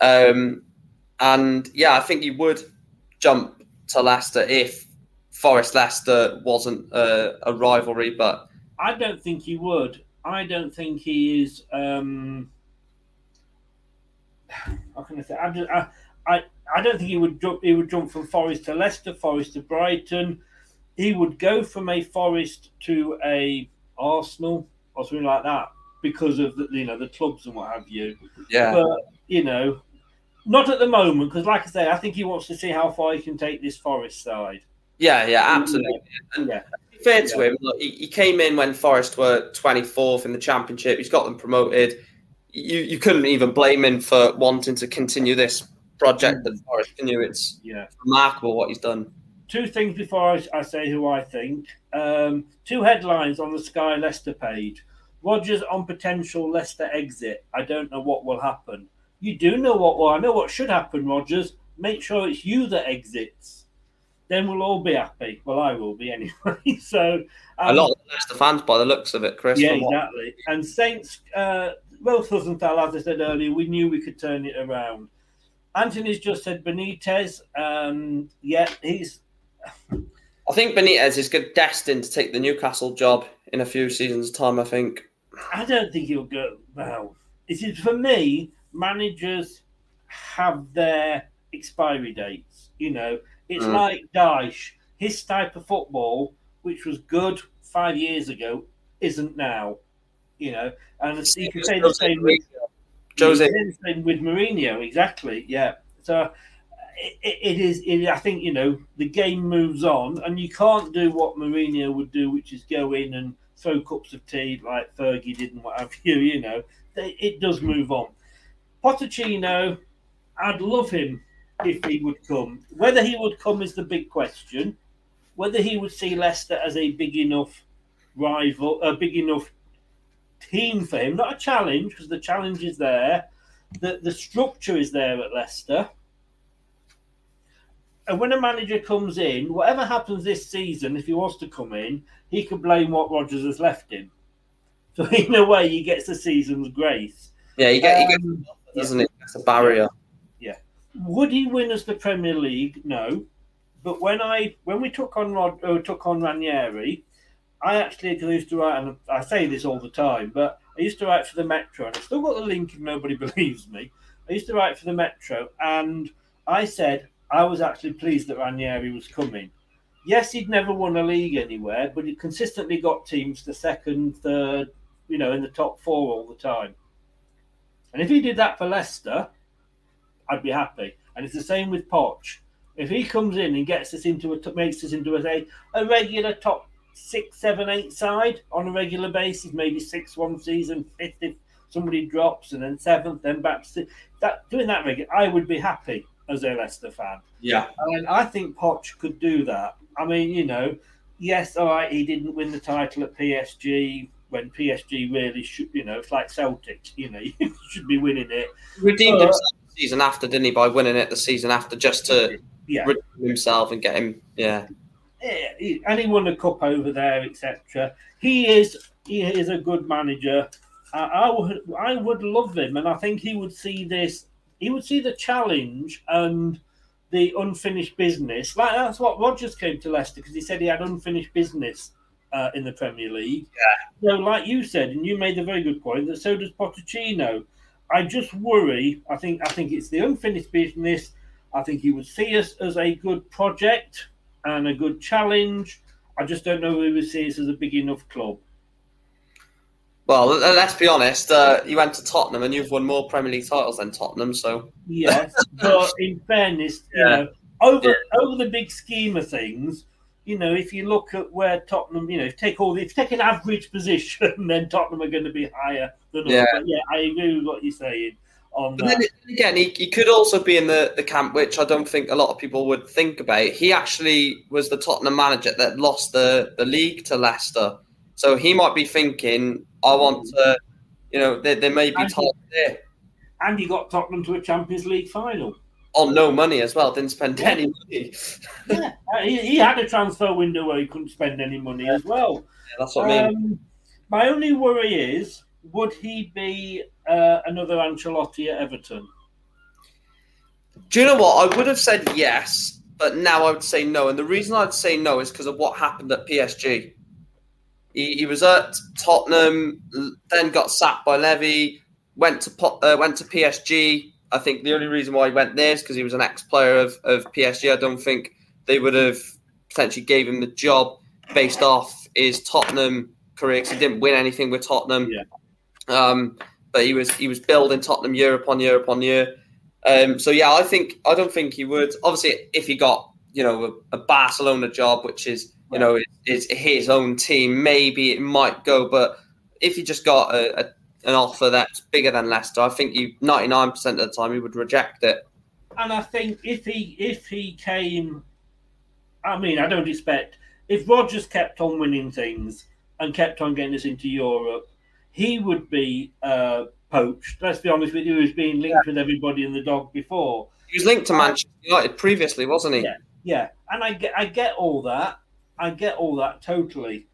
Um, and yeah, I think you would jump to Leicester if Forest Leicester wasn't uh, a rivalry. But I don't think he would. I don't think he is. Um, *sighs* how can I say? I, don't- I, I, I don't think he would jump. He would jump from Forest to Leicester, Forest to Brighton. He would go from a Forest to a Arsenal or something like that because of the, you know the clubs and what have you. Yeah. But you know, not at the moment because, like I say, I think he wants to see how far he can take this Forest side. yeah, yeah, absolutely. And Yeah. be fair to him, look, he, he came in when Forest were 24th in the Championship. He's got them promoted. You you couldn't even blame him for wanting to continue this project at mm. Forest, can you? It's Yeah. remarkable what he's done. Two things before I, I say who I think. Um, two headlines on the Sky Leicester page. Rodgers on potential Leicester exit. I don't know what will happen. You do know what will. I know what should happen, Rodgers. Make sure it's you that exits. Then we'll all be happy. Well, I will be anyway. *laughs* so a um, lot of Leicester fans, by the looks of it, Chris. yeah, exactly. And Saints, uh, well, Rosenthal, as I said earlier, we knew we could turn it around. Anthony's just said Benitez. Um, yeah, he's I think Benitez is good, destined to take the Newcastle job in a few seasons' time. I think. I don't think he'll go. Well, it is for me. Managers have their expiry dates. You know, it's Mm. like Dyche. His type of football, which was good five years ago, isn't now. You know, and it's- you can say the same with Jose. you can say the same with Mourinho. Exactly. Yeah. So. It, it- is. It, I think you know the game moves on, and you can't do what Mourinho would do, which is go in and throw cups of tea like Fergie did and what have you. You know, it does move on. Pochettino, I'd love him if he would come. Whether he would come is the big question. Whether he would see Leicester as a big enough rival, a big enough team for him, not a challenge because the challenge is there. The the structure is there at Leicester. And when a manager comes in, whatever happens this season, if he was to come in, he could blame what Rodgers has left him. *laughs* So in a way, he gets the season's grace. Yeah, you get, you Um, get, doesn't it? That's a barrier. Yeah. Would he win us the Premier League? No. But when I when we took on Rod uh, took on Ranieri, I actually used to write and I say this all the time, but I used to write for the Metro and I still got the link if nobody *laughs* believes me. I used to write for the Metro and I said I was actually pleased that Ranieri was coming. Yes, he'd never won a league anywhere, but he consistently got teams to second, third, you know, in the top four all the time. And if he did that for Leicester, I'd be happy. And it's the same with Poch. If he comes in and gets us into a makes us into a a regular top six, seven, eight side on a regular basis, maybe six one season, fifth if somebody drops, and then seventh, then back to that doing that regular, I would be happy as a Leicester fan. Yeah. And I think Poch could do that. I mean, you know, yes, all right, he didn't win the title at PSG when PSG really should, you know, it's like Celtic, you know, *laughs* you should be winning it. Redeemed But- himself the season after, didn't he, by winning it the season after just to Yeah. redeem himself and get him. Yeah. Yeah, and he won a cup over there, etc. He is he is a good manager. I, I would I would love him, and I think he would see this. He would see the challenge and the unfinished business. Like that's what Rodgers came to Leicester because he said he had unfinished business uh, in the Premier League. Yeah. So, like you said, and you made a very good point that so does Pochettino. I just worry. I think I think it's the unfinished business. I think he would see us as a good project and a good challenge. I just don't know if he would see us as a big enough club. Well, let's be honest. Uh, you went to Tottenham and you've won more Premier League titles than Tottenham, so. Yes, but in fairness, you Yeah. know, over over the big scheme of things, you know, if you look at where Tottenham, you know, if you take all the, if you take an average position, *laughs* then Tottenham are going to be higher than. Yeah. But yeah, I agree with what you're saying on But that. then again, he, he could also be in the, the camp, which I don't think a lot of people would think about. He actually was the Tottenham manager that lost the, the league to Leicester. So he might be thinking, I want to, you know, there, there may be time there. and he got Tottenham to a Champions League final. on no money as well. Didn't spend any money. *laughs* yeah, uh, he, he had a transfer window where he couldn't spend any money as well. that's what I mean. Um, my only worry is, would he be uh, another Ancelotti at Everton? Do you know what? I would have said yes, but now I would say no. And the reason I'd say no is because of what happened at PSG. He, he was at Tottenham, then got sacked by Levy, went to uh, went to PSG. I think the only reason why he went there is because he was an ex-player of, of PSG. I don't think they would have potentially gave him the job based off his Tottenham career because he didn't win anything with Tottenham. Um, but he was he was building Tottenham year upon year upon year. Um, so yeah, I think I don't think he would. Obviously, if he got you know a, a Barcelona job, which is you know is his own team, maybe it might go. But if he just got a, a, an offer that's bigger than Leicester, I think you ninety nine percent of the time he would reject it. And I think if he if he came, I mean, I don't expect if Rodgers kept on winning things and kept on getting us into Europe, he would be uh, poached. Let's be honest with you, he was being linked with everybody in the dog before. He was linked to Manchester United previously, wasn't he? Yeah, yeah, and I get I get all that. I get all that totally,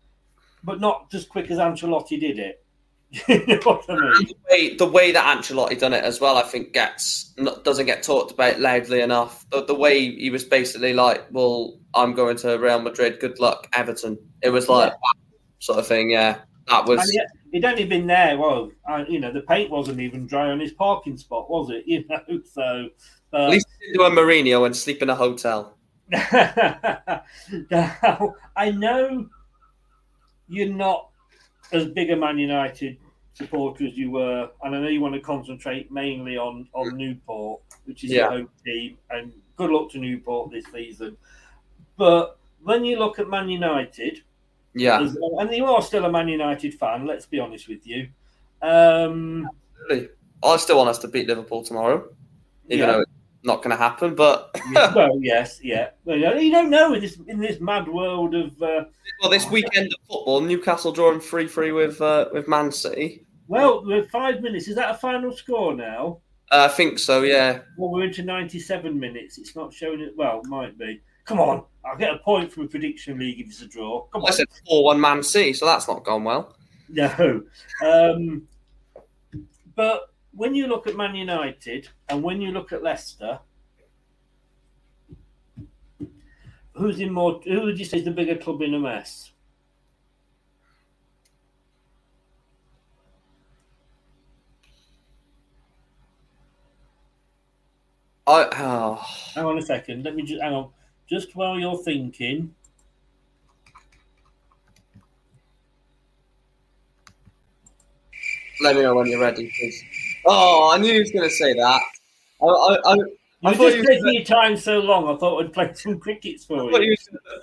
but not as quick as Ancelotti did it. *laughs* you know I mean? the way, the way that Ancelotti done it as well, I think gets not, doesn't get talked about loudly enough. The, the way he was basically like, "Well, I'm going to Real Madrid. Good luck, Everton." It was like sort of thing. Yeah, that was. Yet, he'd only been there. Well, uh, you know, the paint wasn't even dry on his parking spot, was it? *laughs* You know, so. Uh, At least he didn't do a Mourinho and sleep in a hotel. Now, *laughs* I know you're not as big a Man United supporter as you were, and I know you want to concentrate mainly on on Newport, which is Yeah. your home team, and good luck to Newport this season. But when you look at Man United, Yeah. as- and you are still a Man United fan, let's be honest with you. Um. I still want us to beat Liverpool tomorrow, even Yeah. though it's not going to happen. But *laughs* well, yes, yeah. Well, you don't know in this in this mad world of. Uh, well, this weekend of football, Newcastle drawing three three with uh, with Man City. well, we're five minutes. Is that a final score now? Uh, I think so. Yeah. Well, we're into 97 minutes. It's not showing it. Well, might be. Come on. I'll get a point from a prediction league if it's a draw. Come I on. said four one Man City, so that's not gone well. No. Um, but when you look at Man United and when you look at Leicester, who's in more? Who would you say is the bigger club in a mess? I oh, Hang on a second. Let me just hang on. Just while you're thinking, let me know when you're ready, please. Oh, I knew he was going to say that. I, I, I, I thought just taking your time so long. I thought I'd play some crickets for I you.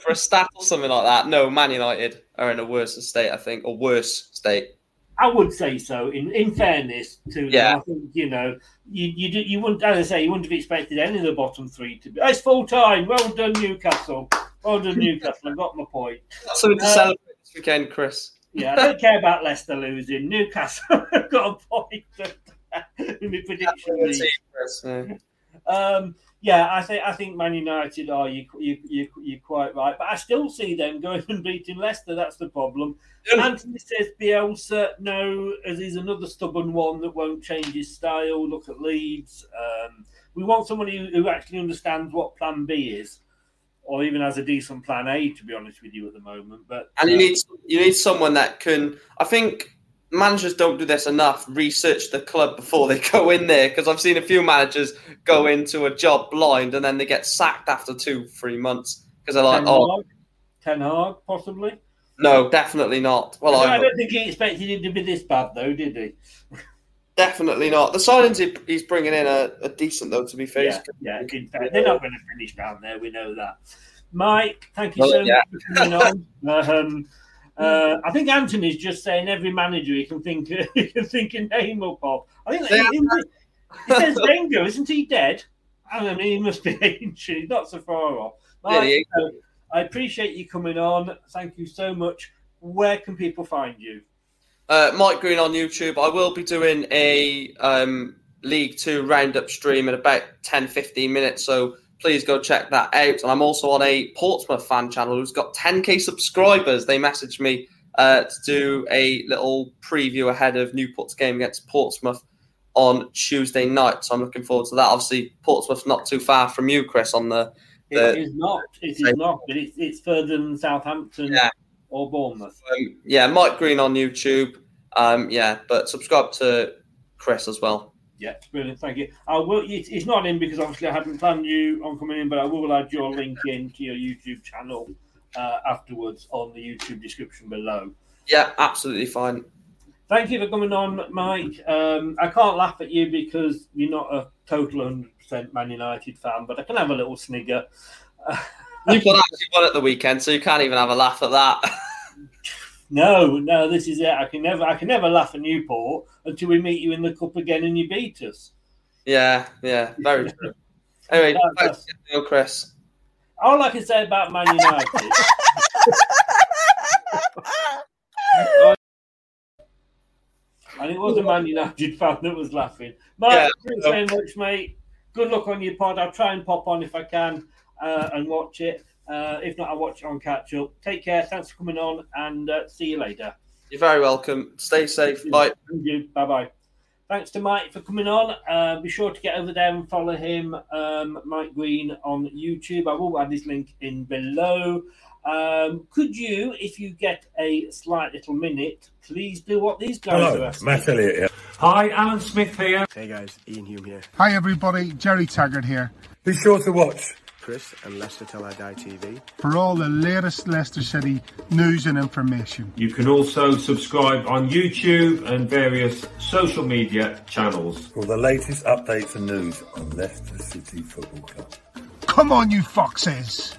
for a stat or something like that. No, Man United are in a worse state, I think, or worse state. I would say so. In in fairness to them, Yeah. I think you know you you do, you wouldn't as I say you wouldn't have expected any of the bottom three to be. It's full time. Well done, Newcastle. Well done, Newcastle. I got my point. Something to Uh, celebrate this weekend, Chris. Yeah, I don't care about Leicester losing. Newcastle *laughs* have got a point in my prediction league. Yeah. Um, yeah, I think I think Man United are you you you you're quite right, but I still see them going *laughs* and beating Leicester. That's the problem. Anthony says Bielsa, no, as he's another stubborn one that won't change his style. Look at Leeds. Um, we want someone who, who actually understands what Plan B is, or even has a decent Plan A. To be honest with you, at the moment, but And you uh, need you need someone that can. I think managers don't do this enough. Research the club before they *laughs* go in there because I've seen a few managers go into a job blind and then they get sacked after two, three months because they're like, Ten oh Hag, Ten Hag, possibly. no, definitely not. Well, I I don't think he expected it to be this bad, though, did he? *laughs* definitely not. The signings he, he's bringing in are, are decent though. To be fair, Yeah, yeah. In fact, they're not going to finish down there. We know that. Mike, thank you Well, so yeah. much for coming on. *laughs* Um, uh, I think Anthony's just saying every manager he can think *laughs* he can think a name up of. I think Yeah. he, he says Wenger, isn't he dead? I don't. He must be *laughs* ancient. He's not so far off. Yeah, Mike, he uh, I appreciate you coming on. Thank you so much. Where can people find you? Uh, Mike Green on YouTube. I will be doing a um, League Two roundup stream in about 10 15 minutes. So please go check that out. And I'm also on a Portsmouth fan channel who's got 10k subscribers. They messaged me uh, to do a little preview ahead of Newport's game against Portsmouth on Tuesday night. So I'm looking forward to that. Obviously, Portsmouth's not too far from you, Chris, on the. the It is not. It is not. But it's, it's further than Southampton Yeah. or Bournemouth. Um, yeah, Mike Green on YouTube. Um, yeah, but subscribe to Chris as well. Yeah, brilliant. Thank you. I will. It's, it's not in because obviously I hadn't planned you on coming in, but I will add your link in to your YouTube channel uh, afterwards on the YouTube description below. Yeah, absolutely fine. Thank you for coming on, Mike. Um, I can't laugh at you because you're not a total 100% Man United fan, but I can have a little snigger. You Newport actually won at the weekend, so you can't even have a laugh at that. *laughs* No, no, this is it. I can never, I can never laugh at Newport until we meet you in the cup again and you beat us. yeah, yeah, very *laughs* true. Anyway, That- thanks, Neil, Chris. All I can say about Man United. *laughs* and it was a Man United fan that was laughing. Mike, Yeah. thanks very much, mate. Good luck on your pod. I'll try and pop on if I can uh, and watch it. Uh, if not, I'll watch it on catch up. Take care. Thanks for coming on and uh, see you later. You're very welcome. Stay safe. Bye. Thank you. Bye bye. Thanks to Mike for coming on. Uh, be sure to get over there and follow him, um, Mike Green, on YouTube. I will add his link in below. Um, could you, if you get a slight little minute, please do what these guys are Hello, asking? Matt Elliott here. Hi, Alan Smith here. Hey guys, Iain Hume here. Hi, everybody. Gerry Taggart here. Be sure to watch Chris and Leicester Till I Die TV. For all the latest Leicester City news and information. You can also subscribe on YouTube and various social media channels. For the latest updates and news on Leicester City Football Club. Come on, you foxes.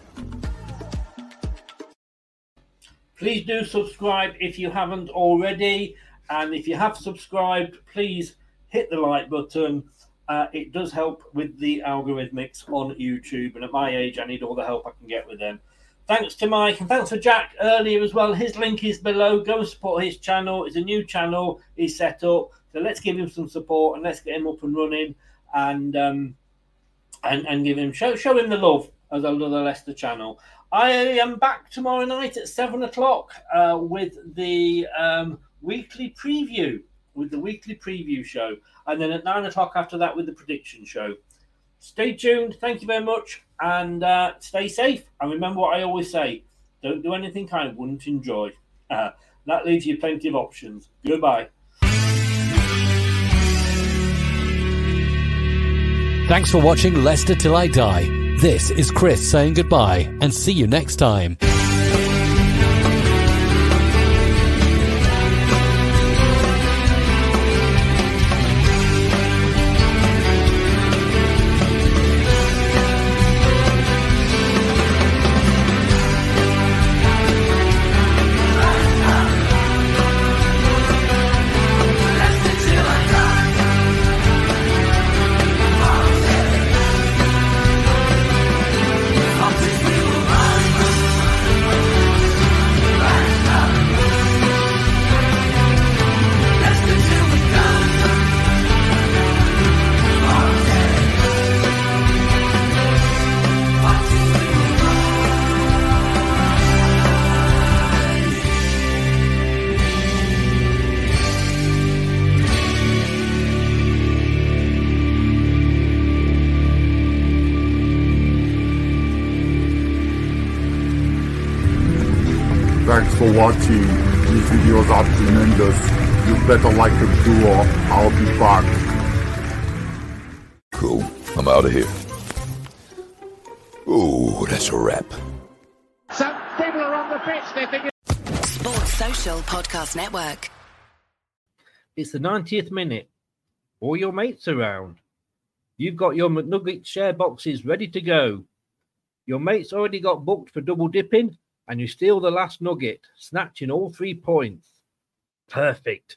Please do subscribe if you haven't already. And if you have subscribed, please hit the like button. Uh, it does help with the algorithmics on YouTube. And at my age, I need all the help I can get with them. Thanks to Mike and thanks for Jack earlier as well. His link is below. Go support his channel. It's a new channel he's set up. So let's give him some support and let's get him up and running and um, and, and give him show show him the love as another Leicester channel. I am back tomorrow night at seven o'clock uh, with the um, weekly preview, with the weekly preview show, and then at nine o'clock after that with the prediction show. Stay tuned. Thank you very much, and uh, stay safe. And remember what I always say: don't do anything I wouldn't enjoy. Uh, *laughs* that leaves you plenty of options. Goodbye. Thanks for watching Leicester Till I Die. This is Chris saying goodbye and see you next time. Better like them too or I'll be back. Cool. I'm out of here. Ooh, that's a wrap. Some people are on the pitch. They think Sports Social Podcast Network. It's the 90th minute. All your mates around. You've got your McNugget share boxes ready to go. Your mates already got booked for double dipping, and you steal the last nugget, snatching all three points. Perfect.